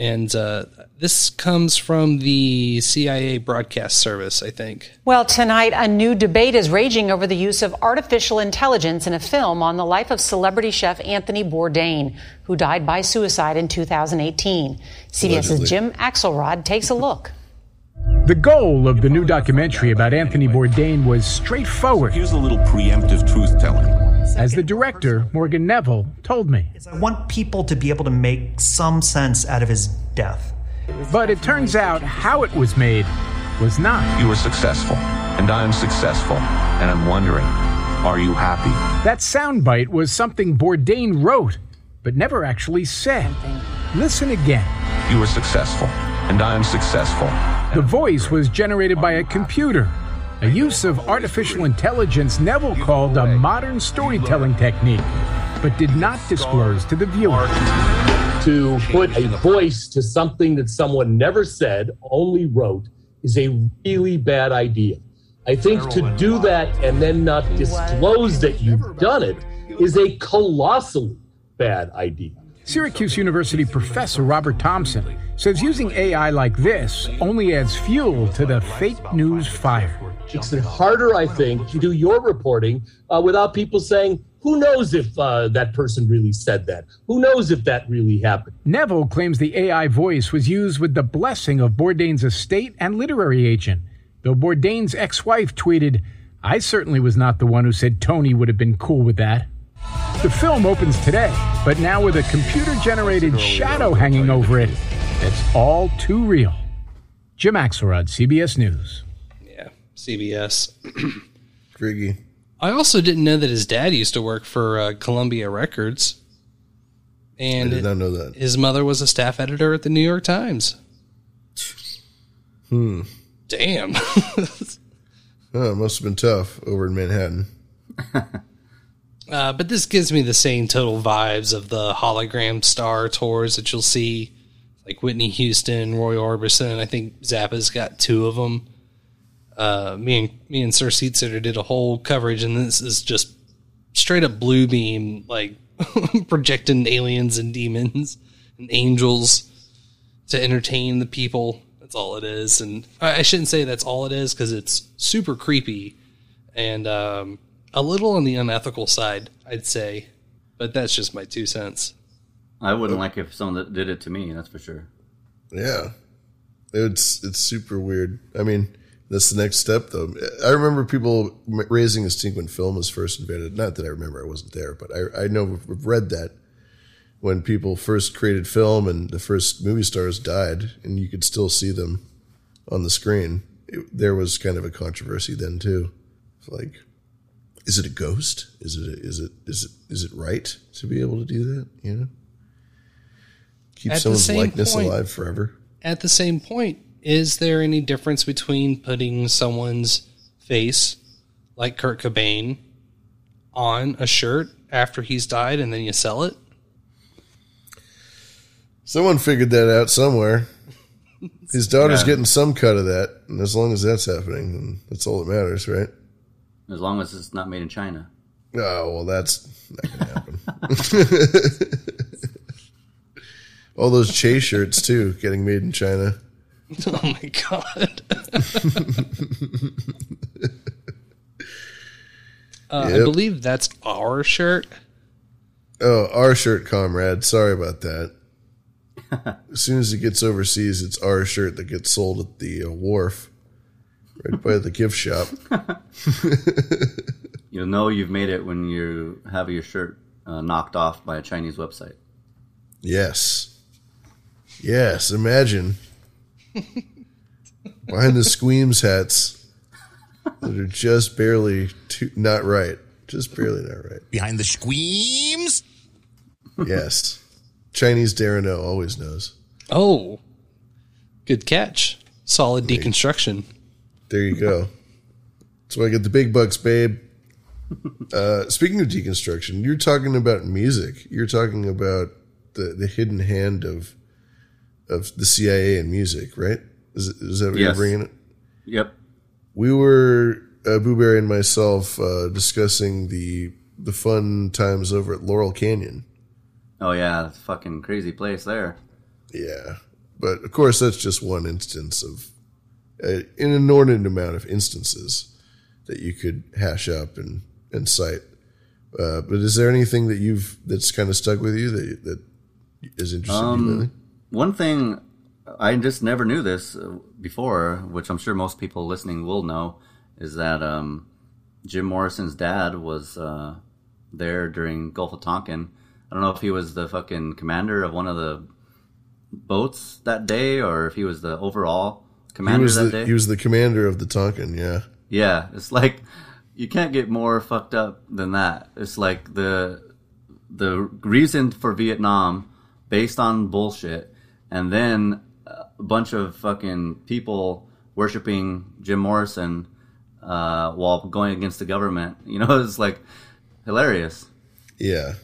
And uh, this comes from the CIA broadcast service, I think. Well, tonight, a new debate is raging over the use of artificial intelligence in a film on the life of celebrity chef Anthony Bourdain, who died by suicide in 2018. CBS's Allegedly. Jim Axelrod takes a look. The goal of the new documentary about Anthony Bourdain was straightforward. Here's a little preemptive truth telling. As the director, Morgan Neville, told me. I want people to be able to make some sense out of his death. But it turns out how it was made was not. You were successful, and I am successful, and I'm wondering, are you happy? That soundbite was something Bourdain wrote, but never actually said. Listen again. You were successful, and I am successful. The voice was generated by a computer, a use of artificial intelligence Neville called a modern storytelling technique, but did not disclose to the viewer. to put a voice to something that someone never said, only wrote, is a really bad idea. I think to do that and then not disclose that you've done it is a colossally bad idea. Syracuse University professor Robert Thompson says using AI like this only adds fuel to the fake news fire. It's harder, I think, to do your reporting uh, without people saying, who knows if uh, that person really said that? Who knows if that really happened? Neville claims the AI voice was used with the blessing of Bourdain's estate and literary agent, though Bourdain's ex wife tweeted, I certainly was not the one who said Tony would have been cool with that. The film opens today, but now with a computer generated shadow hanging over it It's all too real. Jim Axelrod, CBS News. Yeah, CBS. Griggy. I also didn't know that his dad used to work for uh, Columbia Records. And I did not know that. His mother was a staff editor at the New York Times. Hmm. Damn. Oh, it must have been tough over in Manhattan. Uh, but this gives me the same total vibes of the hologram star tours that you'll see, like Whitney Houston, Roy Orbison. I think Zappa's got two of them. Uh, me and me and Sir Seatsitter did a whole coverage, and this is just straight up blue beam, like projecting aliens and demons and angels to entertain the people. That's all it is, and I, shouldn't say that's all it is because it's super creepy and um, a little on the unethical side, I'd say. But that's just my two cents. I wouldn't like if someone that did it to me. That's for sure. Yeah, it's it's super weird. I mean, that's the next step, though. I remember people raising a stink when film was first invented. Not that I remember, I wasn't there, but I I know I've read that when people first created film and the first movie stars died, and you could still see them on the screen. It, there was kind of a controversy then too, like. Is it a ghost? Is it a, is it is it is it right to be able to do that? You know, keep At someone's likeness point- alive forever. At the same point, is there any difference between putting someone's face, like Kurt Cobain, on a shirt after he's died and then you sell it? Someone figured that out somewhere. His daughter's Yeah. getting some cut of that, and as long as that's happening, then that's all that matters, right? As long as it's not made in China. Oh well, that's not gonna happen. all those chase shirts too, getting made in China. Oh my god. Uh, I believe that's our shirt. Oh, our shirt, comrade. Sorry about that. as soon as it gets overseas, it's our shirt that gets sold at the uh, wharf, right by the gift shop. You'll know you've made it when you have your shirt uh, knocked off by a Chinese website. Yes. Yes, imagine. Behind the squeams hats that are just barely too, not right. Just barely not right. Behind the squeams? Yes. Chinese Darano always knows. Oh, good catch. Solid deconstruction. There you go. That's why I get the big bucks, babe. Uh, speaking of deconstruction, you're talking about music. You're talking about the, the hidden hand of of the CIA and music, right? Is, is that what you're bringing it? Yep. We were uh, Boo Berry and myself uh, discussing the the fun times over at Laurel Canyon. Oh yeah, fucking crazy place there. Yeah, but of course, that's just one instance of an inordinate amount of instances that you could hash up and and cite. Uh, but is there anything that you've that's kind of stuck with you that that is interesting? you, Um, one thing I just never knew this uh, before, which I'm sure most people listening will know, is that um, Jim Morrison's dad was uh, there during Gulf of Tonkin. I don't know if he was the fucking commander of one of the boats that day, or if he was the overall He was that the day. he was the commander of the Tonkin. Yeah, Yeah, it's like you can't get more fucked up than that. It's like the the reason for Vietnam based on bullshit, and then a bunch of fucking people worshiping Jim Morrison uh, while going against the government. You know, it's like hilarious. yeah.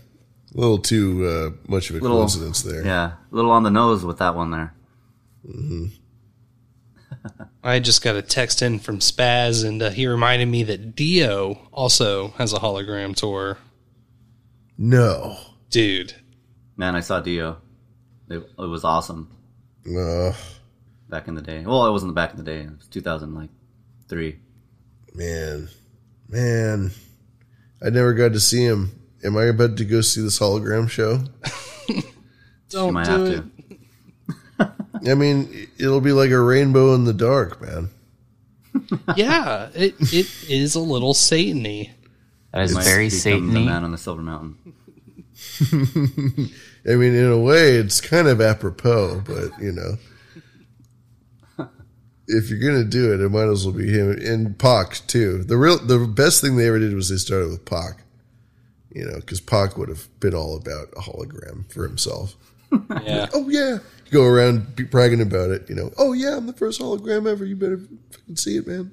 A little too uh, much of a Little- coincidence there. Yeah, a little on the nose with that one there. hmm I just got a text in from Spaz, and uh, he reminded me that Dio also has a hologram tour. No, dude. Man, I saw Dio. It, it was awesome. Uh, back in the day. Well, it wasn't back in the day. It was 2000, like three. Man, man, I never got to see him. Am I about to go see this hologram show? Don't might do have it. I mean, it'll be like a rainbow in the dark, man. yeah, it it is a little satany. That is very Become the man on the silver mountain. I mean, in a way, it's kind of apropos, but you know, if you're gonna do it, it might as well be him and Pac too. The real, the best thing they ever did was they started with Pac. You know, because Pac would have been all about a hologram for himself. Yeah. oh yeah, go around be bragging about it. You know, oh yeah, I'm the first hologram ever. You better fucking see it, man.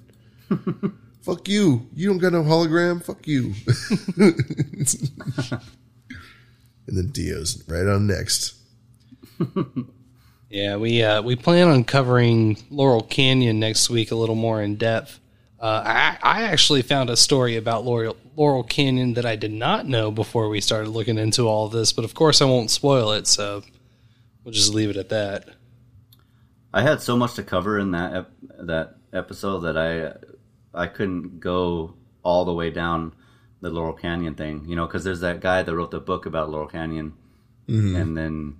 Fuck you. You don't got no hologram. Fuck you. and then Dio's right on next. Yeah, we uh, we plan on covering Laurel Canyon next week a little more in depth. Uh, I, I actually found a story about Laurel, Laurel Canyon that I did not know before we started looking into all this, but of course I won't spoil it, so we'll just leave it at that. I had so much to cover in that ep- that episode that I I couldn't go all the way down the Laurel Canyon thing, you know, because there's that guy that wrote the book about Laurel Canyon, Mhm. and then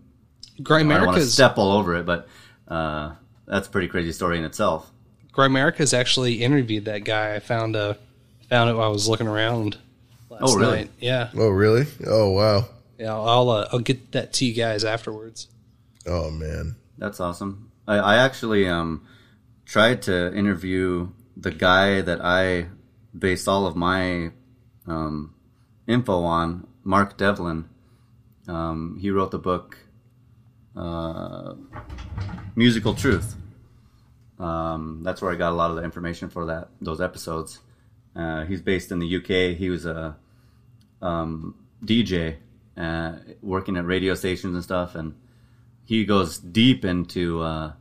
Gray I don't want to step all over it, but uh, that's a pretty crazy story in itself. Grimerica's actually interviewed that guy. I found uh found it while I was looking around last Oh, really? night. Yeah, Oh really? Oh wow. yeah. I'll uh, I'll get that to you guys afterwards. Oh man. That's awesome. I, I actually um, tried to interview the guy that I based all of my um, info on, Mark Devlin. Um, he wrote the book uh, Musical Truth. Um, that's where I got a lot of the information for that those episodes. Uh, he's based in the UK. He was a um, DJ uh, working at radio stations and stuff, and he goes deep into uh,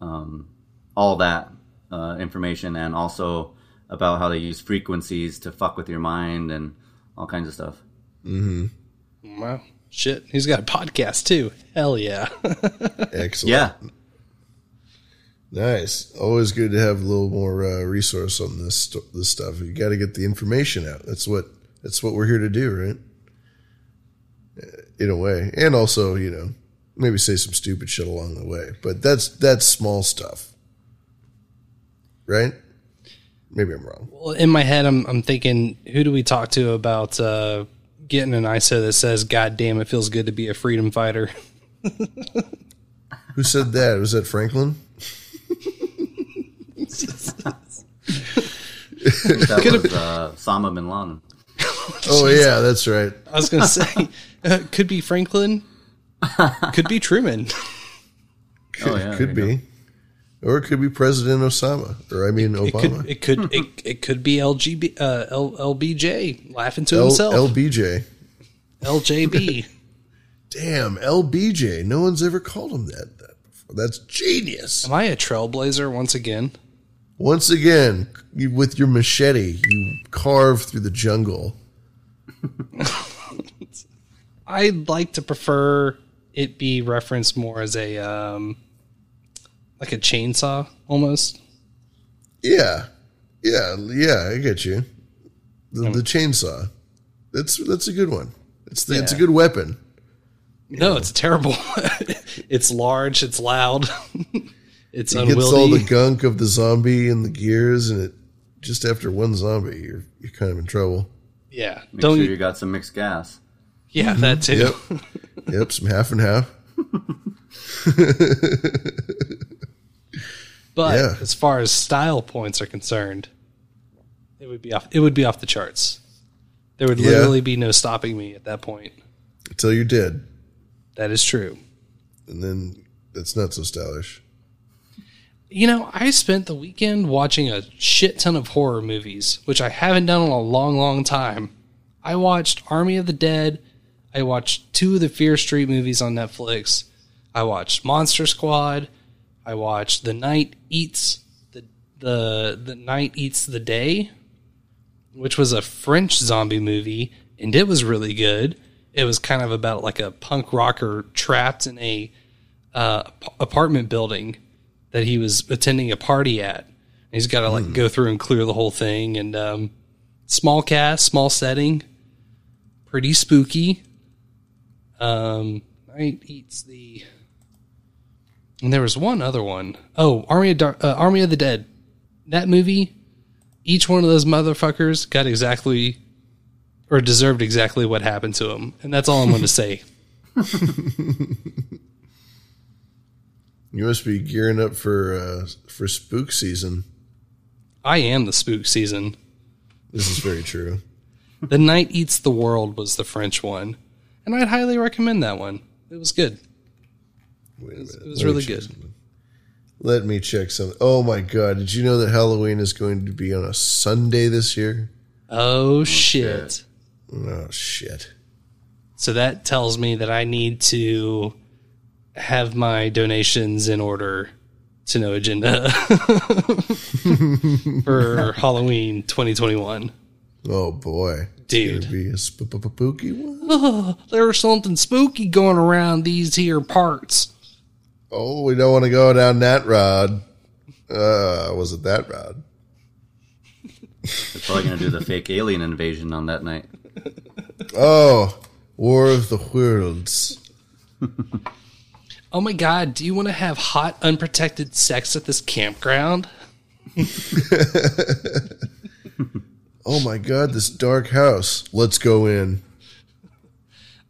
um, all that uh, information and also about how they use frequencies to fuck with your mind and all kinds of stuff. Mm-hmm. Wow, shit. He's got a podcast too. Hell yeah. Excellent. Yeah. Nice. Always good to have a little more uh, resource on this this stuff. You got to get the information out. That's what that's what we're here to do, right? In a way, and also, you know, maybe say some stupid shit along the way. But that's that's small stuff, right? Maybe I'm wrong. Well, in my head, I'm I'm thinking, who do we talk to about uh, getting an ISO that says, "God damn, it feels good to be a freedom fighter." Who said that? Was that Franklin? That was uh, Osama bin Laden. Oh yeah, that's right. I was gonna say, uh, could be Franklin, could be Truman. Could, Oh, yeah, could there you be, or it could be President Osama, or I mean It Obama. could, it could, it, it could be LGB, uh, L, LBJ laughing to L- himself. LBJ. LJB. Damn, LBJ. No one's ever called him that. that before. That's genius. Am I a trailblazer once again? Once again, you, with your machete, you carve through the jungle. I'd like to prefer it be referenced more as a um, like a chainsaw almost. Yeah, yeah, yeah. I get you. The, the chainsaw. That's that's a good one. It's the, it's a good weapon. No, it's terrible. it's large. It's loud. it's it gets all the gunk of the zombie and the gears, and it just after one zombie, you're you're kind of in trouble. yeah, Make don't sure you got some mixed gas. Yeah, mm-hmm. that too. Yep, yep. Some half and half. But Yeah. as far as style points are concerned, it would be off. It would be off the charts. There would Yeah. literally be no stopping me at that point. Until you're dead, That is true. and then that's not so stylish. You know, I spent the weekend watching a shit ton of horror movies, which I haven't done in a long, long time. I watched Army of the Dead. I watched two of the Fear Street movies on Netflix. I watched Monster Squad. I watched The Night Eats the the The Night Eats the Day, which was a French zombie movie, and it was really good. It was kind of about like a punk rocker trapped in a uh, apartment building that he was attending a party at. And he's got to like go through and clear the whole thing. And um, small cast, small setting, pretty spooky. Um, Night eats the. And there was one other one. Oh, Army of Dar- uh, Army of the Dead. That movie, each one of those motherfuckers got exactly or deserved exactly what happened to him, and that's all I'm going to say. You must be gearing up for uh, for spook season. I am the spook season. This is very true. the Night Eats the World was the French one, and I'd highly recommend that one. It was good. Wait a minute. It was Let me really good. something. Let me check something. Oh my god! Did you know that Halloween is going to be on a Sunday this year? Oh shit! Oh shit! So that tells me that I need to have my donations in order to No Agenda for Halloween 2021. Oh boy, Dude. Be a spooky one. Oh, there's something spooky going around these here parts. Oh, we don't want to go down that road. Uh, was it that road? They're probably going to do the fake alien invasion on that night. Oh, War of the Worlds. Oh my god, do you want to have hot, unprotected sex at this campground? Oh my god, this dark house. Let's go in.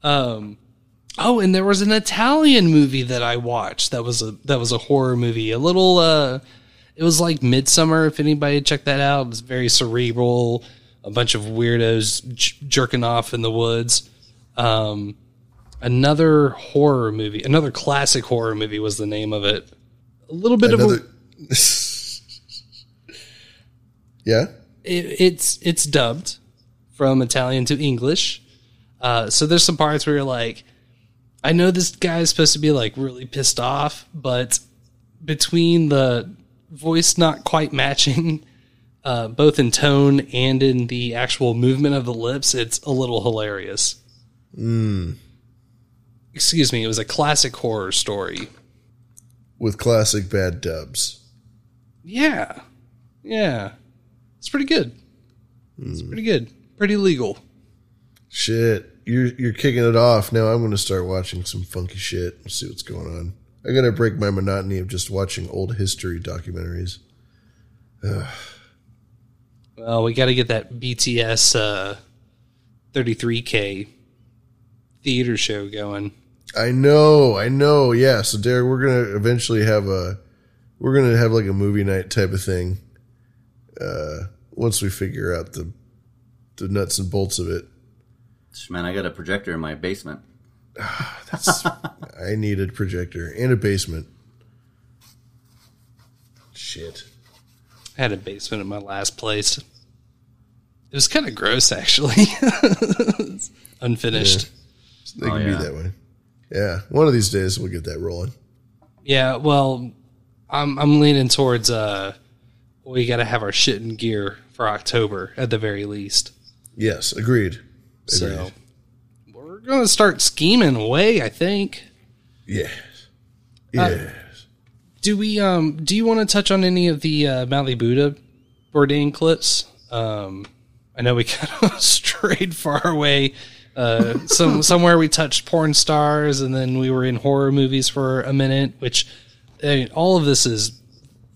Um, oh, and there was an Italian movie that I watched that was a that was a horror movie. A little, uh, it was like Midsummer. If anybody checked that out, it's very cerebral. A bunch of weirdos j- jerking off in the woods. Um, another horror movie, another classic horror movie was the name of it. A little bit Another- of a Yeah. it, it's it's dubbed from Italian to English. Uh, so there's some parts where you're like, I know this guy is supposed to be like really pissed off, but between the voice not quite matching, uh, both in tone and in the actual movement of the lips, it's a little hilarious. Mm. Excuse me, it was a classic horror story. With classic bad dubs. Yeah, yeah, it's pretty good. It's pretty good, pretty legal. Shit. You're you're kicking it off. Now I'm gonna start watching some funky shit and see what's going on. I gotta break my monotony of just watching old history documentaries. Ugh. Well, we got to get that BTS uh, 33K theater show going. I know, I know. Yeah. So Derek, we're gonna eventually have a we're gonna have like a movie night type of thing. Uh once we figure out the the nuts and bolts of it. Man, I got a projector in my basement. That's I need a projector and a basement. Shit. I had a basement in my last place. It was kind of gross, actually. Unfinished. They can be that way. Yeah. One of these days we'll get that rolling. Yeah, well, I'm I'm leaning towards uh, we got to have our shit in gear for October at the very least. Yes, agreed. So we're gonna start scheming away. I think. Yes. Uh, Yes. Do we? Um, do you want to touch on any of the uh, Mally Buddha Bourdain clips? Um, I know we kind of strayed far away. Uh, some somewhere we touched porn stars, and then we were in horror movies for a minute. Which I mean, all of this is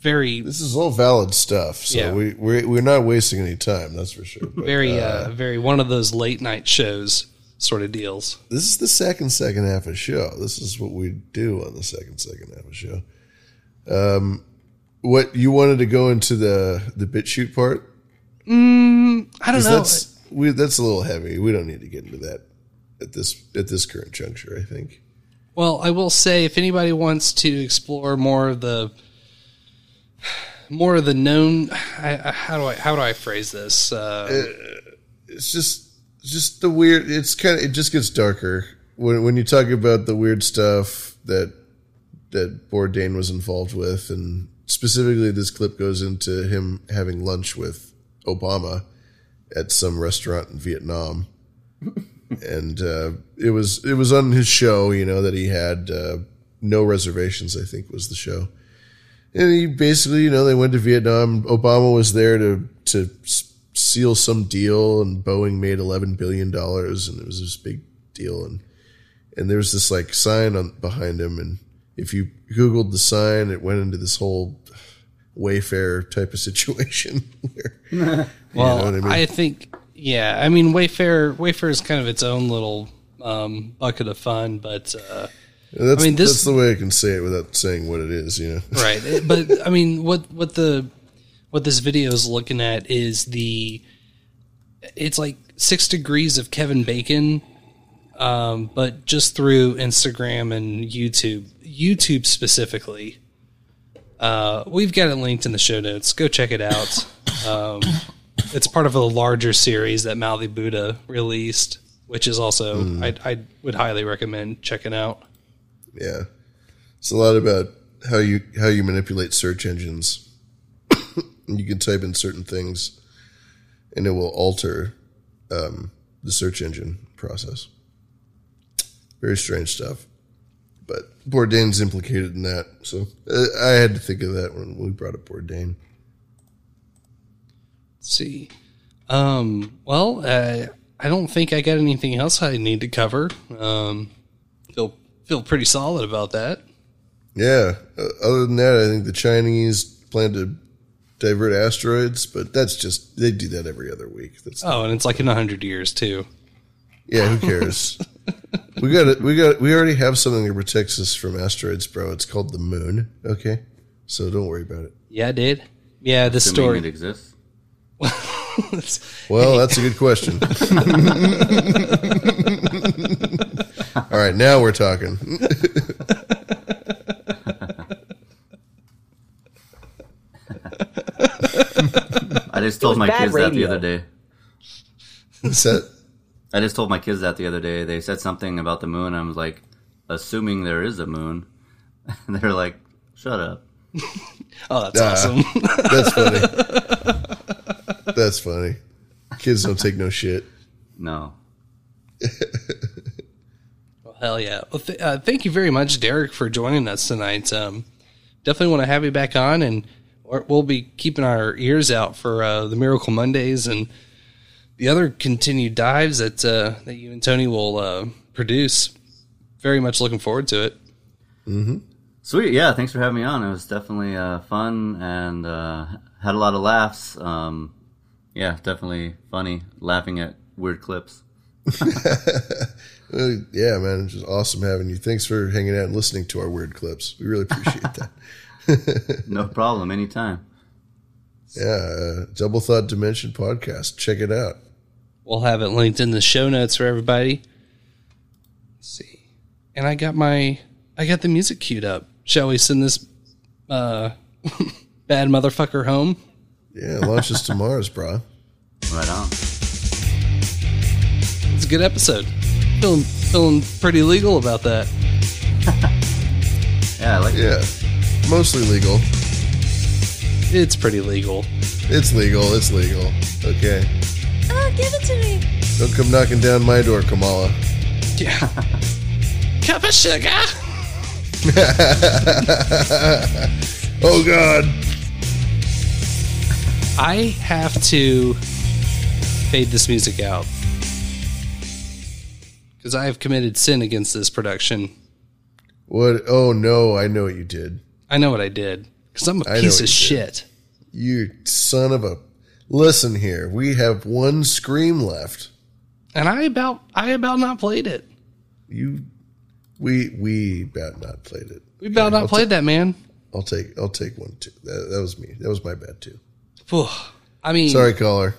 very This is all valid stuff. So Yeah. we we're, we're not wasting any time. That's for sure. But, very, uh, uh, very one of those late night shows sort of deals. this is the second second half of the show. This is what we do on the second second half of the show. Um, what you wanted to go into the the BitChute part? Mm, I don't 'Cause know. That's we, that's a little heavy. We don't need to get into that at this at this current juncture. I think. Well, I will say if anybody wants to explore more of the more of the known, I, I, how do I how do I phrase this? Uh, it's just just the weird. It's kind of it just gets darker when when you talk about the weird stuff that that Bourdain was involved with, and specifically this clip goes into him having lunch with Obama at some restaurant in Vietnam. and uh, it was it was on his show, you know, that he had uh, no reservations. I think was the show, and he basically, you know, they went to Vietnam. Obama was there to to seal some deal, and Boeing made eleven billion dollars, and it was this big deal. And and there was this like sign on behind him, and if you googled the sign, it went into this whole Wayfair type of situation. where, you know well, I mean? I think yeah. I mean, Wayfair Wayfair is kind of its own little um, bucket of fun, but uh, that's, I mean, this that's the way I can say it without saying what it is, you know. right but i mean what what the what this video is looking at is the it's like six degrees of kevin bacon um, but just through instagram and youtube youtube specifically uh, we've got it linked in the show notes go check it out um, it's part of a larger series that Maldi buddha released which is also Mm. I, I would highly recommend checking out Yeah, it's a lot about how you how you manipulate search engines. you can type in certain things, and it will alter um, the search engine process. Very strange stuff, but Bourdain's implicated in that, so uh, I had to think of that when we brought up Bourdain. Let's see. Um, well, uh, I don't think I got anything else I need to cover. Um, feel feel pretty solid about that. Yeah. Uh, other than that, I think the Chinese plan to divert asteroids, but that's just they do that every other week. That's Oh, and it's like in a hundred years too. Yeah, who cares? we got it. We got. We already have something that protects us from asteroids, bro. It's called the moon. Okay, so don't worry about it. Yeah, dude. Yeah, this Assuming story it exists. Well, that's a good question. All right, now we're talking. I just told my bad kids that the other day. What's that? I just told my kids that the other day. They said something about the moon. I was like, assuming there is a moon. And they're like, shut up. Oh, that's Ah, awesome. that's funny. That's funny. Kids don't take no shit. No. Well, hell yeah. Well, th- uh, thank you very much, Derek, for joining us tonight. Um, definitely want to have you back on, and we'll be keeping our ears out for uh, the Miracle Mondays and the other continued dives that uh, that you and Tony will uh, produce. Very much looking forward to it. Mm-hmm. Sweet. Yeah. Thanks for having me on. It was definitely uh, fun and uh, had a lot of laughs. Um, yeah, definitely funny laughing at weird clips. Yeah, man, it's just awesome having you. Thanks for hanging out and listening to our weird clips. We really appreciate that. No problem. Anytime. Yeah, uh, Double Thought Dimension podcast. Check it out. We'll have it linked in the show notes for everybody. Let's see. And I got my I got the music queued up. Shall we send this uh bad motherfucker home? Yeah, launch us to Mars, bro. Right on. It's a good episode. Feeling feeling pretty legal about that. Yeah, I like Yeah, mostly legal. It's pretty legal. It's legal. It's legal. Okay. Oh, give it to me. Don't come knocking down my door, Kamala. Yeah. Cup of sugar. oh God! I have to fade this music out because I have committed sin against this production. What? Oh no! I know what you did. I know what I did because I'm a I piece of you did. shit. You son of a! Listen here, we have one scream left. And I about I about not played it. You, we we about not played it. We about not I'll played ta- that, man. I'll take I'll take one too. That, that was me. That was my bad too. Phew. I mean, Sorry, caller.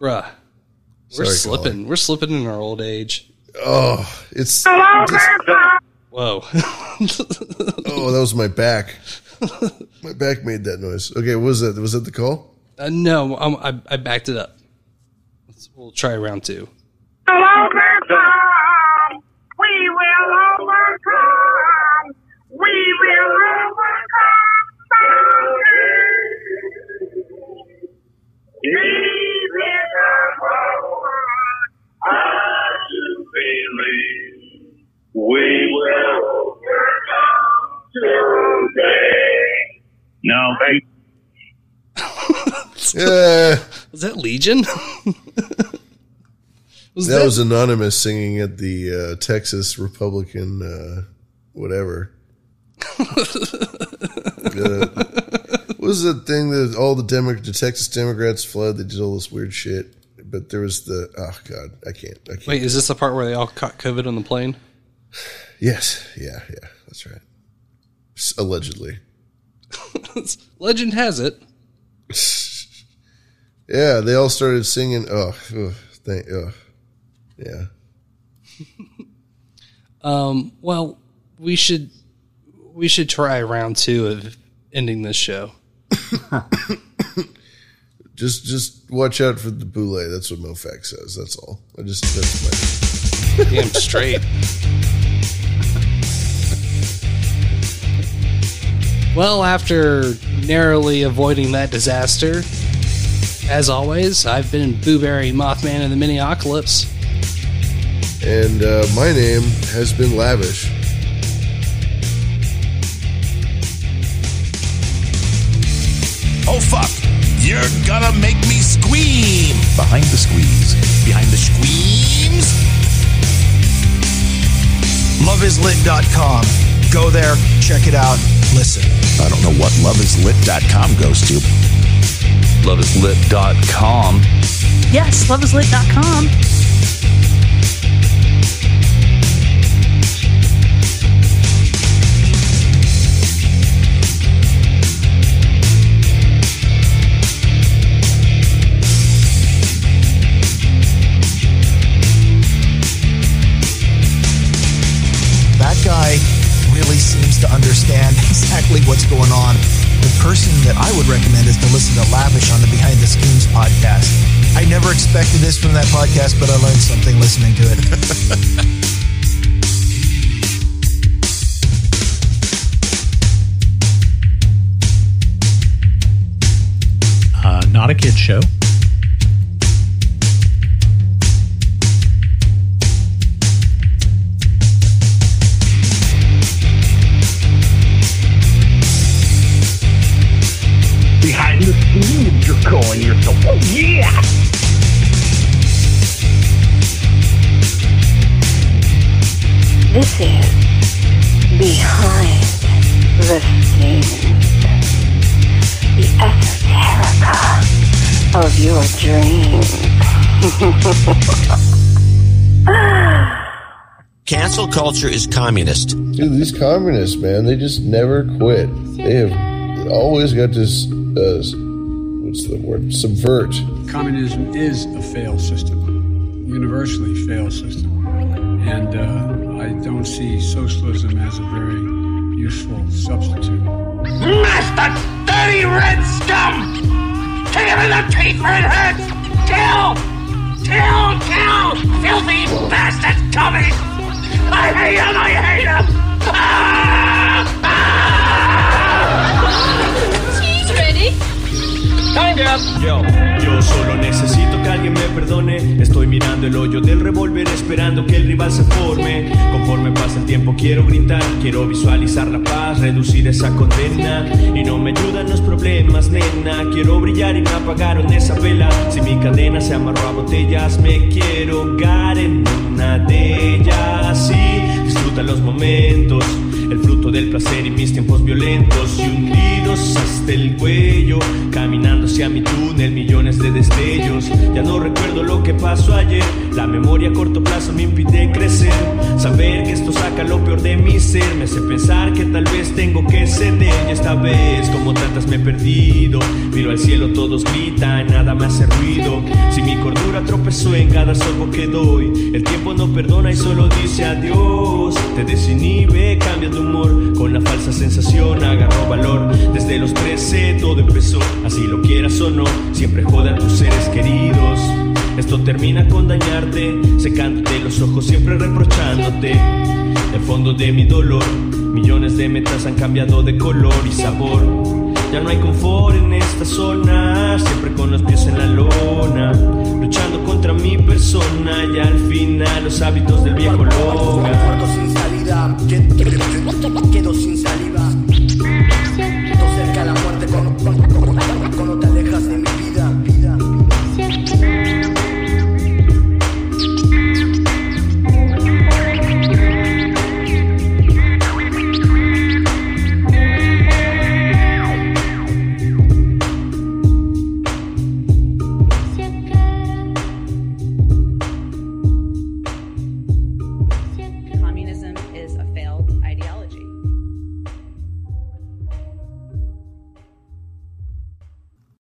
bruh. We're Sorry, slipping. We're slipping in our old age. Oh, it's Whoa. oh, that was my back. my back made that noise. Okay, what was that? Was that the call? Uh, no, um, I, I backed it up. Let's, we'll try round two. overcome. We will overcome. We will overcome. Believe in the Lord. I do believe we will overcome today. No, thank Yeah, Was that Legion? was that, that, was anonymous singing at the uh, Texas Republican uh, whatever. uh, what was the thing that all the Demo- the Texas Democrats fled? They did all this weird shit, but there was the oh god, I can't, I can't. Wait, is this the part where they all caught COVID on the plane? Yes, yeah, yeah, that's right. Allegedly, Legend has it. Yeah, they all started singing. Oh, ugh, thank, ugh. yeah. Um, well, we should we should try round two of ending this show. Just just watch out for the boule. That's what MoFax says. That's all. I just that's my Damn straight. Well, after narrowly avoiding that disaster, as always, I've been Boo Berry Mothman of the Miniocalypse. And uh, my name has been lavish. Oh fuck! You're gonna make me squeam! Behind the squeeze. Behind the squeams? Loveislit.com. Go there, check it out, listen. I don't know what loveislit.com goes to. Loveislit.com. Yes, loveislit.com. That guy really seems to understand exactly what's going on. Person that I would recommend is to listen to Lavish on the Behind the Schemes podcast. I never expected this from that podcast, but I learned something listening to it. Uh, not a kid show. Calling yourself. Oh, yeah! This is Behind the Schemes. The esoterica of your dreams. Cancel culture is communist. Dude, these communists, man, they just never quit. They have always got this. Uh, what's the word? Subvert. Communism is a failed system, universally failed system. And uh, I don't see socialism as a very useful substitute. Master dirty red scum! Kick him in the teeth red head! Kill! Kill! Kill! Filthy bastards coming! I hate him! I hate him! Ah! Yo, solo necesito que alguien me perdone. Estoy mirando el hoyo del revólver esperando que el rival se forme. Conforme pasa el tiempo quiero gritar, quiero visualizar la paz, reducir esa condena. Y no me ayudan los problemas, nena. Quiero brillar y me apagaron esa vela. Si mi cadena se amarró a botellas, me quiero ahogar en una de ellas. Sí, disfruta los momentos. El fruto del placer y mis tiempos violentos hasta el cuello, caminando hacia mi túnel, millones de destellos. Ya no recuerdo lo que pasó ayer, la memoria a corto plazo me impide crecer. Saber que esto saca lo peor de mi ser, me hace pensar que tal vez tengo que ceder. Y esta vez, como tantas me he perdido, miro al cielo, todos gritan, nada me hace ruido. Si mi cordura tropezó en cada sorbo que doy, el tiempo no perdona y solo dice adiós. Te desinhibe, cambia tu humor, con la falsa sensación agarró valor. Desde los 13 todo empezó, así lo quieras o no, siempre jodan tus seres queridos. Esto termina con dañarte, secándote los ojos, siempre reprochándote. El fondo de mi dolor, millones de metas han cambiado de color y sabor. Ya no hay confort en esta zona, siempre con los pies en la lona, luchando contra mi persona y al final los hábitos del viejo quedo, quedo sin saliva. con, con,